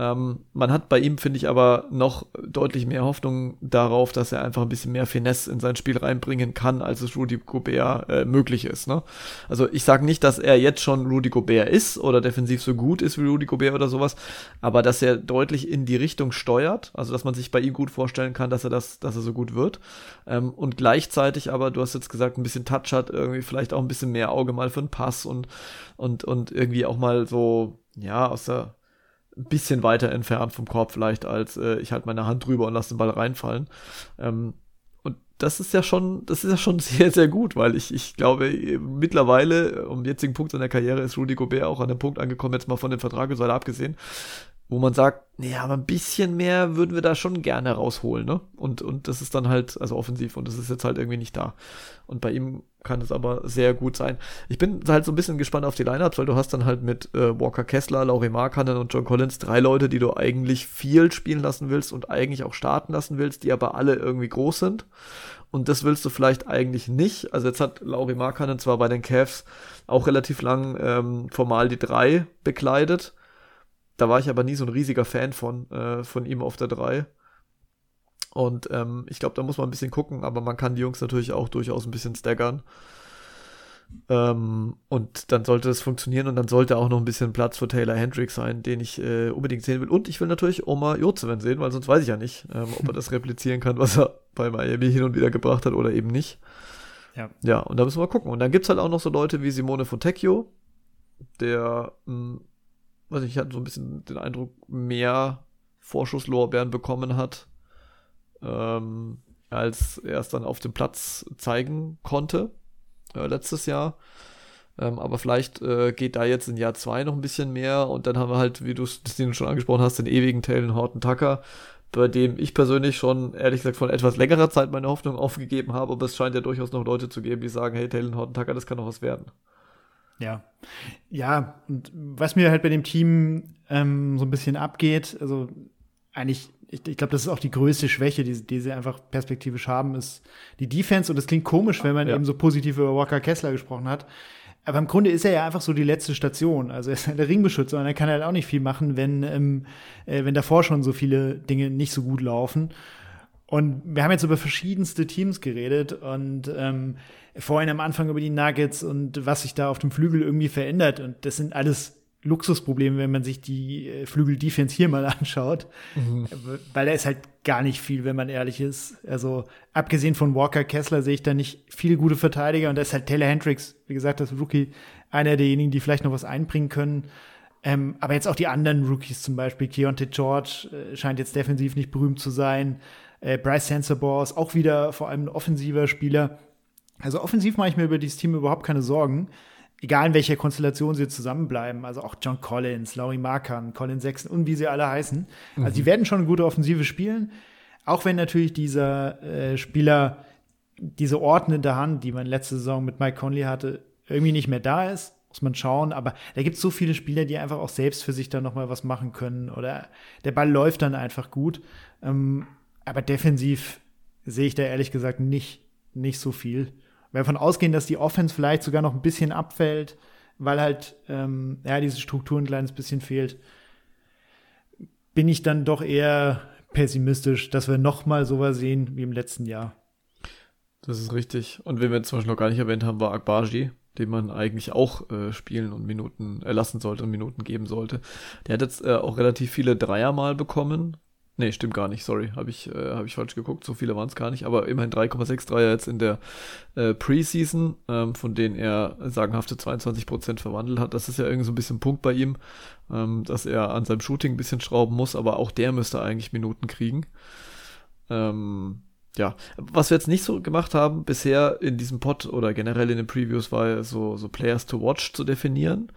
[SPEAKER 1] Ähm, man hat bei ihm, finde ich, aber noch deutlich mehr Hoffnung darauf, dass er einfach ein bisschen mehr Finesse in sein Spiel reinbringen kann, als es Rudy Gobert äh, möglich ist. Ne? Also ich sage nicht, dass er jetzt schon Rudy Gobert ist oder defensiv so gut ist wie Rudy Gobert oder sowas, aber dass er deutlich in die Richtung steuert, also dass man sich bei ihm gut vorstellen kann, dass er das, dass er so gut wird. Ähm, und gleichzeitig aber, du hast jetzt gesagt, ein bisschen Touch hat, irgendwie vielleicht auch ein bisschen mehr Auge mal für einen Pass und, und, und irgendwie auch mal so, ja, aus der ein bisschen weiter entfernt vom Korb vielleicht, als äh, ich halt meine Hand drüber und lasse den Ball reinfallen. Ähm, und das ist ja schon, das ist ja schon [LAUGHS] sehr, sehr gut, weil ich, ich glaube, mittlerweile, um den jetzigen Punkt seiner Karriere, ist Rudy Gobert auch an dem Punkt angekommen, jetzt mal von dem Vertrag und so weiter abgesehen, wo man sagt, ja, aber ein bisschen mehr würden wir da schon gerne rausholen, ne? Und, und das ist dann halt, also offensiv, und das ist jetzt halt irgendwie nicht da. Und bei ihm kann es aber sehr gut sein. Ich bin halt so ein bisschen gespannt auf die Lineups, weil du hast dann halt mit äh, Walker Kessler, Laurie Markkanen und John Collins drei Leute, die du eigentlich viel spielen lassen willst und eigentlich auch starten lassen willst, die aber alle irgendwie groß sind. Und das willst du vielleicht eigentlich nicht. Also jetzt hat Laurie Markkanen zwar bei den Cavs auch relativ lang ähm, formal die drei bekleidet, da war ich aber nie so ein riesiger Fan von, äh, von ihm auf der 3. Und ähm, ich glaube, da muss man ein bisschen gucken, aber man kann die Jungs natürlich auch durchaus ein bisschen staggern. Ähm, und dann sollte es funktionieren und dann sollte auch noch ein bisschen Platz für Taylor Hendricks sein, den ich äh, unbedingt sehen will. Und ich will natürlich Omar Jozeven sehen, weil sonst weiß ich ja nicht, ähm, ob er das replizieren kann, was er bei Miami hin und wieder gebracht hat oder eben nicht. Ja. Ja, und da müssen wir mal gucken. Und dann gibt es halt auch noch so Leute wie Simone Fontecchio, der mh, also ich hatte so ein bisschen den Eindruck, mehr Vorschusslorbeeren bekommen hat, ähm, als er es dann auf dem Platz zeigen konnte äh, letztes Jahr. Ähm, aber vielleicht äh, geht da jetzt in Jahr zwei noch ein bisschen mehr und dann haben wir halt, wie du es schon angesprochen hast, den ewigen Taylor Horton Tucker, bei dem ich persönlich schon, ehrlich gesagt, von etwas längerer Zeit meine Hoffnung aufgegeben habe, aber es scheint ja durchaus noch Leute zu geben, die sagen, hey, Taylor Horton Tucker, das kann noch was werden.
[SPEAKER 2] Ja. Ja, und was mir halt bei dem Team ähm, so ein bisschen abgeht, also eigentlich, ich, ich glaube, das ist auch die größte Schwäche, die, die sie einfach perspektivisch haben, ist die Defense. Und das klingt komisch, wenn man ja. eben so positiv über Walker Kessler gesprochen hat. Aber im Grunde ist er ja einfach so die letzte Station. Also er ist der Ringbeschützer und er kann halt auch nicht viel machen, wenn, ähm, äh, wenn davor schon so viele Dinge nicht so gut laufen. Und wir haben jetzt über verschiedenste Teams geredet und ähm, vorhin am Anfang über die Nuggets und was sich da auf dem Flügel irgendwie verändert. Und das sind alles Luxusprobleme, wenn man sich die äh, Flügel-Defense hier mal [LAUGHS] anschaut. Mhm. Weil da ist halt gar nicht viel, wenn man ehrlich ist. Also, abgesehen von Walker Kessler sehe ich da nicht viele gute Verteidiger. Und da ist halt Taylor Hendricks, wie gesagt, das Rookie, einer derjenigen, die vielleicht noch was einbringen können. Ähm, aber jetzt auch die anderen Rookies, zum Beispiel Keontae George, äh, scheint jetzt defensiv nicht berühmt zu sein. Äh, Bryce Sensabaugh ist auch wieder vor allem ein offensiver Spieler. Also offensiv mache ich mir über dieses Team überhaupt keine Sorgen. Egal in welcher Konstellation sie zusammenbleiben. Also auch John Collins, Laurie Markan, Colin Sexton und wie sie alle heißen. Mhm. Also die werden schon eine gute Offensive spielen. Auch wenn natürlich dieser äh, Spieler diese Orten in der Hand, die man letzte Saison mit Mike Conley hatte, irgendwie nicht mehr da ist. muss man schauen. Aber da gibt es so viele Spieler, die einfach auch selbst für sich dann noch mal was machen können. Oder der Ball läuft dann einfach gut. Ähm, aber defensiv sehe ich da ehrlich gesagt nicht, nicht so viel. Wenn wir davon ausgehen, dass die Offense vielleicht sogar noch ein bisschen abfällt, weil halt ähm, ja, diese Struktur ein kleines bisschen fehlt, bin ich dann doch eher pessimistisch, dass wir noch mal sowas sehen wie im letzten Jahr.
[SPEAKER 1] Das ist richtig. Und wen wir zum Beispiel noch gar nicht erwähnt haben, war Akbaji, den man eigentlich auch äh, spielen und Minuten erlassen sollte und Minuten geben sollte. Der hat jetzt äh, auch relativ viele Dreier mal bekommen. Nee, stimmt gar nicht, sorry, habe ich, äh, hab ich falsch geguckt, so viele waren es gar nicht, aber immerhin 3,6 Dreier jetzt in der äh, Preseason, ähm, von denen er sagenhafte 22% verwandelt hat. Das ist ja irgendwie so ein bisschen Punkt bei ihm, ähm, dass er an seinem Shooting ein bisschen schrauben muss, aber auch der müsste eigentlich Minuten kriegen. Ähm, ja, was wir jetzt nicht so gemacht haben bisher in diesem Pod oder generell in den Previews war so, so Players to Watch zu definieren.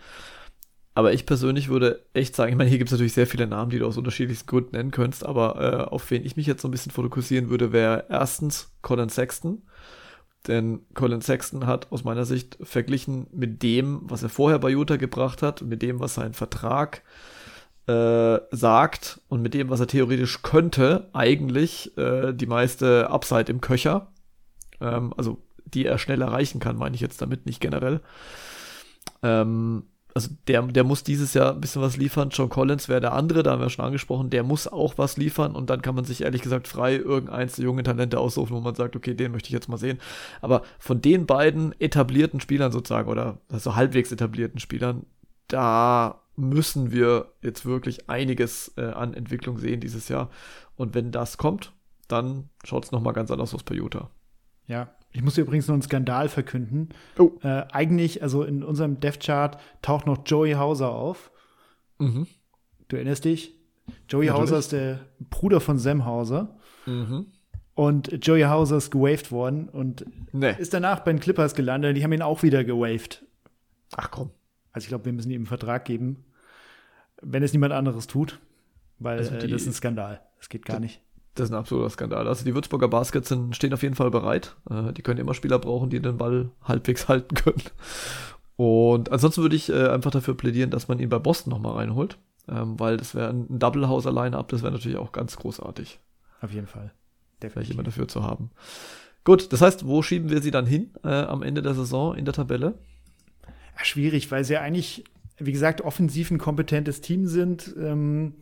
[SPEAKER 1] Aber ich persönlich würde echt sagen, ich meine, hier gibt es natürlich sehr viele Namen, die du aus unterschiedlichsten Gründen nennen könntest, aber äh, auf wen ich mich jetzt so ein bisschen fokussieren würde, wäre erstens Colin Sexton. Denn Colin Sexton hat aus meiner Sicht verglichen mit dem, was er vorher bei Utah gebracht hat, mit dem, was sein Vertrag äh, sagt und mit dem, was er theoretisch könnte, eigentlich äh, die meiste Upside im Köcher. Ähm, also die er schnell erreichen kann, meine ich jetzt damit nicht generell. Ähm, also der, der muss dieses Jahr ein bisschen was liefern. John Collins wäre der andere, da haben wir schon angesprochen, der muss auch was liefern und dann kann man sich ehrlich gesagt frei irgendeins der Talente aussuchen, wo man sagt, okay, den möchte ich jetzt mal sehen. Aber von den beiden etablierten Spielern sozusagen oder also halbwegs etablierten Spielern, da müssen wir jetzt wirklich einiges äh, an Entwicklung sehen dieses Jahr. Und wenn das kommt, dann schaut es nochmal ganz anders aus bei Utah.
[SPEAKER 2] Ja, ich muss dir übrigens noch einen Skandal verkünden. Oh. Äh, eigentlich, also in unserem Dev-Chart taucht noch Joey Hauser auf. Mhm. Du erinnerst dich? Joey Natürlich. Hauser ist der Bruder von Sam Hauser. Mhm. Und Joey Hauser ist gewaved worden und nee. ist danach bei den Clippers gelandet. Die haben ihn auch wieder gewaved.
[SPEAKER 1] Ach komm.
[SPEAKER 2] Also ich glaube, wir müssen ihm einen Vertrag geben, wenn es niemand anderes tut, weil also die, äh, das ist ein Skandal. Das geht gar nicht.
[SPEAKER 1] Das ist ein absoluter Skandal. Also die Würzburger Baskets sind, stehen auf jeden Fall bereit. Äh, die können immer Spieler brauchen, die den Ball halbwegs [LAUGHS] halten können. Und ansonsten würde ich äh, einfach dafür plädieren, dass man ihn bei Boston nochmal reinholt, ähm, weil das wäre ein Double-House-Line-Up, das wäre natürlich auch ganz großartig.
[SPEAKER 2] Auf jeden Fall.
[SPEAKER 1] Definitiv. Vielleicht immer dafür zu haben. Gut, das heißt, wo schieben wir sie dann hin äh, am Ende der Saison in der Tabelle?
[SPEAKER 2] schwierig, weil sie ja eigentlich, wie gesagt, offensiv ein kompetentes Team sind. Ähm,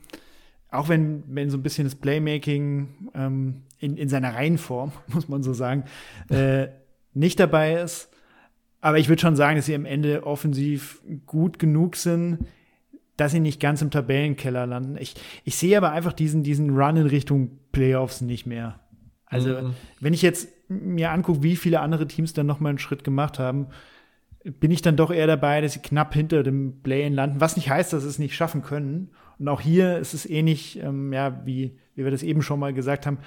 [SPEAKER 2] auch wenn, wenn so ein bisschen das Playmaking ähm, in, in seiner Reihenform, [LAUGHS] muss man so sagen, äh, nicht dabei ist. Aber ich würde schon sagen, dass sie am Ende offensiv gut genug sind, dass sie nicht ganz im Tabellenkeller landen. Ich, ich sehe aber einfach diesen, diesen Run in Richtung Playoffs nicht mehr. Also, mhm. wenn ich jetzt mir angucke, wie viele andere Teams dann noch mal einen Schritt gemacht haben, bin ich dann doch eher dabei, dass sie knapp hinter dem Play-In landen, was nicht heißt, dass sie es nicht schaffen können. Und auch hier ist es ähnlich, ähm, ja, wie, wie wir das eben schon mal gesagt haben.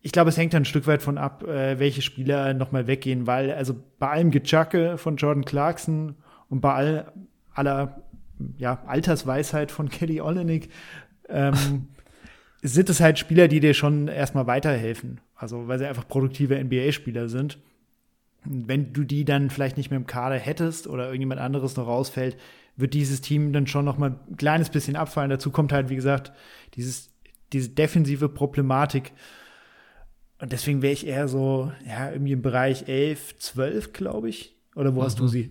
[SPEAKER 2] Ich glaube, es hängt ein Stück weit von ab, äh, welche Spieler nochmal weggehen, weil also bei allem Gechacke von Jordan Clarkson und bei all, aller ja, Altersweisheit von [LAUGHS] Kelly Olenek ähm, [LAUGHS] sind es halt Spieler, die dir schon erstmal weiterhelfen. Also weil sie einfach produktive NBA-Spieler sind wenn du die dann vielleicht nicht mehr im Kader hättest oder irgendjemand anderes noch rausfällt, wird dieses Team dann schon noch mal ein kleines bisschen abfallen. Dazu kommt halt, wie gesagt, dieses, diese defensive Problematik. Und deswegen wäre ich eher so, ja, irgendwie im Bereich 11, 12, glaube ich. Oder wo mhm. hast du mhm. sie?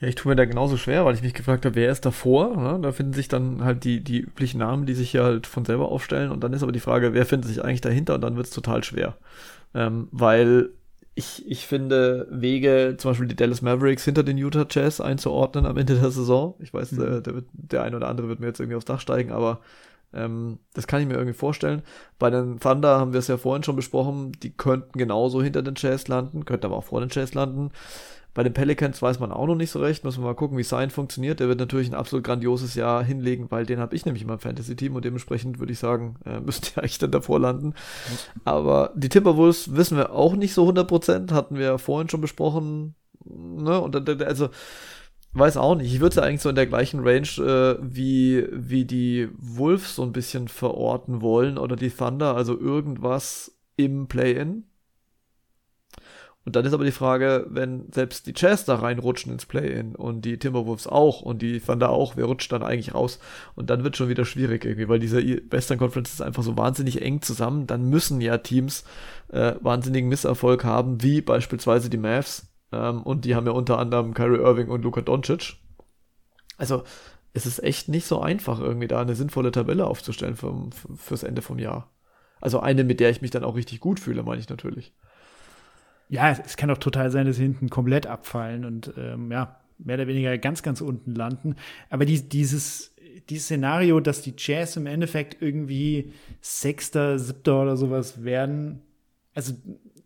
[SPEAKER 1] Ja, ich tue mir da genauso schwer, weil ich mich gefragt habe, wer ist davor? Ne? Da finden sich dann halt die, die üblichen Namen, die sich hier halt von selber aufstellen. Und dann ist aber die Frage, wer findet sich eigentlich dahinter? Und dann wird es total schwer. Ähm, weil ich, ich finde Wege, zum Beispiel die Dallas Mavericks hinter den Utah Jazz einzuordnen am Ende der Saison. Ich weiß, mhm. der, der, wird, der eine oder andere wird mir jetzt irgendwie aufs Dach steigen, aber ähm, das kann ich mir irgendwie vorstellen. Bei den Thunder haben wir es ja vorhin schon besprochen, die könnten genauso hinter den Jazz landen, könnten aber auch vor den Jazz landen. Bei den Pelicans weiß man auch noch nicht so recht. Müssen wir mal gucken, wie sein funktioniert. Der wird natürlich ein absolut grandioses Jahr hinlegen, weil den habe ich nämlich in meinem Fantasy-Team und dementsprechend würde ich sagen, äh, [LAUGHS] müsste er eigentlich dann davor landen. Aber die Timberwolves wissen wir auch nicht so 100%, hatten wir ja vorhin schon besprochen. Ne? Und also weiß auch nicht. Ich würde sie eigentlich so in der gleichen Range äh, wie, wie die Wolves so ein bisschen verorten wollen oder die Thunder, also irgendwas im Play-In. Und dann ist aber die Frage, wenn selbst die Jazz da reinrutschen ins Play-In und die Timberwolves auch und die Thunder auch, wer rutscht dann eigentlich raus? Und dann wird schon wieder schwierig irgendwie, weil diese Western Conference ist einfach so wahnsinnig eng zusammen. Dann müssen ja Teams äh, wahnsinnigen Misserfolg haben, wie beispielsweise die Mavs. Ähm, und die haben ja unter anderem Kyrie Irving und Luka Doncic. Also es ist echt nicht so einfach, irgendwie da eine sinnvolle Tabelle aufzustellen für, fürs Ende vom Jahr. Also eine, mit der ich mich dann auch richtig gut fühle, meine ich natürlich.
[SPEAKER 2] Ja, es, kann auch total sein, dass sie hinten komplett abfallen und ähm, ja, mehr oder weniger ganz, ganz unten landen. Aber die, dieses, dieses Szenario, dass die Jazz im Endeffekt irgendwie Sechster, Siebter oder sowas werden, also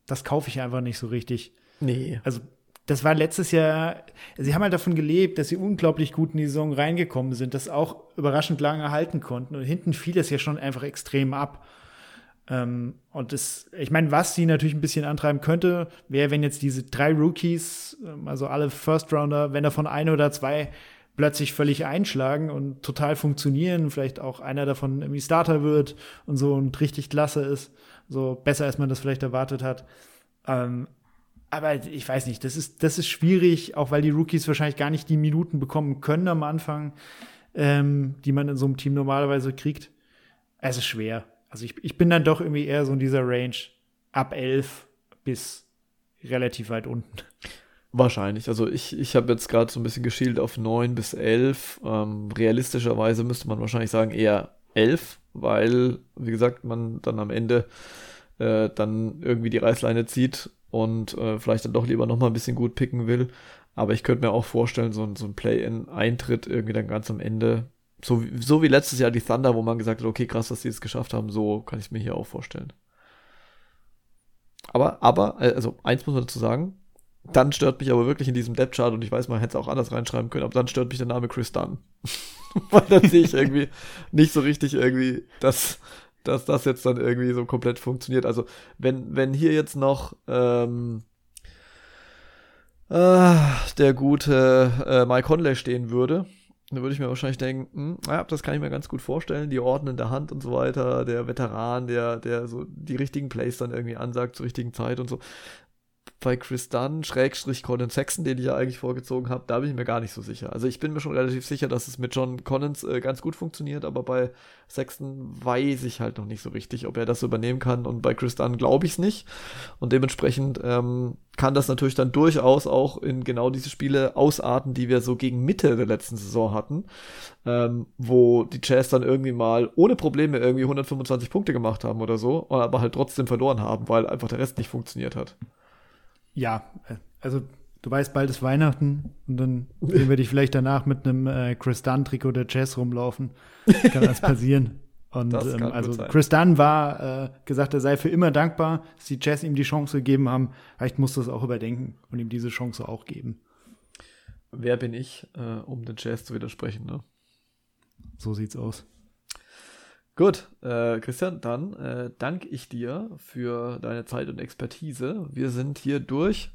[SPEAKER 2] das kaufe ich einfach nicht so richtig.
[SPEAKER 1] Nee.
[SPEAKER 2] Also das war letztes Jahr, sie haben halt davon gelebt, dass sie unglaublich gut in die Saison reingekommen sind, das auch überraschend lange halten konnten. Und hinten fiel es ja schon einfach extrem ab. Ähm, und das, ich meine, was sie natürlich ein bisschen antreiben könnte, wäre, wenn jetzt diese drei Rookies, ähm, also alle First Rounder, wenn davon eine oder zwei plötzlich völlig einschlagen und total funktionieren, vielleicht auch einer davon irgendwie Starter wird und so und richtig klasse ist, so besser als man das vielleicht erwartet hat. Ähm, aber ich weiß nicht, das ist, das ist schwierig, auch weil die Rookies wahrscheinlich gar nicht die Minuten bekommen können am Anfang, ähm, die man in so einem Team normalerweise kriegt. Es ist schwer. Also ich, ich bin dann doch irgendwie eher so in dieser Range ab 11 bis relativ weit unten.
[SPEAKER 1] Wahrscheinlich. Also ich, ich habe jetzt gerade so ein bisschen geschielt auf 9 bis 11. Ähm, realistischerweise müsste man wahrscheinlich sagen eher 11, weil, wie gesagt, man dann am Ende äh, dann irgendwie die Reißleine zieht und äh, vielleicht dann doch lieber nochmal ein bisschen gut picken will. Aber ich könnte mir auch vorstellen, so, so ein Play-in-Eintritt irgendwie dann ganz am Ende so, so wie letztes Jahr die Thunder, wo man gesagt hat, okay, krass, dass sie es geschafft haben, so kann ich es mir hier auch vorstellen. Aber, aber, äh, also eins muss man dazu sagen, dann stört mich aber wirklich in diesem Depth Chart, und ich weiß, man hätte es auch anders reinschreiben können, aber dann stört mich der Name Chris Dunn. [LAUGHS] Weil dann sehe ich irgendwie nicht so richtig irgendwie, dass, dass das jetzt dann irgendwie so komplett funktioniert. Also, wenn, wenn hier jetzt noch ähm, äh, der gute äh, Mike Conley stehen würde, da würde ich mir wahrscheinlich denken, hm, ja, das kann ich mir ganz gut vorstellen, die Orden in der Hand und so weiter, der Veteran, der, der so die richtigen Plays dann irgendwie ansagt zur richtigen Zeit und so bei Chris Dunn, Schrägstrich Colin Sexton, den ich ja eigentlich vorgezogen habe, da bin ich mir gar nicht so sicher. Also ich bin mir schon relativ sicher, dass es mit John Collins äh, ganz gut funktioniert, aber bei Sexton weiß ich halt noch nicht so richtig, ob er das übernehmen kann und bei Chris Dunn glaube ich es nicht. Und dementsprechend ähm, kann das natürlich dann durchaus auch in genau diese Spiele ausarten, die wir so gegen Mitte der letzten Saison hatten, ähm, wo die Jazz dann irgendwie mal ohne Probleme irgendwie 125 Punkte gemacht haben oder so, aber halt trotzdem verloren haben, weil einfach der Rest nicht funktioniert hat.
[SPEAKER 2] Ja, also du weißt, bald ist Weihnachten und dann sehen wir dich vielleicht danach mit einem äh, Chris Dunn-Trikot der Jazz rumlaufen. Kann das [LAUGHS] passieren. Und ähm, also Chris Dunn war äh, gesagt, er sei für immer dankbar, dass die Jazz ihm die Chance gegeben haben. Vielleicht muss das auch überdenken und ihm diese Chance auch geben.
[SPEAKER 1] Wer bin ich, äh, um den Jazz zu widersprechen, ne?
[SPEAKER 2] So sieht's aus.
[SPEAKER 1] Gut, äh, Christian, dann äh, danke ich dir für deine Zeit und Expertise. Wir sind hier durch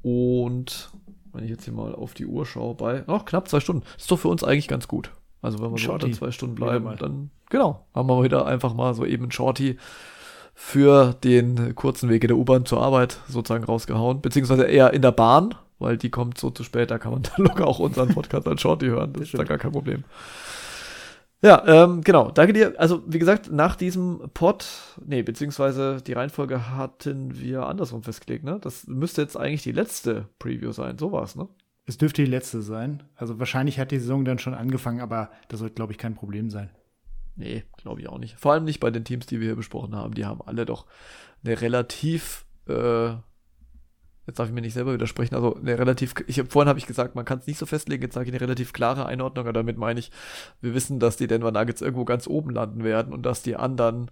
[SPEAKER 1] und wenn ich jetzt hier mal auf die Uhr schaue, bei noch knapp zwei Stunden. Ist doch für uns eigentlich ganz gut. Also wenn wir so unter zwei Stunden bleiben, dann genau, haben wir wieder einfach mal so eben ein Shorty für den kurzen Wege der U-Bahn zur Arbeit sozusagen rausgehauen, beziehungsweise eher in der Bahn, weil die kommt so zu spät, da kann man [LAUGHS] dann locker auch unseren Podcast als Shorty hören. Das ist da gar kein Problem. Ja, ähm, genau. Danke dir. Also, wie gesagt, nach diesem Pod, nee, beziehungsweise die Reihenfolge hatten wir andersrum festgelegt, ne? Das müsste jetzt eigentlich die letzte Preview sein. So war's, ne?
[SPEAKER 2] Es dürfte die letzte sein. Also, wahrscheinlich hat die Saison dann schon angefangen, aber das sollte, glaube ich, kein Problem sein.
[SPEAKER 1] Nee, glaube ich auch nicht. Vor allem nicht bei den Teams, die wir hier besprochen haben. Die haben alle doch eine relativ äh, jetzt darf ich mir nicht selber widersprechen, also eine relativ, ich vorhin habe ich gesagt, man kann es nicht so festlegen, jetzt sage ich eine relativ klare Einordnung, aber damit meine ich, wir wissen, dass die Denver Nuggets irgendwo ganz oben landen werden und dass die anderen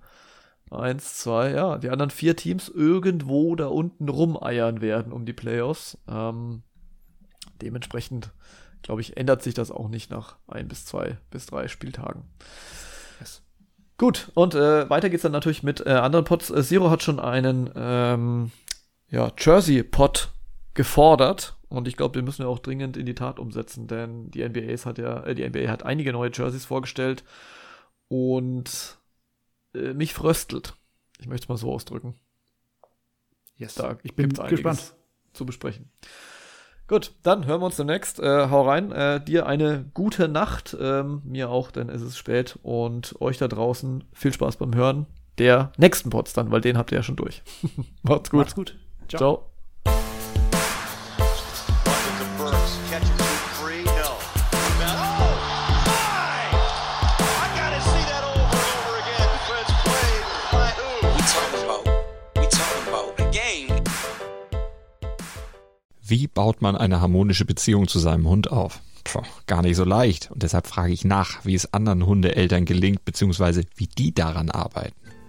[SPEAKER 1] eins, zwei, ja, die anderen vier Teams irgendwo da unten rumeiern werden um die Playoffs. Ähm, dementsprechend, glaube ich, ändert sich das auch nicht nach ein bis zwei bis drei Spieltagen. Yes. Gut, und äh, weiter geht's dann natürlich mit äh, anderen Pots. Äh, Zero hat schon einen ähm, ja, Jersey-Pot gefordert. Und ich glaube, den müssen wir auch dringend in die Tat umsetzen, denn die NBA hat ja, äh, die NBA hat einige neue Jerseys vorgestellt und äh, mich fröstelt. Ich möchte es mal so ausdrücken.
[SPEAKER 2] Yes. Da ich bin gespannt.
[SPEAKER 1] zu besprechen. Gut, dann hören wir uns demnächst. Äh, hau rein. Äh, dir eine gute Nacht. Ähm, mir auch, denn es ist spät. Und euch da draußen viel Spaß beim Hören der nächsten Pots dann, weil den habt ihr ja schon durch. [LAUGHS]
[SPEAKER 2] Macht's gut. Macht's gut.
[SPEAKER 1] Ciao. Ciao.
[SPEAKER 3] Wie baut man eine harmonische Beziehung zu seinem Hund auf? Puh, gar nicht so leicht. Und deshalb frage ich nach, wie es anderen Hundeeltern gelingt, beziehungsweise wie die daran arbeiten.